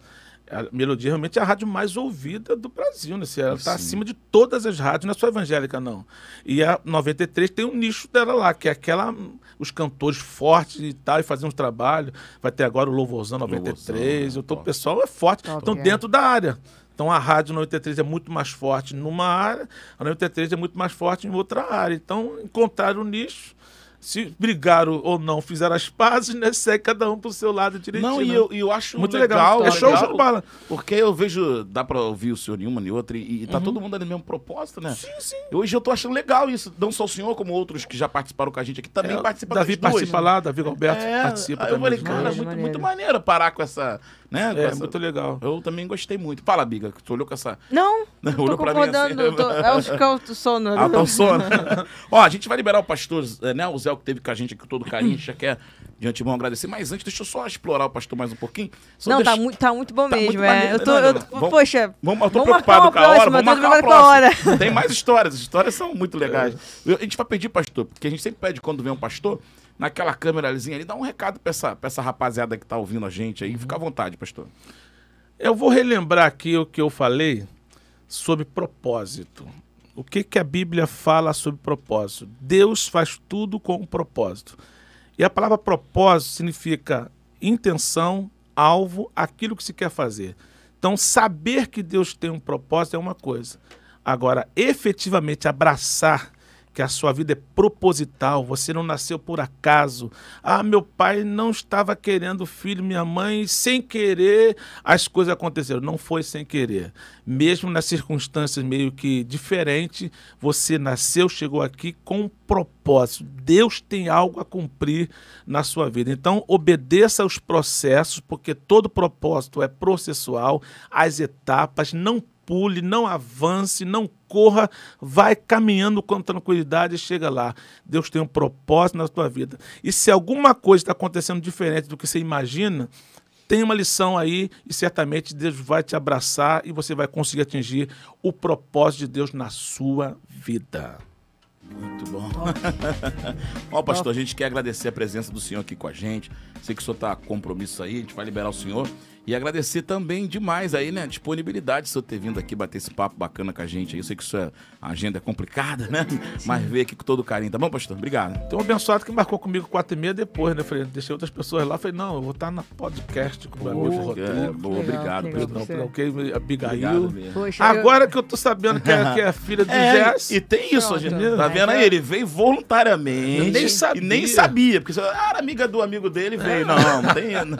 a Melodia realmente é a rádio mais ouvida do Brasil, né? Ela está acima de todas as rádios, não é só evangélica, não. E a 93 tem um nicho dela lá, que é aquela. Os cantores fortes e tal, e fazer uns trabalhos. Vai ter agora o Louvorzão 93. Louvorzão, o pessoal é forte. Estão dentro da área. Então a rádio 93 é muito mais forte numa área, a 93 é muito mais forte em outra área. Então encontraram o nicho se brigaram ou não, fizeram as pazes, né? Segue cada um pro seu lado direitinho. Não, e né? eu, eu acho muito legal. legal. É show, show de bola. Porque eu vejo, dá pra ouvir o senhor em uma e outra, e, e tá uhum. todo mundo ali no mesmo propósito, né? Sim, sim. Hoje eu tô achando legal isso. Não só o senhor, como outros que já participaram com a gente aqui também é, participam Davi participa duas, né? lá, Davi Roberto é, participa aí também. Eu falei, cara, muito, muito maneiro parar com essa. Né, é, essa... muito legal. Eu também gostei muito. Fala, Biga, tu olhou com essa. Não. olhou pra mim assim. Tô... É os cantos sono. Ah, tão sono. Ó, a gente vai liberar o pastor, né? O Zé que teve com a gente aqui todo carinho, já quer de antemão agradecer. Mas antes, deixa eu só explorar o pastor mais um pouquinho. Só não, deixa... tá, muito, tá muito bom tá mesmo. Muito é. eu tô, eu, vamos, poxa, vamos, eu tô vamos preocupado com a hora, vamos marcar a próxima. Hora. Tem mais histórias, as histórias são muito legais. É. A gente vai pedir, pastor, porque a gente sempre pede quando vem um pastor, naquela câmerazinha ali, dá um recado pra essa, pra essa rapaziada que tá ouvindo a gente aí. Fica à vontade, pastor. Eu vou relembrar aqui o que eu falei sobre propósito. O que, que a Bíblia fala sobre propósito? Deus faz tudo com um propósito. E a palavra propósito significa intenção, alvo, aquilo que se quer fazer. Então, saber que Deus tem um propósito é uma coisa. Agora, efetivamente abraçar que a sua vida é proposital, você não nasceu por acaso. Ah, meu pai não estava querendo filho, minha mãe, sem querer as coisas aconteceram. Não foi sem querer. Mesmo nas circunstâncias meio que diferentes, você nasceu, chegou aqui com um propósito. Deus tem algo a cumprir na sua vida. Então, obedeça aos processos, porque todo propósito é processual, as etapas, não pule, não avance, não corra, vai caminhando com tranquilidade e chega lá. Deus tem um propósito na tua vida. E se alguma coisa está acontecendo diferente do que você imagina, tem uma lição aí e certamente Deus vai te abraçar e você vai conseguir atingir o propósito de Deus na sua vida. Muito bom. Ó, pastor, a gente quer agradecer a presença do senhor aqui com a gente. Sei que o senhor está com compromisso aí, a gente vai liberar o senhor. E agradecer também demais aí, né? A disponibilidade de senhor ter vindo aqui bater esse papo bacana com a gente. Eu sei que isso é, a agenda é complicada, né? Sim. Mas veio aqui com todo carinho, tá bom, pastor? Obrigado. Tem um abençoado que marcou comigo quatro e meia depois, né? Falei, deixei outras pessoas lá. Falei, não, eu vou estar na podcast com o meu amigo Rodrigo. É, boa, obrigado, legal, pastor. ok, Abigail. Poxa, Agora eu... que eu tô sabendo que é, que é filha do é, Jess. E tem isso, Pronto. gente. Tá vendo aí? Ele veio voluntariamente. Eu nem sabia. E nem sabia, porque você era amiga do amigo dele veio. É. Não, não tem. Não.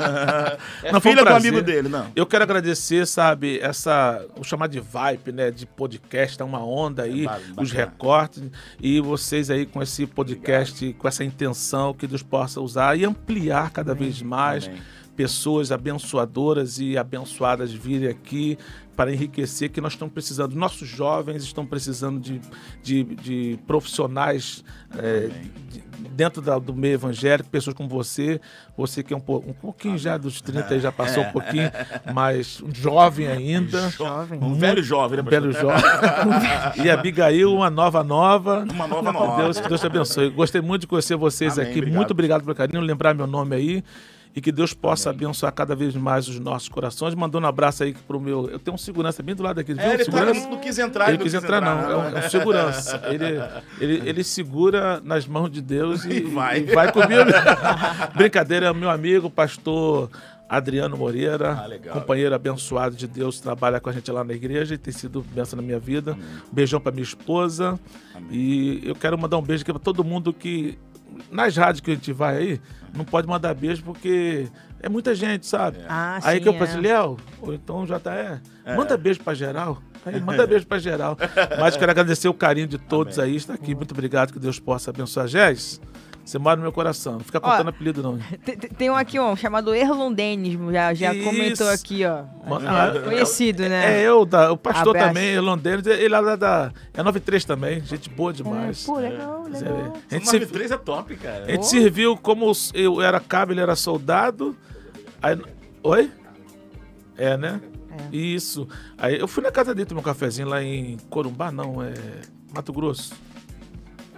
É não, filha um do amigo dele, não. Eu quero agradecer, sabe, essa. O chamar de vibe, né? De podcast, tá uma onda aí, é os recortes. E vocês aí com esse podcast, Obrigado. com essa intenção que Deus possa usar e ampliar cada Amém. vez mais. Amém. Pessoas abençoadoras e abençoadas virem aqui para enriquecer, que nós estamos precisando. Nossos jovens estão precisando de, de, de profissionais é, de, dentro da, do meio evangélico, pessoas como você, você que é um, um pouquinho já dos 30 já passou um pouquinho, mas jovem ainda. Jovem. Um velho jovem, né? Um velho jovem. e Abigail, uma nova nova. Uma nova nova. Deus, que Deus te abençoe. Gostei muito de conhecer vocês Amém, aqui. Obrigado. Muito obrigado pelo carinho, lembrar meu nome aí e que Deus possa Amém. abençoar cada vez mais os nossos corações. Mandando um abraço aí pro meu. Eu tenho um segurança bem do lado aqui. É, ele tá segurança? Tá, não quis entrar, ele não quis entrar, entrar, não. É um, é um segurança. Ele, ele, ele segura nas mãos de Deus e, e vai, e vai comigo. Brincadeira, é meu amigo, pastor. Adriano Moreira, ah, companheiro abençoado de Deus, trabalha com a gente lá na igreja e tem sido bênção na minha vida. Amém. Beijão para minha esposa. Amém. E eu quero mandar um beijo aqui para todo mundo que nas rádios que a gente vai aí, não pode mandar beijo porque é muita gente, sabe? É. Ah, aí sim, que eu pensei, é. Léo, ou então já tá é, manda beijo pra geral. Aí, manda beijo pra geral. Mas quero agradecer o carinho de todos Amém. aí, está aqui. Muito obrigado, que Deus possa abençoar. Jéssica. Você mora no meu coração. Não fica contando ó, apelido, não. Tem um aqui, ó, chamado Erlon Denis, já, já comentou aqui, ó. Ah, conhecido, né? É, eu, da, o pastor Abraço. também, Erlon Denis, ele é lá da. É 93 também, gente boa demais. É, pô, legal, é. legal. A gente 93 se, é top, cara. A gente oh. serviu como eu era cabo, ele era soldado. Aí, oi? É, né? É. Isso. Aí eu fui na casa dele tomar um cafezinho lá em Corumbá, não, é Mato Grosso.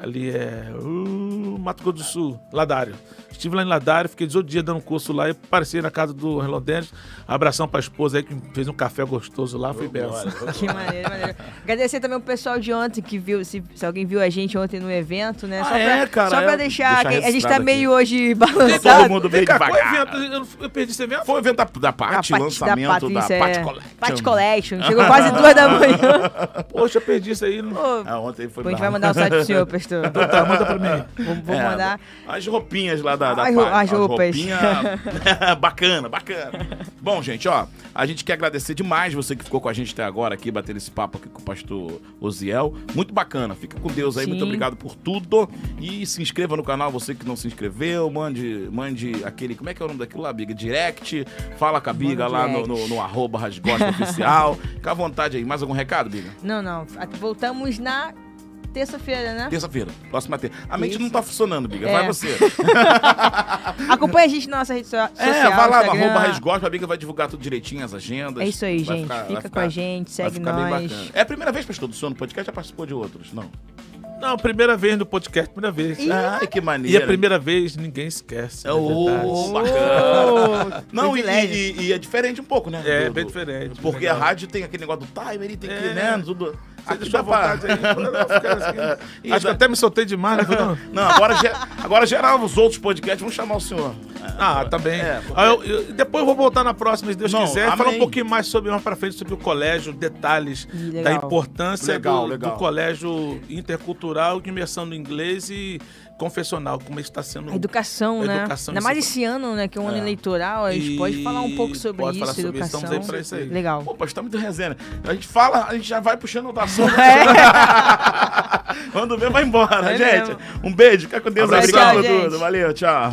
Ali é uh, Mato Grosso do Sul, Ladário. Estive lá em Ladário, fiquei 18 dias dando curso lá e apareci na casa do Relondentes. Abração pra esposa aí que fez um café gostoso lá, foi benção. Que maneiro, maneiro. Agradecer também o pessoal de ontem que viu, se, se alguém viu a gente ontem no evento, né? Só ah, pra, é, cara. Só pra é, deixar, deixar a gente tá meio aqui. hoje balançado. Todo mundo meio devagar. Evento, eu, perdi esse evento? Foi o evento da, da Paty, lançamento da, da Paty é. Collection. Paty Collection. Chegou quase duas da manhã. Poxa, eu perdi isso aí. Pô, ah, ontem foi A gente vai mandar o site pro senhor, pastor. Então tá, manda pra mim. Vamos, vamos é, mandar. As roupinhas lá da, da Paty. As roupas. bacana, bacana. Bom, gente, ó, a gente quer agradecer demais você que ficou com a gente até agora aqui, batendo esse papo aqui com o pastor Oziel. Muito bacana. Fica com Deus aí. Sim. Muito obrigado por tudo. E se inscreva no canal, você que não se inscreveu. Mande, mande aquele. Como é que é o nome daquilo lá, Biga? Direct. Fala com a Biga lá no, no, no arroba Oficial. Fica à vontade aí. Mais algum recado, Biga? Não, não. Voltamos na Terça-feira, né? Terça-feira, próxima terça. A mente Isso. não tá funcionando, Biga. É. Vai você. Acompanha a gente na nossa rede social. É, vai lá Instagram. no arroba a Biga vai divulgar tudo direitinho, as agendas. É isso aí, gente. Ficar, Fica ficar, com a gente, segue nós. É a primeira vez, pastor, do senhor no podcast? Já participou de outros? Não. Não, primeira vez no podcast, primeira vez. Ai, que maneiro. E a primeira vez ninguém esquece. É, oh, bacana. Não, e, e, e, é diferente um pouco, né? É, do, bem diferente. Porque a rádio tem aquele negócio do timer, tem que, é. né, tudo... Você deixou à vontade aí. Assim. Acho que até me soltei demais, né? Não, agora, agora geral os outros podcasts vão chamar o senhor. Ah, tá bem. É, porque... eu, eu, depois eu vou voltar na próxima, se Deus não, quiser, amém. falar um pouquinho mais sobre mais pra frente sobre o colégio, detalhes legal. da importância legal, do, legal. do colégio intercultural, de imersão no inglês e confessional, como está sendo. A educação, a né? Educação, Ainda mais esse ano, né? Que é um ano é. eleitoral, a gente e... pode falar um pouco sobre isso, sobre educação. Isso. Estamos aí pra isso aí. Legal. Pô, está muito resenha. A gente fala, a gente já vai puxando o assunto. É. Quando vem, vai embora, é gente. Mesmo. Um beijo, fica com Deus. Obrigado tudo. Valeu, tchau.